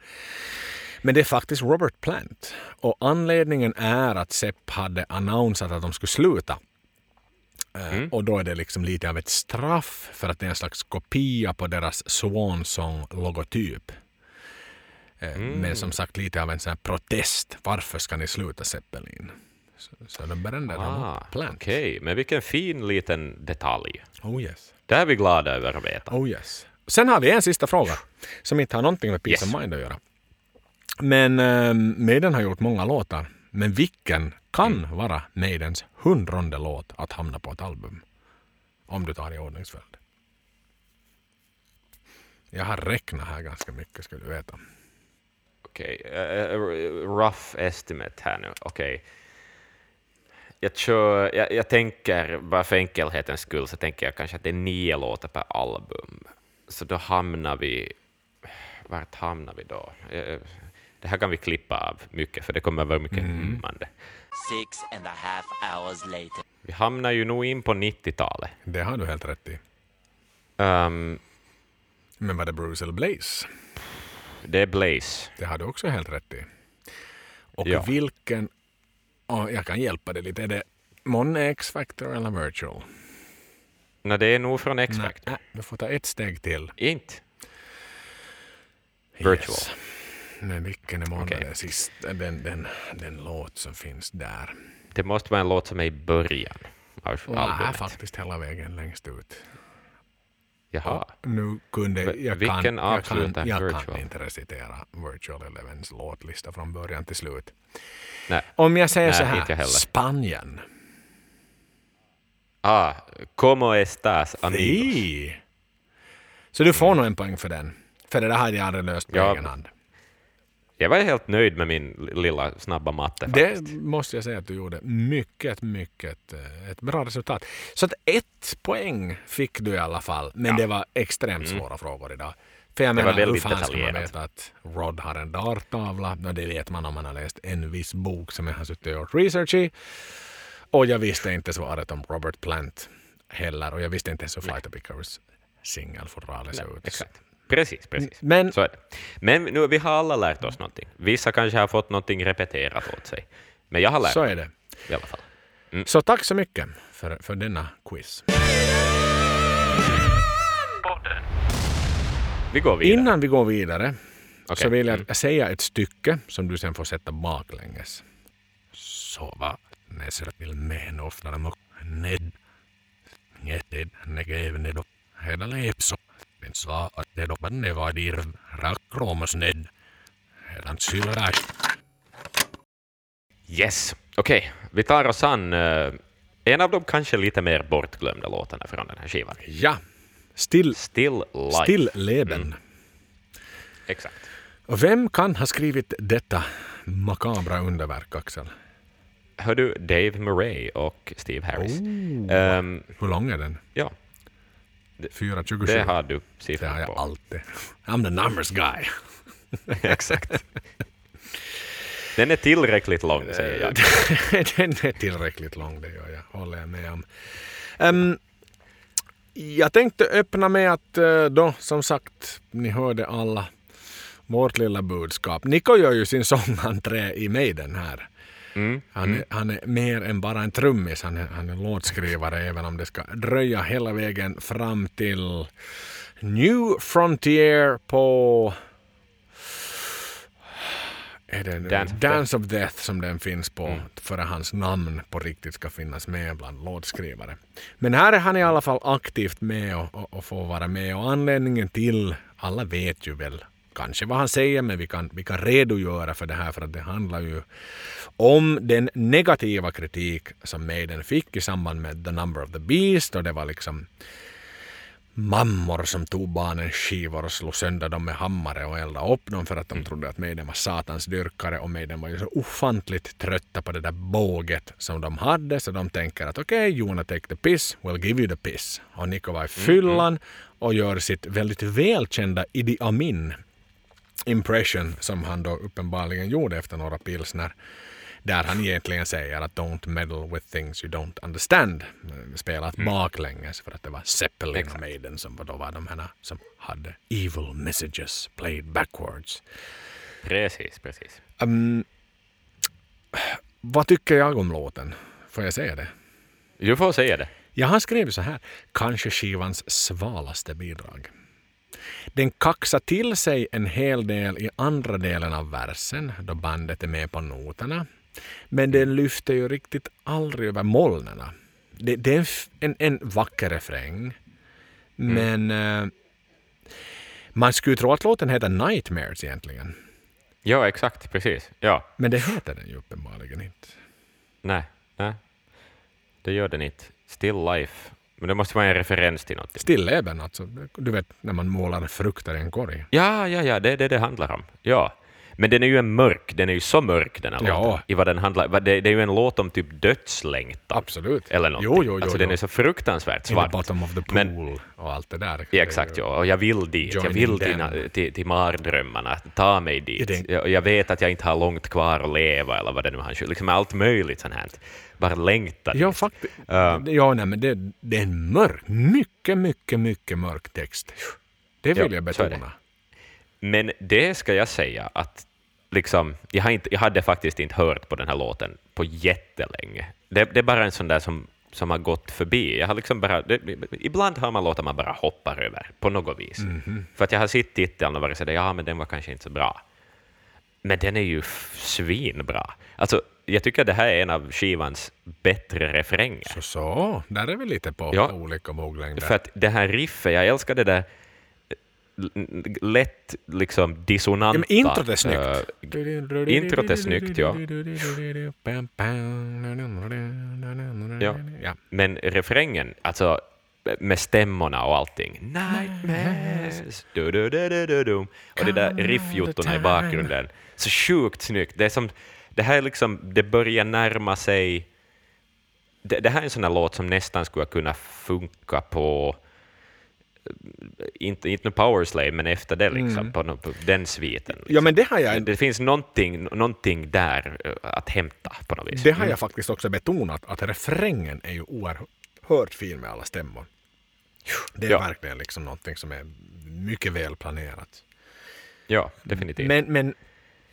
Men det är faktiskt Robert Plant. Och anledningen är att Sepp hade annonsat att de skulle sluta. Eh, Mm. Och då är det liksom lite av ett straff för att det är en slags kopia på deras Swan Song-logotyp. Eh, Mm. Men som sagt lite av en sån här protest. Varför ska ni sluta Zeppelin? Så, så de brände dem Ah, upp. Plant. Okej, men vilken fin liten detalj. Oh yes. Det är vi glada över att veta. Oh yes. Sen har vi en sista fråga som inte har någonting med Peace Yes. of Mind att göra. Men eh, Maiden har gjort många låtar. Men vilken kan Mm. vara Maidens hundronde låt att hamna på ett album? Om du tar i ordningsföljd. Jag har räknat här ganska mycket ska du veta. Okej, eh, rough estimate här nu. Okej. Jag, kör, jag, jag tänker, bara för enkelhetens skull, så tänker jag kanske att det är nio låtar per album. Så då hamnar vi... Vart hamnar vi då? Eh, Det här kan vi klippa av mycket, för det kommer vara mycket hummande. Six and a half hours later. Vi hamnar ju nog in på 90-talet. Det har du helt rätt i. Ehm, Men var det Bruce eller Blaze? det är Blaze. Det har du också helt rätt i. Och Ja. vilken... Oh, jag kan hjälpa dig lite. Är det Mon X-Factor eller Virtual? Nej, det är nog från X-Factor. Nej, du får ta ett steg till. Inte. Virtual. Yes. Men vilken är måndag Okej. den sista, den, den, den låt som finns där? Det måste vara en låt som är i början av Nej, albumet. faktiskt hela vägen längst ut. Jaha. Nu kunde, jag, vilken kan, jag, avslutar kan, jag kan Virtual? inte recitera Virtual Elevens låtlista från början till slut. Nej. Om jag säger Nej, så här. Spanien. Ah, como estas amigos? Si. Så du får nog en poäng för den. För det där hade jag aldrig löst på Ja, egen hand. Jag var helt nöjd med min lilla snabba matte Det faktiskt. måste jag säga att du gjorde mycket, mycket eh, ett bra resultat. Så att ett poäng fick du i alla fall. Men det var extremt svåra frågor idag. För jag Mm. Det var menar, hur väldigt fan ska man veta att Rod har en darttavla? No, det vet man om man har läst en viss bok som jag har suttit och gjort research i. Och jag visste inte svaret om Robert Plant heller. Och jag visste inte ens hur Flight of Icarus singelfodralet ser ut. Exakt. Precis, precis. Men Så är det. Men nu, vi har alla lärt oss någonting. Vissa kanske har fått någonting repeterat åt sig. Men jag har lärt så mig är det. i alla fall. Så tack så mycket för, för denna quiz. Vi går vidare. Innan vi går vidare Okej. så vill jag Mm. säga ett stycke som du sen får sätta baklänges. Sova nesrapil mehen oftare mo ned. Ngeted negevne do. Heda lepso. Men saa att det do panne vadir rakromos ned. Hedan sylräs. Yes, okej. Vi tar oss an eh, en av de kanske lite mer bortglömda låtarna från den här skivan. Ja. Still, Still Life. still leben. Exakt. Och vem kan ha skrivit detta makabra underverk, Axel? Hör du, Dave Murray och Steve Harris. Oh. Ehm, Hur lång är den? ja, 4.27? det har du Det har jag på. alltid. I'm the numbers guy. Exakt. Den är tillräckligt lång, säger jag. den är tillräckligt lång, det gör jag. håller jag med om. Ehm, Jag tänkte öppna med att eh, då, som sagt, ni hörde alla vårt lilla budskap. Nico gör ju sin sångentré i Maiden här. Mm. Han, är, han är mer än bara en trummis, han är, han är låtskrivare även om det ska dröja hela vägen fram till New Frontier på är det Dance Dance, of Death som den finns på Mm. för att hans namn på riktigt ska finnas med bland låtskrivare. Men här är han i alla fall aktivt med och, och, och får vara med och anledningen till, alla vet ju väl kanske vad han säger men vi kan, vi kan redogöra för det här för att det handlar ju om den negativa kritik som Maiden fick i samband med The Number of the Beast och det var liksom mammor som tog barnens skivor och slog sönder dem med hammare och eldade upp dem för att de trodde att Maiden var satans dyrkare och Maiden var ju så ofantligt trötta på det där båget som de hade så de tänker att okej, okay, wanna take the piss, we'll give you the piss. Och Nico var i fyllan och gör sitt väldigt välkända Idi Amin impression som han då uppenbarligen gjorde efter några pilsner. Där han egentligen säger att don't meddle with things you don't understand. Spelat baklänges för att det var Zeppelin och Exakt. Maiden som var då var de här som hade evil messages played backwards. Precis, precis. Um, vad tycker jag om låten? Får jag säga det? Du får säga det. Jag har skrivit så här. Kanske skivans svalaste bidrag. Den kaxar till sig en hel del i andra delen av versen då bandet är med på noterna. Men den lyfter ju riktigt aldrig över molnen. Det, det är en, en, vacker refräng. Men eh, man skulle tro att låten heter Nightmares egentligen. Ja, exakt, precis. Ja, Men det heter den ju uppenbarligen inte. nej, nej. Det gör den inte. Still life. Men det måste vara en referens till något. Stilleben alltså. Du vet när man målar frukter i en korg. Ja, ja, ja, det är det det handlar om. Ja. Men den är ju en mörk, den är ju så mörk den här Ja. låten. I vad den handlar, vad det, det är ju en låt om typ dödslängtan. Absolut. Eller någonting. Jo, jo, jo. alltså jo. den är så fruktansvärt In the svart. bottom of the pool Men- och allt det där. Ja, exakt, ja. Och jag vill dit. Jag vill them. till, till mardrömmarna. Ta mig dit. Jag, jag vet att jag inte har långt kvar att leva, eller vad det nu har Liksom allt möjligt sånt här. Bara längta Ja, faktiskt. Ja. Ja, nej, men det, det är en mörk, mycket, mycket, mycket mörk text. Det vill Ja, jag är betona. Men det ska jag säga att liksom, jag, har inte, jag hade faktiskt inte hört på den här låten på jättelänge. Det, det är bara en sån där som, som har gått förbi. Jag har liksom bara, det, ibland hör man låtar man bara hoppar över på något vis. Mhm. För att jag har sett titeln och varit sådär, ja men den var kanske inte så bra. Men den är ju svinbra. Alltså, jag tycker det här är en av skivans bättre refränger. Så, så, där är vi lite på Ja. olika våglängder. För att det här riffet, jag älskar det där lätt liksom dissonanta... ja, men introt är eh, snyggt. introt är snyggt, ja. Ja. ja. Men refrängen, alltså med stämmorna och allting. Nightmares, du, du, du, du, du, du. Och det där riffjottorna i bakgrunden. Så sjukt snyggt. Det, är som, det här är liksom, det börjar närma sig... Det, det här är en sån låt som nästan skulle kunna funka på eh, inte, inte Powerslave, men efter det, liksom, på, no- på den sviten. Liksom. ja, men det har jag, Det finns någonting, någonting där eh, att hämta på något vis. det har jag faktiskt också betonat, att refrängen är ju oerhört fin med alla stämmor. Det är Ja. verkligen liksom någonting som är mycket väl planerat. Ja, definitivt. Men, men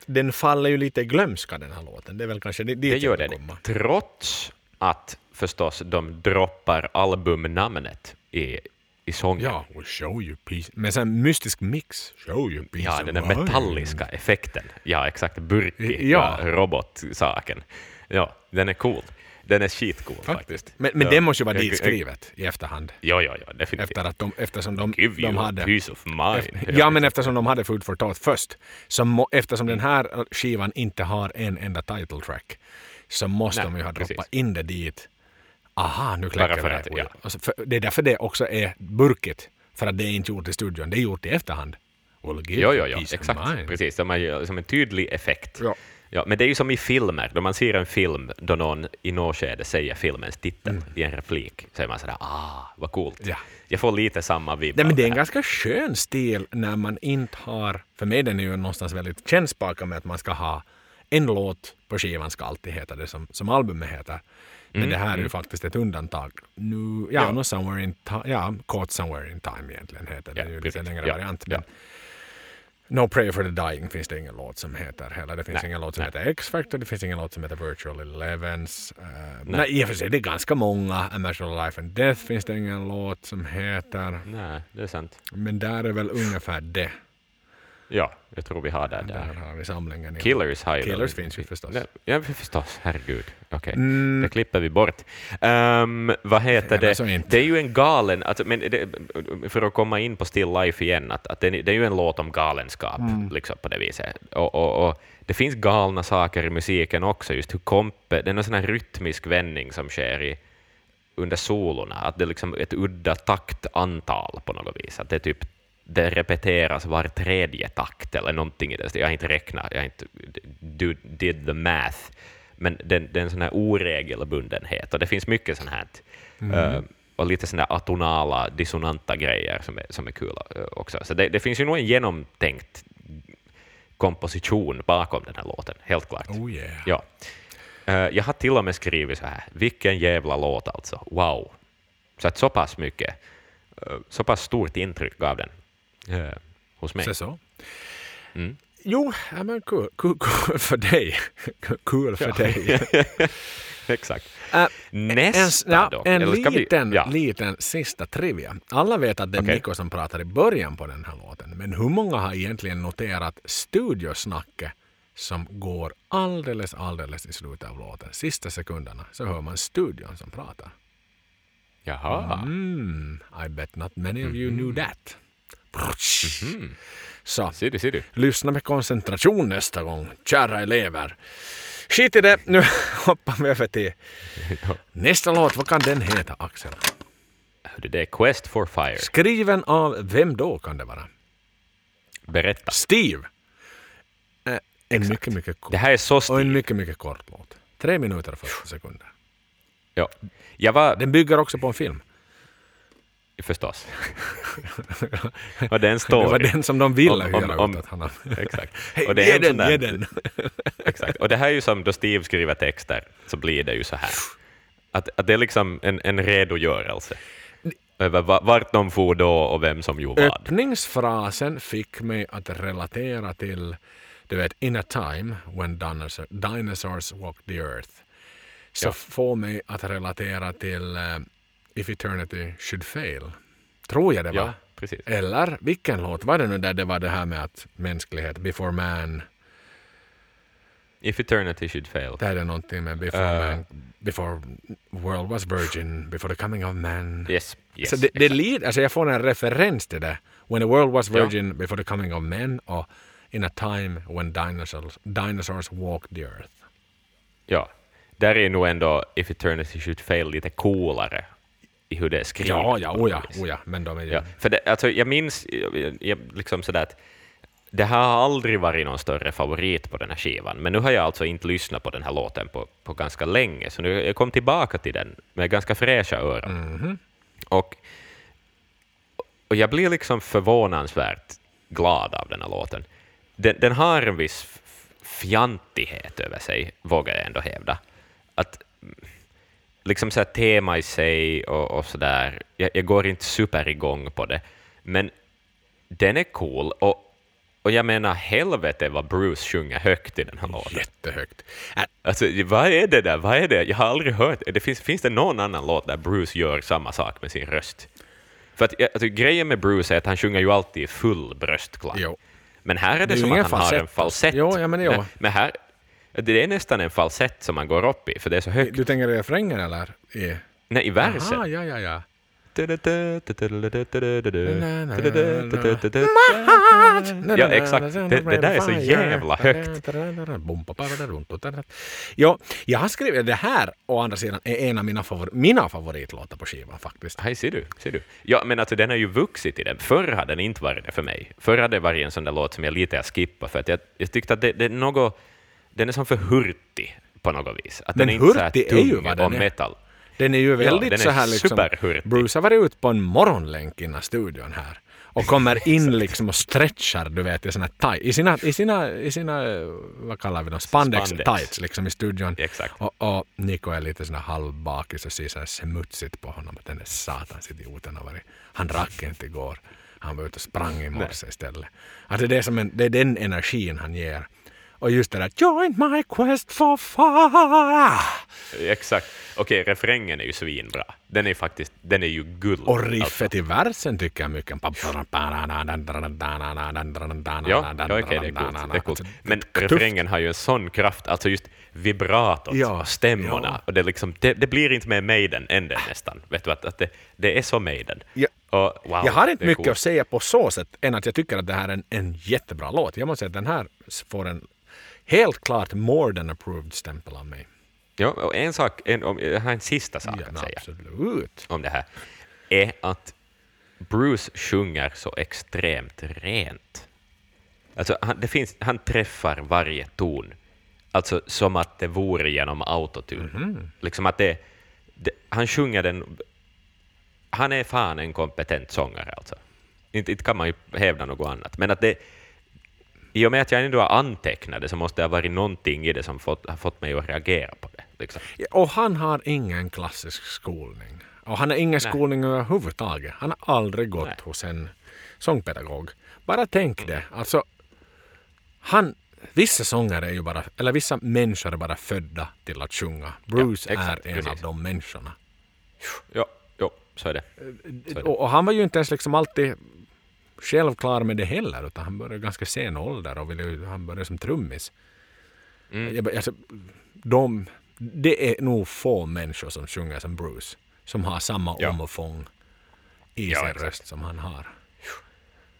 den faller ju lite i glömska den här låten. Det är väl kanske dit det gör den. komma. Trots att förstås de droppar albumnamnet i, i sången. Ja, och show you peace. Med en mystisk mix. Show you peace Ja, den där metalliska effekten. Ja, exakt. Burkig Ja. ja. robotsaken. Ja, den är cool. Den är skitcool faktiskt. Faktiskt. Men, men ja. det måste ju vara Jag- dit jag- skrivet i efterhand. Ja, ja, ja, definitivt. Efter att de, eftersom de, Give de hade... peace of mind. Ja, men eftersom de hade Food for Thought först. Så må, eftersom den här skivan inte har en enda title track så måste Nej, de ju ha precis. droppat in det dit. Aha, nu kläcker för vi att, det. ja. För, det är därför det också är burkigt. För att det är inte gjort i studion, det är gjort i efterhand. We'll Jo, jo, jo, exakt. Precis, som en tydlig effekt. Ja. Ja, men det är ju som i filmer, då man ser en film då någon i något skede säger filmens titel i en replik, så är man sådär ah, vad coolt. Mm. Ja. Jag får lite samma vibb Nej, men det är en ganska skön stil när man inte har... För mig den är ju någonstans väldigt kännspaka med att man ska ha en låt på skivan ska alltid heta det som, som albumet heter. Men det här är ju faktiskt ett undantag. Nu, ja, Ja. no somewhere in ja, Caught Somewhere in Time egentligen heter det. Ja, det är ju lite längre Ja, variant. Men No Prayer for the Dying finns det ingen låt som heter heller. Det finns Nej, ingen låt som nej. heter X-Factor, det finns ingen låt som heter Virtual Elevens. Uh, nej. I och för sig, det är ganska många. A Measure Life and Death finns det ingen låt som heter. Nej, det är sant. Men där är väl ungefär det. Ja, jag tror vi har det Där där. har vi samlingen. Killers har ju Killers finns ju förstås. Ja, förstås. Herregud. Okej, Mm. det klipper vi bort. Ehm, vad heter det? Det är ju en galen... Alltså, men det, för att komma in på Still Life igen, att, att det, det är ju en låt om galenskap Mm. liksom, på det viset. Och, och, och det finns galna saker i musiken också, just hur kompe... Det är någon sån här rytmisk vändning som sker i, under solorna, att det är liksom ett udda taktantal på något vis. Att det är typ det repeteras var tredje takt eller någonting i det. Jag har inte räknat, jag har inte do, did the math, men det, det är en sån här oregelbundenhet och det finns mycket sånt här. eh, och lite där atonala, dissonanta grejer som är, som är kul eh, också. Så det, det finns ju nog en genomtänkt komposition bakom den här låten, helt klart. Oh yeah. Ja. Eh, jag har till och med skrivit så här, vilken jävla låt alltså, wow. Så att så pass mycket, så pass stort intryck gav den eh, hos mig. Så. Mm. Jo, ja, men kul, kul, kul för dig. kul för Ja. dig. Exakt. Äh, Nästa en, ja, då? en liten, ja. liten sista trivia. Alla vet att det är Okej. Niko som pratar i början på den här låten. Men hur många har egentligen noterat studiosnacket som går alldeles, alldeles i slutet av låten? Sista sekunderna så hör man studion som pratar. Jaha. Mm, I bet not many of you knew that. Så, Ser du, ser du. lyssna med koncentration nästa gång, kära elever. Skit i det, nu hoppar vi över till nästa låt. Vad kan den heta, Axel? Det är Quest for Fire. Skriven av vem då kan det vara? Berätta. Steve. Eh, en mycket, mycket kort. Det här är så Och en mycket, mycket kort låt. Tre minuter och 40 sekunder. Ja. Jag var, Den bygger också på en film. Förstås. och det är en Det var den som de ville Om- om- om- han har... Exakt. Hej, Och det är ge den, ge den! Exakt. Och det här är ju som då Steve skriver texter, så blir det ju så här. Att, att det är liksom en, en redogörelse över va- vart de for då och vem som gjorde vad. Öppningsfrasen fick mig att relatera till, du vet, in a time when dinosaur, dinosaurs walked the earth. Så Ja. får mig att relatera till eh, If eternity should fail. Tror jag det var. Ja, precis. Eller vilken låt var det nu där det var det här med att mänsklighet, before man, If eternity should fail. det är det någonting med before Eh. man, before world was virgin, before the coming of man. Yes, yes. så det, det lid, alltså jag får en referens till det. When the world was Ja. virgin before the coming of men och in a time when dinosaurs, dinosaurs walked the earth. Ja. Där är nog ändå If eternity should fail lite coolare i hur det är skrivet. Ja, ja, på något oh ja, vis. oh ja, men de är ju... Ja, för det, alltså, jag minns jag, jag, liksom sådär att det här har aldrig varit någon större favorit på den här skivan, men nu har jag alltså inte lyssnat på den här låten på, på ganska länge, så nu jag kom tillbaka till den med ganska fräscha öron. Mhm. Och, och jag blir liksom förvånansvärt glad av den här låten. Den, den har en viss fjantighet över sig, vågar jag ändå hävda. Att liksom så här tema i sig och, och sådär, jag, jag går inte super igång på det, men den är cool och, och jag menar helvete vad Bruce sjunger högt i den här låten. Jättehögt. Alltså, vad är det där? Vad är det? Jag har aldrig hört det. Finns, finns det någon annan låt där Bruce gör samma sak med sin röst? För att, alltså, grejen med Bruce är att han sjunger ju alltid i full bröstklang. Jo. Men här är det, Det är som att han har en falsett. falsett. Jo, ja, men jo. Nej, men här, det är nästan en falsett som man går upp i, för det är så högt. Du tänker i refrängen eller? I... Nej, i versen. Aha, ja, ja, ja. Ja, exakt. Det, det där är så jävla högt. Jo, jag har skrivit det här å andra sidan är en av mina, favor mina favoritlåtar på skivan faktiskt. Hej, ser du, ser du. Ja, men alltså den har ju vuxit i den. Förr hade den inte varit det för mig. Förr hade det varit en sån där låt som jag lite har skippat, för att jag, jag tyckte att det, det är något, den är som för hurtig på något vis. Att Men den är inte så här hurtig är tung ju vad den är. metal. Den är ju väldigt är så här liksom... Bruce har varit ute på en morgonlänk innan studion här och kommer in liksom och stretchar, du vet, i, såna tight, i, sina, i, sina, i sina, vad kallar vi dem, spandex, Spandex. tights liksom i studion. Exakt. Och, och Nico är lite sån här halvbakis och ser så här smutsigt på honom. Att den där satans idioten har varit. Han drack inte igår. Han var ute och sprang i morse istället. Alltså det, är som en, det är den energin han ger. Och just det där Join my quest for fire! Exakt. Okej, refrängen är ju svinbra. Den är faktiskt, den är ju guld. Och riffet Alltså, i versen tycker jag mycket. ja, ja okej, det är coolt. Det är coolt. Men refrängen har ju en sån kraft, alltså just vibratot, Ja, stämmorna. ja. Och det, liksom, det, det blir inte mer Maiden än det nästan. Vet du, att, att det, det är så Maiden. Ja. Och, wow, jag har inte mycket coolt. att säga på så sätt än att jag tycker att det här är en, en jättebra låt. Jag måste säga att den här får en helt klart more than approved stämpel av mig. Ja, och en sak, en, om, jag har en sista sak Ja, att säga absolut. om det här, är att Bruce sjunger så extremt rent. Alltså, han, det finns, han träffar varje ton, alltså som att det vore genom autotune. Mhm. Liksom att det, det, han sjunger den... Han är fan en kompetent sångare alltså. Inte, inte kan man ju hävda något annat, men att det... I och med att jag ändå har antecknat det så måste det ha varit någonting i det som fått, har fått mig att reagera på det. Liksom. Ja, Och han har ingen klassisk skolning. Och han har ingen skolning överhuvudtaget. Han har aldrig gått Nej. hos en sångpedagog. Bara tänk det. Alltså, han, vissa sångare är ju bara, eller vissa människor är bara födda till att sjunga. Bruce Ja, exakt, är en precis. av de människorna. Ja, jo, så är det. Så är det. Och, och han var ju inte ens liksom alltid självklar med det heller. Utan han började ganska sen ålder och ville, han började som trummis. Mm. Jag, alltså, de, det är nog få människor som sjunger som Bruce. Som har samma Ja. omfång i Ja, sin exakt. röst som han har.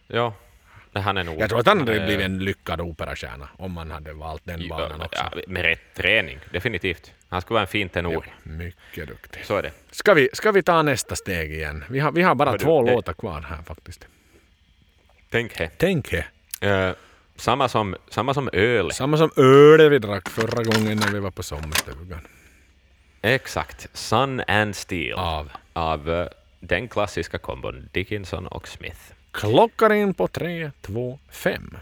Ja, han är nog... Jag tror att han hade blivit en lyckad operastjärna om man hade valt den banan ja, också. ja, med rätt träning, definitivt. Han skulle vara en fin tenor. Mycket duktig. Så är det. Ska vi, ska vi ta nästa steg igen? Vi har, vi har bara Hördu, två eh, låtar kvar här faktiskt. Tänk he. Eh, samma, som, samma som öl. Samma som ölet vi drack förra gången när vi var på sommarstugan. Exakt. Sun and Steel. Av Av eh, den klassiska kombon Dickinson och Smith. Klockar in på tre, två, fem.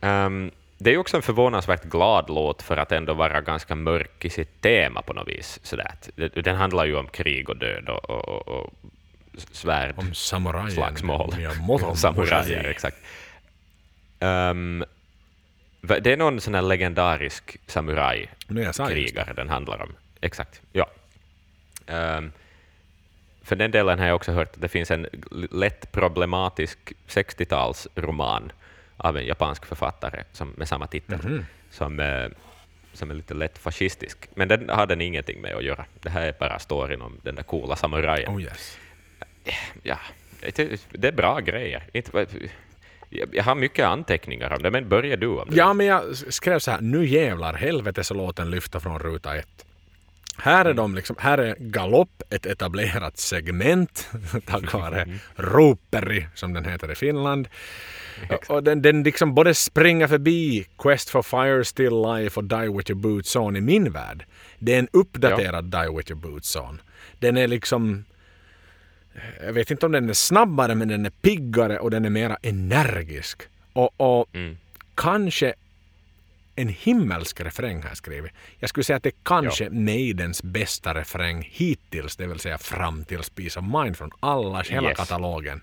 Ehm, det är också en förvånansvärt glad låt för att ändå vara ganska mörk i sitt tema på något vis. Sådär. Den handlar ju om krig och död och, och, och svärd. Om samurajen. slagsmål. Samurajer, exakt. Va- det är någon sån här legendarisk samuraj Nu jag sa just det. krigare den handlar om. Exakt, ja. Ehm, för den delen har jag också hört att det finns en lätt problematisk 60-talsroman av en japansk författare som, med samma titel, Mhm. som, eh, som är lite lätt fascistisk. Men den har den ingenting med att göra. Det här är bara storyn om den där coola samurajen Oh yes. Ja, det, är bra grejer. Jag, har mycket anteckningar om det, men börjar du om det? Ja, men jag skrev så här. Nu jävlar, helvete så låten lyfta från ruta ett. Här är, de liksom, här är galopp ett etablerat segment tack vare Roperi som den heter i Finland. Och den, den liksom både springer förbi Quest for Fire, Still Life och Die With Your Boots On i min värld. Det är en uppdaterad Die With Your Boots On. Den är liksom jag vet inte om den är snabbare men den är piggare och den är mera energisk. Och, och Mm. kanske en himmelsk refräng har jag skrivit. Jag skulle säga att det är kanske Maidens bästa refräng hittills, det vill säga fram till Peace of Mind från alla, hela Yes. katalogen.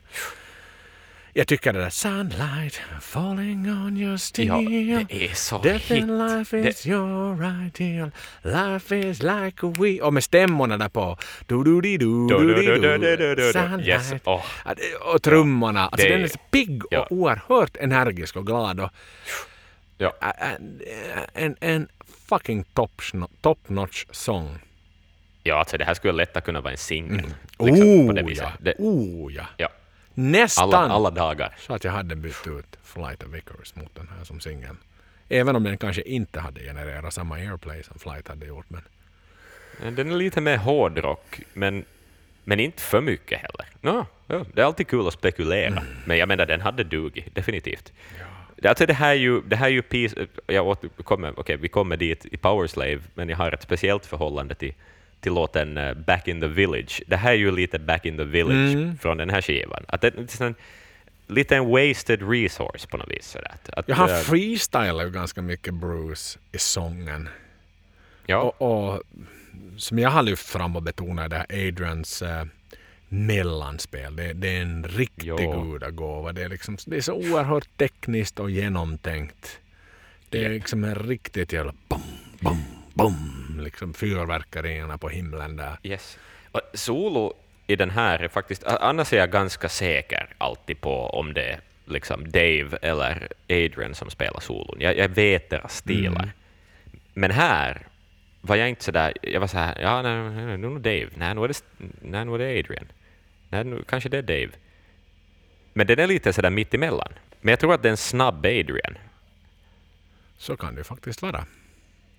Jag tycker det där Sunlight falling on your steel. Ja, det är så Death hit. in life is Det- your ideal. Life is like a we... Och med stämmorna där på. Du du di du Du, du du, du, du. Sunlight. Yes, det- Och trummorna. Alltså det- den är så pigg ja. och oerhört energisk och glad. Och, Ja. en, en, en fucking top, top notch sång. ja, alltså det här skulle lätt kunna vara en singel. Mm. Liksom, på det oh, viset. ja. Det, oh ja. ja. Nästan Alla, alla dagar. så att jag hade bytt ut Flight of Icarus mot den här som singel. Även om den kanske inte hade genererat samma airplay som Flight hade gjort. Men Den är lite mer hårdrock, men, men inte för mycket heller. No, ja, det är alltid kul att spekulera, Mm. men jag menar den hade dugit, definitivt. Ja. Alltså det här är ju, det här är ju peace, jag återkommer, okej, vi kommer dit i Power Slave, men jag har ett speciellt förhållande till till låten eh, Back in the Village. Det här är ju lite Back in the Village Mm. från den här skivan. Att det är en wasted resource på något vis. Sådär. Att, Ja, han eh, freestylar ju ganska mycket Bruce i sången. ja, Och, och som jag har lyft fram och betonat det här Adrians eh, mellanspel. Det, det är en riktig Jo. gudagåva. Det är, liksom, det är så oerhört tekniskt och genomtänkt. Det är liksom en riktigt jävla bum, bum, bum. Liksom fyrverkerierna på himlen där. Yes. Och solo i den här är faktiskt, annars är jag ganska säker alltid på om det är liksom Dave eller Adrian som spelar solon. Jag, jag vet deras stilar. Men här var jag inte sådär, jag var såhär, ja, nej, nej, nu är det Dave, nej, nu är det, nej, nu är det Adrian, nej, nu, kanske det är Dave. Men den är lite sådär mitt emellan. Men jag tror att det är en snabb Adrian. Så kan det faktiskt vara.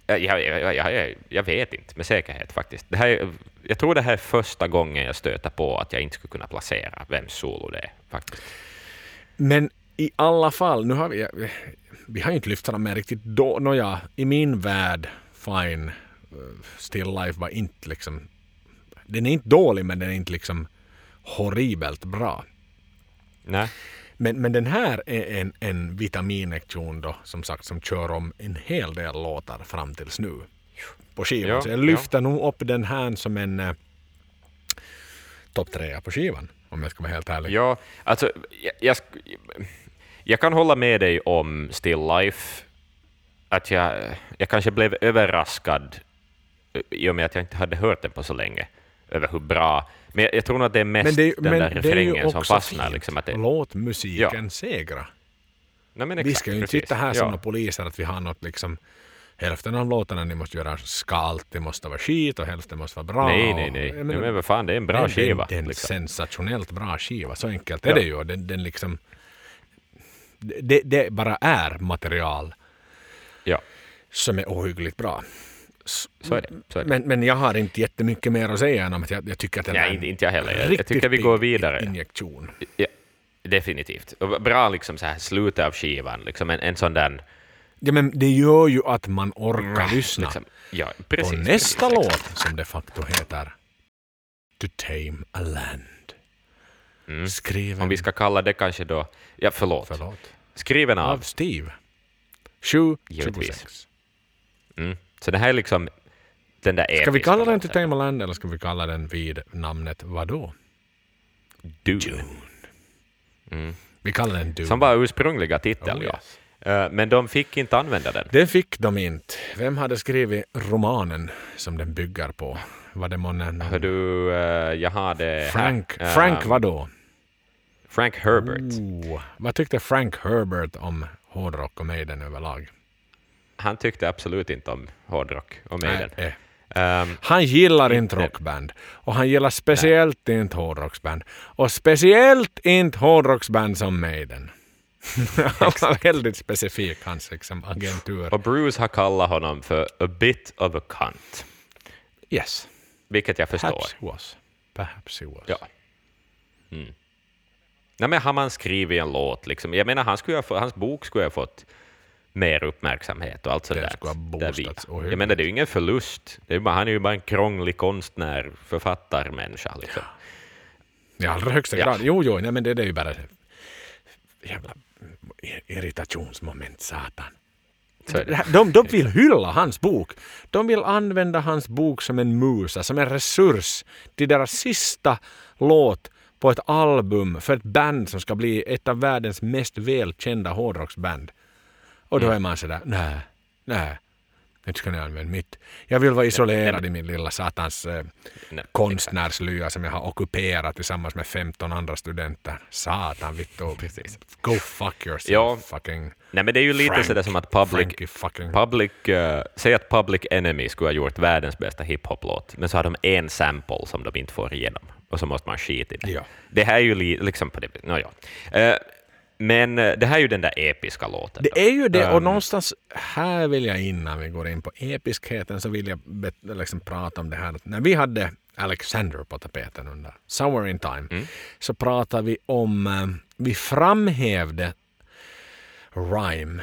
Jag, jag, jag, jag, vet inte med säkerhet faktiskt. Det här, är- jag tror det här är första gången jag stöter på att jag inte skulle kunna placera vems solo det är. Faktiskt. Men i alla fall, nu har vi, vi har ju inte lyft fram med riktigt då, nåja, i min värld, fine, Still Life var inte liksom, den är inte dålig men den är inte liksom horribelt bra. Nej. Men, men den här är en, en vitaminektion då, som sagt, som kör om en hel del låtar fram tills nu på skivan. Ja, Så jag lyfter nog upp den här som en eh, topp trea på skivan, om jag ska vara helt ärlig. Ja, alltså, jag, jag, jag kan hålla med dig om Still Life, att jag, jag kanske blev överraskad eh, i och med att jag inte hade hört den på så länge, över hur bra... Men jag, jag tror nog att det är mest Men det, den men där refrängen som fastnar. Liksom, att det, Låt musiken Ja. segra. Nej, men vi exakt, ska ju inte precis. sitta här som Ja. poliser att vi har något liksom hälften av låtarna ni måste göra ska alltid måste vara skit och hälften måste vara bra. Nej, nej, nej. Jag nej men vad fan, det är en bra men skiva. Det är en liksom. sensationellt bra skiva. Så enkelt är Ja. det ju. Den, den liksom, det, det bara är material Ja, som är ohyggligt bra. Så är det. Så är det. Men, men jag har inte jättemycket mer att säga än om att jag, jag tycker att det är en inte, inte jag heller. Jag, tycker vi går vidare. injektion. Ja, definitivt. Och Bra liksom så här slutet av skivan, liksom en, en sån där... Ja, men det gör ju att man orkar lyssna. Liksom, ja, precis. på nästa precis, låt exakt. som de facto heter To Tame a Land. Mm. Skriven Om vi ska kalla det kanske då... Ja, förlåt. förlåt, Skriven av av. Steve. 7, Givetvis. 26. Mm. Så det här är liksom den där Ska vi episka kalla den To låten. Tame a Land eller ska vi kalla den vid namnet vadå? Dune. Mm. Vi kallar den Dune. Som var ursprungliga titeln, Oh, yes. Eh, Men de fick inte använda den. Det fick de inte. Vem hade skrivit romanen som den bygger på? Var det månne Hör du, eh, jag har det Frank, här. Eh, Frank vadå? Frank Herbert. Oh, vad tyckte Frank Herbert om hårdrock och Maiden överlag? Han tyckte absolut inte om hårdrock och Maiden. Nej, eh. Ehm, Han gillar inte Inte. rockband. Och han gillar speciellt inte hårdrocksband. Och speciellt inte hårdrocksband som Maiden. han var väldigt specifik, hans liksom, agentur. och Bruce har kallat honom för a bit of a cunt, Yes, vilket jag förstår. perhaps he was. Perhaps he was. Ja. Mm. Nej, men har man skrivit en låt, liksom, jag menar, han skulle ha, hans bok skulle ha fått mer uppmärksamhet och allt sådär. skulle ha boostats Jag menar, det är ju ingen förlust. Det är bara, han är ju bara en krånglig konstnär, författarmänniska. Liksom. I allra högsta Ja. grad. Jo, jo, nej, men det, det är ju bara jävla irritationsmoment, satan. Det. Det De, de vill hylla hans bok. De vill använda hans bok som en musa, som en resurs till deras sista låt på ett album för ett band som ska bli ett av världens mest välkända hårdrocksband. Och då är man sådär, nej, nej, inte ska ni använda mitt. Jag vill vara isolerad i min lilla satans eh, Nej, konstnärslya som jag har ockuperat tillsammans med 15 andra studenter. Satan, vittu. Go fuck yourself, Ja. fucking Nej, men det är ju lite sådär som att Public, fucking... Public uh, säg att Public Enemy skulle ha gjort världens bästa hiphop-låt, men så har de en sample som de inte får igenom, och så måste man skita i det. Ja. Det här är ju li, liksom på det no, ja. Eh, Men eh, det här är ju den där episka låten. då. Det är ju det och Ehm, någonstans här vill jag innan vi går in på episkheten så vill jag bet- liksom prata om det här. När vi hade Alexander på tapeten under Somewhere in Time Mm. så pratade vi om, eh, vi framhävde Rhyme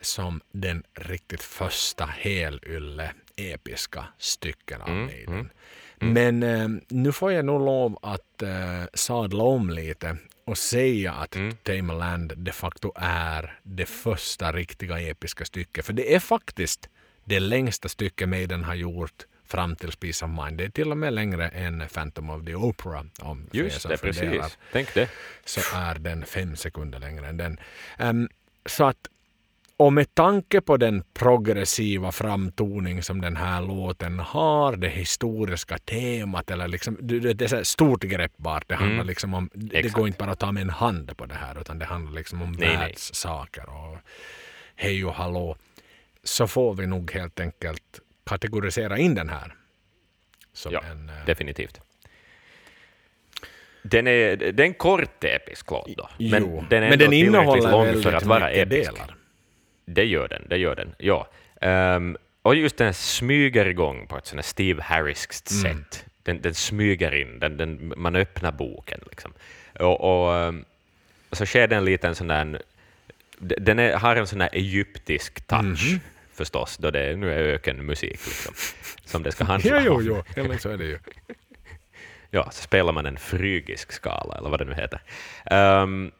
som den riktigt första helylle episka stycken av Mm, Maiden. mm. Men eh, nu får jag nog lov att eh, sadla om lite och säga att Mm. Tamerland de facto är det första riktiga episka stycket. För det är faktiskt det längsta stycket Maiden har gjort fram till Peace of Mind. Det är till och med längre än Phantom of the Opera. Om Just det, precis. Tänk det. så är den fem sekunder längre än den. Ehm, så att, och med tanke på den progressiva framtoning som den här låten har, det historiska temat, eller liksom, det, är så stort greppbart. Det handlar Mm. liksom om, det går inte bara att ta med en hand på det här, utan det handlar liksom om Nej, världssaker och hej och hallå. Så får vi nog helt enkelt kategorisera in den här. Som Ja, en, eh, definitivt. Den är, det är en kort episk låt då. Men jo, den är men den innehåller lång för att vara episk. delar. Det gör den, det gör den, ja. Ehm, och just den smyger igång på ett sånt Steve Harriskt Mm. sätt. Den, den smyger in, den, den, man öppnar boken liksom. Och, och ehm, så sker det en liten sån där, den är, har en sån där egyptisk touch Mhm. förstås, då det nu är ökenmusik liksom, som det ska handla jo, om. jo, ja, men så är det ju. Ja, så spelar man en frygisk skala, eller vad det nu heter. Ehm,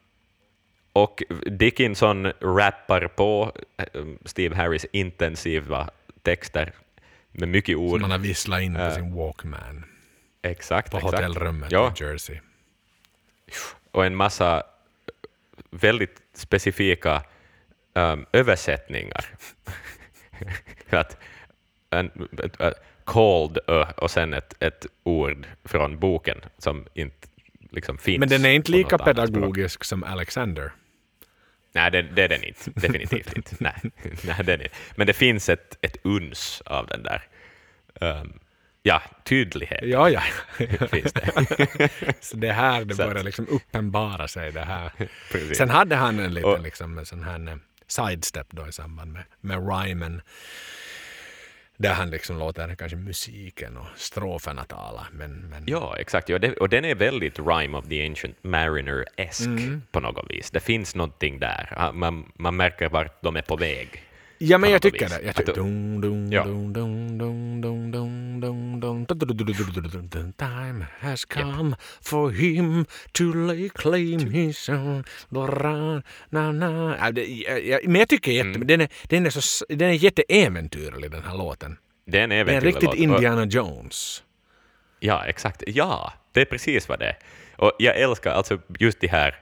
och Dickinson rappar på eh, Steve Harris intensiva texter med mycket Som ord. man har visslat in på Eh, sin Walkman Exakt, på exakt. hotellrummet Ja. i Jersey. Och en massa väldigt specifika ehm, översättningar. att en, ett, ett, ö och sen ett, ett ord från boken som inte liksom finns. Men den är inte lika pedagogisk som Alexander. Nej, det, det är den inte. Definitivt inte. Nej, nej, den är. Men det finns ett, ett uns av den där ehm, ja, tydlighet. Ja, ja. Finns det. Så det här det börjar liksom uppenbara sig. Det här. Precis. Sen hade han en liten liksom, en sån här eh, sidestep då i samband med, med rhymen. Där han liksom låter kanske musiken och stroferna tala. Men, men Ja, exakt. Ja, det, och den är väldigt Rime of the Ancient Mariner-esk Mm. på något vis. Det finns någonting där. Ah, Man, man märker vart de är på väg. Ja, men jag tycker det. Jag Att tycker... då- Dun, dun, Ja. dun, dun, dun, dun, dun, dun, dun, dun, dun, dun, dun, dun, dun, dun. Time has come for him to lay claim his own. Dora, na, na. Ja, det- ja, ja, Men jag tycker jätte... Mm. Den är, den är, så, s- den är jätteäventyrlig den här låten. Den är Den är riktigt låt. Indiana Jones. Ja, exakt. Ja, det är precis vad det är. Och jag älskar alltså just de här,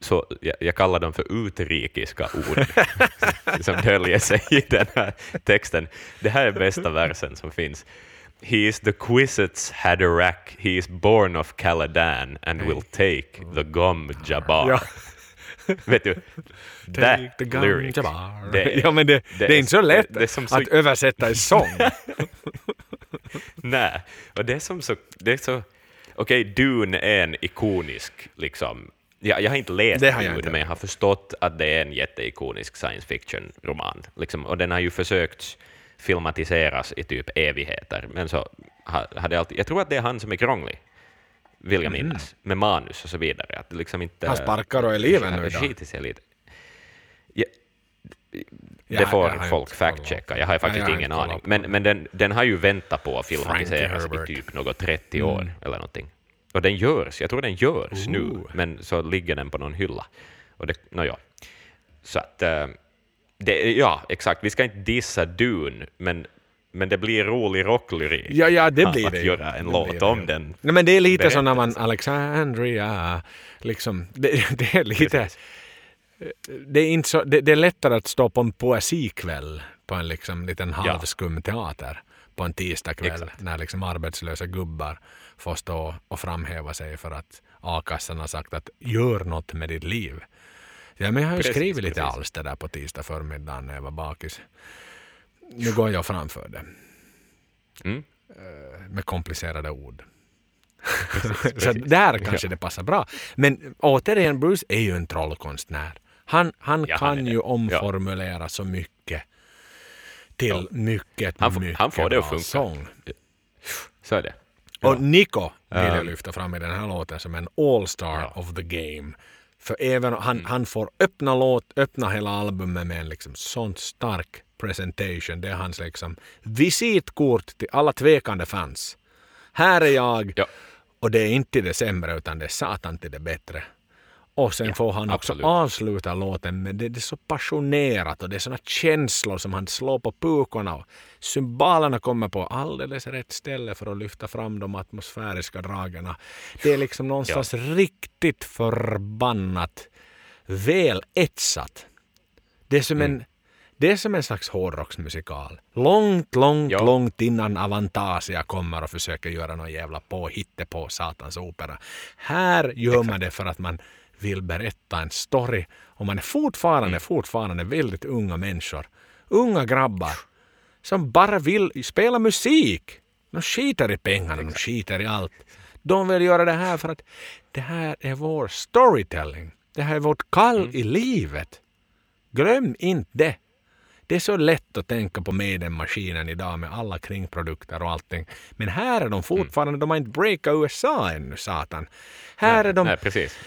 så jag, jag kallar dem för utrikiska ord som döljer sig i den här texten. Det här är bästa versen som finns. He is the Quisets Haderach, he is born of Caladan and will take the gum Jabbar. Ja. Vet du, the that lyric, Jabbar. det är- ja, men det, det, det är inte så lätt det- så- att översätta i sång. Nej, och det är som så... Det är så Okej, Dune är en ikonisk, liksom... Jag, jag har inte läst Det har jag inte. men jag har förstått att det är en jätteikonisk science fiction-roman. Liksom, och den har ju försökt filmatiseras i typ evigheter, men så ha- har det alltid... Jag tror att det är han som är krånglig, vill jag minnas, med manus och så vidare. Att liksom inte... Han sparkar och är livet nu i sig lite. Ja, det Ja, får jag folk fact-checka, jag har faktiskt jag har ingen aning. Men, men den, den har ju väntat på att filmatiseras i typ något 30 år eller någonting. Och den görs, jag tror den görs nu, Ooh. men så ligger den på någon hylla. Och det, no, ja. Så att, eh, det, ja, exakt, vi ska inte dissa Dune, men, men det blir rolig rocklyrik Ja, ja, det blir att det göra en Det låt det om ju. den. Nej, men det är lite som när man. Alexandria, liksom, det, det är lite... Precis. Det är, inte så, det, det är lättare att stå på en poesikväll på en liksom liten halvskum teater på en tisdagkväll när liksom arbetslösa gubbar får stå och framhäva sig för att a-kassan har sagt att gör något med ditt liv. Ja, men jag har ju Precis, skrivit lite precis. alls det där på tisdag förmiddag när jag var bakis. Nu går jag framför det Mm. med komplicerade ord. så där kanske det passar bra. Men återigen, Bruce är ju en trollkonstnär. Han, han Ja, han kan det. ju Ja. omformulera så mycket till mycket, Han mycket han får det att funka. sång. Så är det. Och Nico vill jag lyfta fram i den här låten som en all-star Ja. of the game. För även han, Mm. han får öppna, låt, öppna hela albumet med en liksom sånt stark presentation. Det är hans liksom visitkort till alla tvekande fans. Här är jag. Ja. Och det är inte det sämre utan det är satan till det bättre. Och sen Ja, får han också absolut. avsluta låten med det, det är så passionerat och det är såna känslor som han slår på pukorna och cymbalerna kommer på alldeles rätt ställe för att lyfta fram de atmosfäriska dragerna. Det är liksom någonstans riktigt förbannat väl etsat. Det är som en det är som en slags hårdrocksmusikal. Långt, långt, Ja. långt innan Avantasia kommer och försöker göra någon jävla påhitte på satans opera. Här gör man det för att man vill berätta en story och man är fortfarande, fortfarande väldigt unga människor. Unga grabbar som bara vill spela musik. De skiter i pengarna, de skiter i allt. De vill göra det här för att det här är vår storytelling. Det här är vårt kall i livet. Glöm inte det. Det är så lätt att tänka på Maiden-maskinen idag med alla kringprodukter och allting. Men här är de fortfarande, de har inte breakat USA ännu, satan. Här är de Nej, precis.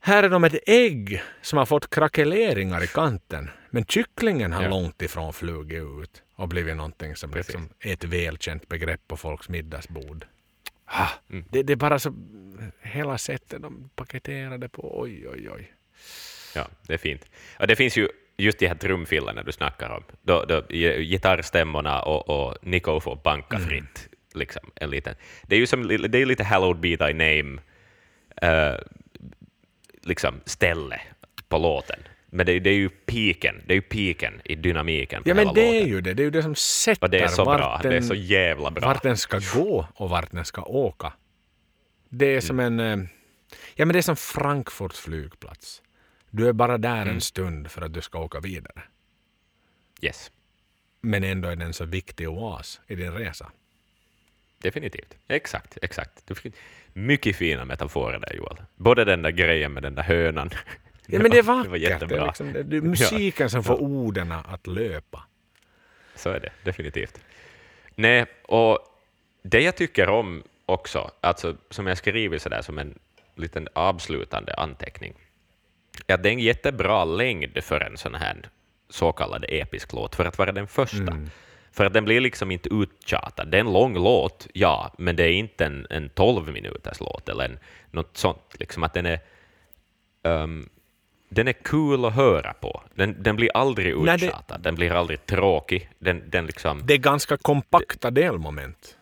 Här är de ett ägg som har fått krackeleringar i kanten. Men kycklingen har Ja. långt ifrån flugit ut och blivit någonting som Precis. liksom är ett välkänt begrepp på folks middagsbord. Ah, Mm. det, det är bara så... Hela sättet de paketerar det på. Oj, oj, oj. Ja, det är fint. Och det finns ju just de här trumfilerna du snackar om, då, då gi- gitarrstämmorna och, och Nico får banka Mm. fritt. Liksom, en liten. Det är ju som, det är lite Hallowed Be Thy Name eh, liksom ställe på låten. Men det, det är ju piken, det är ju piken i dynamiken på Ja, hela men det är låten. ju det. Det är ju det som sätter Och det är så vart bra, den, det är så jävla bra. vart den ska gå och vart den ska åka. Det är som Mm. en... eh, Ja, men det är som Frankfurts flygplats. Du är bara där Mm. en stund för att du ska åka vidare. Yes, Men ändå är den så viktig oas i din resa. definitivt. Exakt, exakt. Det finns mycket fina metaforer där, Joel. Både den där grejen med den där hönan. Ja, men det är vackert. var Det är, jättebra. liksom, det, det är musiken som får orden att löpa. Så är det definitivt. Nej, och det jag tycker om också, alltså som jag skrivit sådär som en liten avslutande anteckning, är att det är en jättebra längd för en sån här så kallad episk låt, för att vara den första. För att den blir liksom inte uttjatad. Det är en lång låt, ja, men det är inte en, en 12 minuters låt eller en, något sånt. Liksom att den är, ehm, den är kul att höra på. Den, den blir aldrig Nej, det- uttjatad, den blir aldrig tråkig. Den, den liksom, Det är ganska kompakta delmoment.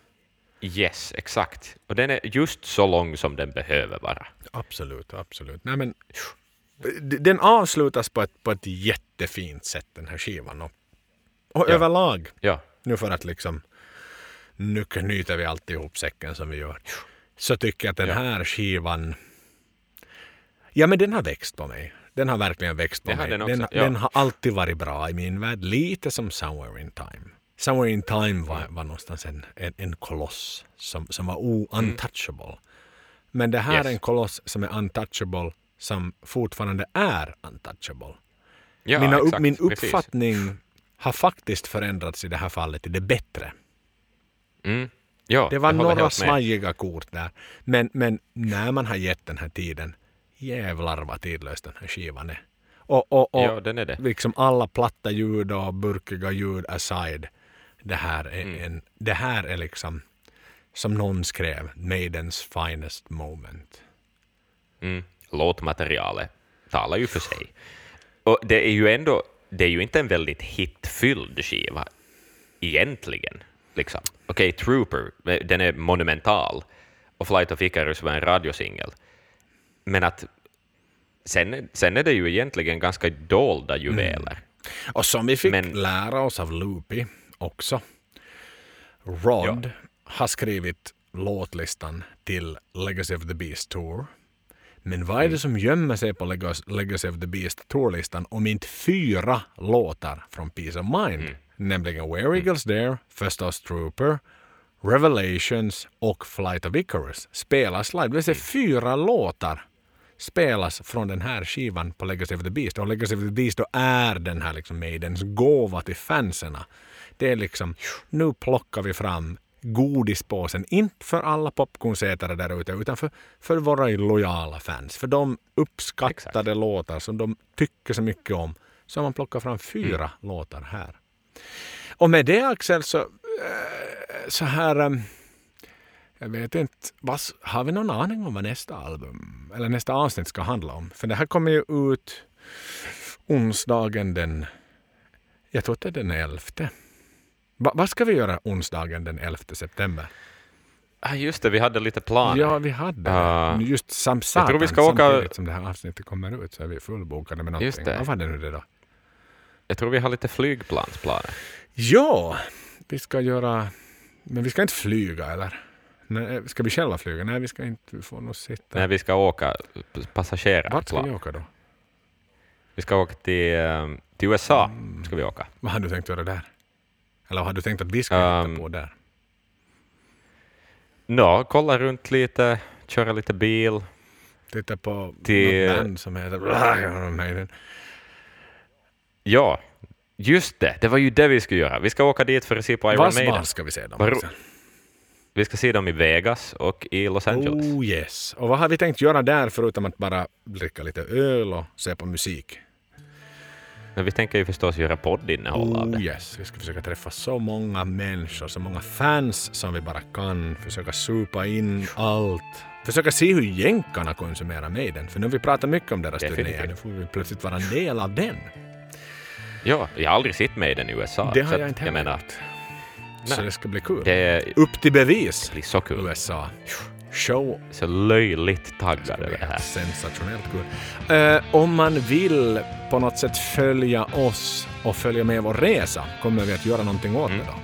yes, exakt. Och den är just så lång som den behöver vara. Absolut, absolut. Nej, men, den avslutas på ett, på ett jättefint sätt, den här skivan. Och, och Ja. överlag, Ja, nu för att liksom... Nu knyter vi alltid ihop säcken som vi gör. Så tycker jag att den Ja. här skivan... Ja, men den har växt på mig. Den har verkligen växt på Det mig. den den, ja. den har alltid varit bra i min värld. Lite som Somewhere in Time. Somewhere in Time var, var någonstans en, en, en koloss som, som var o-untouchable. Men det här Mm. Yes. är en koloss som är untouchable som fortfarande är untouchable. ja Mina exakt, min precis. Har faktiskt förändrats i det här fallet till det bättre. Mm. Ja, Det var några svajiga kort där. Men, men när man har gett den här tiden, jävlar vad tidlös den här skivan är. Och, och, och Ja, den är det. liksom alla platta ljud och burkiga ljud aside. Det här är, Mm. en, det här är liksom, som någon skrev, Maidens finest moment. Mm. Låtmaterialet talar ju för sig. Och det är ju ändå, det är ju inte en väldigt hitfylld skiva egentligen. Liksom. Okej, Trooper, den är monumental, och Flight of Icarus var en radiosingel. Men att sen, sen är det ju egentligen ganska dolda juveler. Och som vi fick Men- lära oss av Loopy också. Rod har skrivit låtlistan till Legacy of the Beast Tour. Men vad är Mm. det som gömmer sig på Legacy of the Beast Tour-listan om inte fyra låtar från Peace of Mind? Mm. Nämligen Where Eagles There, Festus Trooper, Revelations och Flight of Icarus spelas live. Det vill säga Mm. fyra låtar spelas från den här skivan på Legacy of the Beast. Och Legacy of the Beast då är den här liksom Maidens gåva till fanserna. Det är liksom, nu plockar vi fram godispåsen, inte för alla popcornsätare där ute, utan för, för våra lojala fans. För de uppskattade låtar som de tycker så mycket om. Så man plockat fram fyra låtar här. Och med det Axel så, eh, så här... eh, Jag vet inte. Vad, har vi någon aning om vad nästa album eller nästa avsnitt ska handla om? För det här kommer ju ut onsdagen den... Jag tror att det är den 11. Va, vad ska vi göra onsdagen den 11 september? Ah, just det, vi hade lite planer. Ja, vi hade det. Just sam Jag tror vi ska åka- samtidigt som det här avsnittet kommer ut så är vi fullbokade med någonting. Just det. Vad var det nu det då? Jag tror vi har lite flygplansplaner. Ja, vi ska göra... Men vi ska inte flyga eller? Nej, ska vi själva flyga? Nej, vi ska inte. Får nog sitta. Nej, vi ska åka passagerarplan. Vart ska vi åka då? Vi ska åka till, eh, till USA. Ska vi åka. Vad har du tänkt göra där? Eller vad har du tänkt att vi ska Um, hitta på där? Nå, kolla runt lite, köra lite bil. Titta på till- något band som heter. Ja, just det. Det var ju det vi skulle göra. Vi ska åka dit för att se på Iron Var, Maiden. var ska vi se dem? Var-? Vi ska se dem i Vegas och i Los Angeles. Oh yes. Och vad har vi tänkt göra där förutom att bara dricka lite öl och se på musik? Men vi tänker ju förstås göra poddinnehåll av Oh det. yes. Vi ska försöka träffa så många människor, så många fans som vi bara kan. Försöka supa in allt. Försöka se hur jänkarna konsumerar Maiden. För nu har vi pratat mycket om deras Definitivt. turné. Nu får vi plötsligt vara en del av den. Ja, jag har aldrig sett Maiden i USA. Det har jag inte heller. Så det ska bli kul. det Upp till bevis, blir så kul. USA. Show Så löjligt taggad över det här. sensationellt kul. Eh, om man vill på något sätt följa oss och följa med vår resa, kommer vi att göra någonting åt Mm. det då?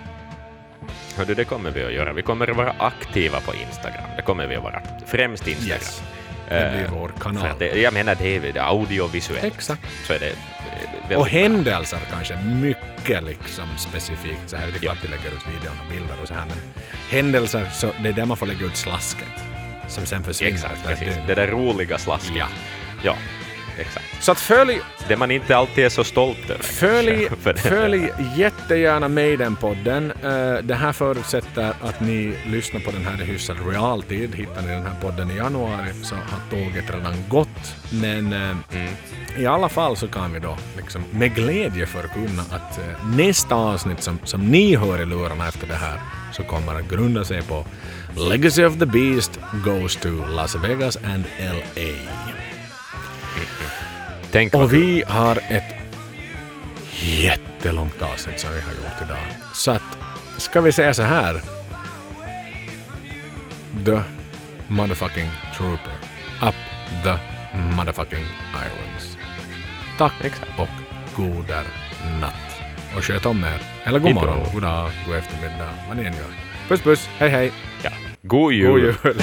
Hördu, det kommer vi att göra. Vi kommer att vara aktiva på Instagram. Det kommer vi att vara. Främst Instagram. Yes. Det blir Eh, vår kanal. det, jag menar, det är det är audiovisuellt. Exakt. Så är det Och bra. händelser kanske, mycket liksom specifikt. Så här, det är klart vi lägger ut videon och bilder och så här, men händelser, så det är där man får lägga ut slasket. Som sen försvinner Exakt, precis. dygn. Det där roliga slasket. Ja. ja, exakt. Så att följ, Det man inte alltid är så stolt över. Följ, för följ jättegärna Maiden-podden. Eh, det här förutsätter att ni lyssnar på den här i hyfsad realtid. Hittar ni den här podden i januari så har tåget redan gått. Men eh, Mm. i alla fall så kan vi då liksom med glädje förkunna att eh, nästa avsnitt som, som ni hör i lurarna efter det här så kommer att grunda sig på Legacy of the Beast goes to Las Vegas and LA. Tänk Och vi har ett jättelångt avsnitt som vi har gjort idag. Så att, ska vi säga så här. The motherfucking trooper. Up the motherfucking irons. Tack Exakt. och goder natt. Och sköt om er. Eller god morgon, god dag, god eftermiddag, vad ni än gör. Puss puss, hej hej. Ja. God jul. God jul.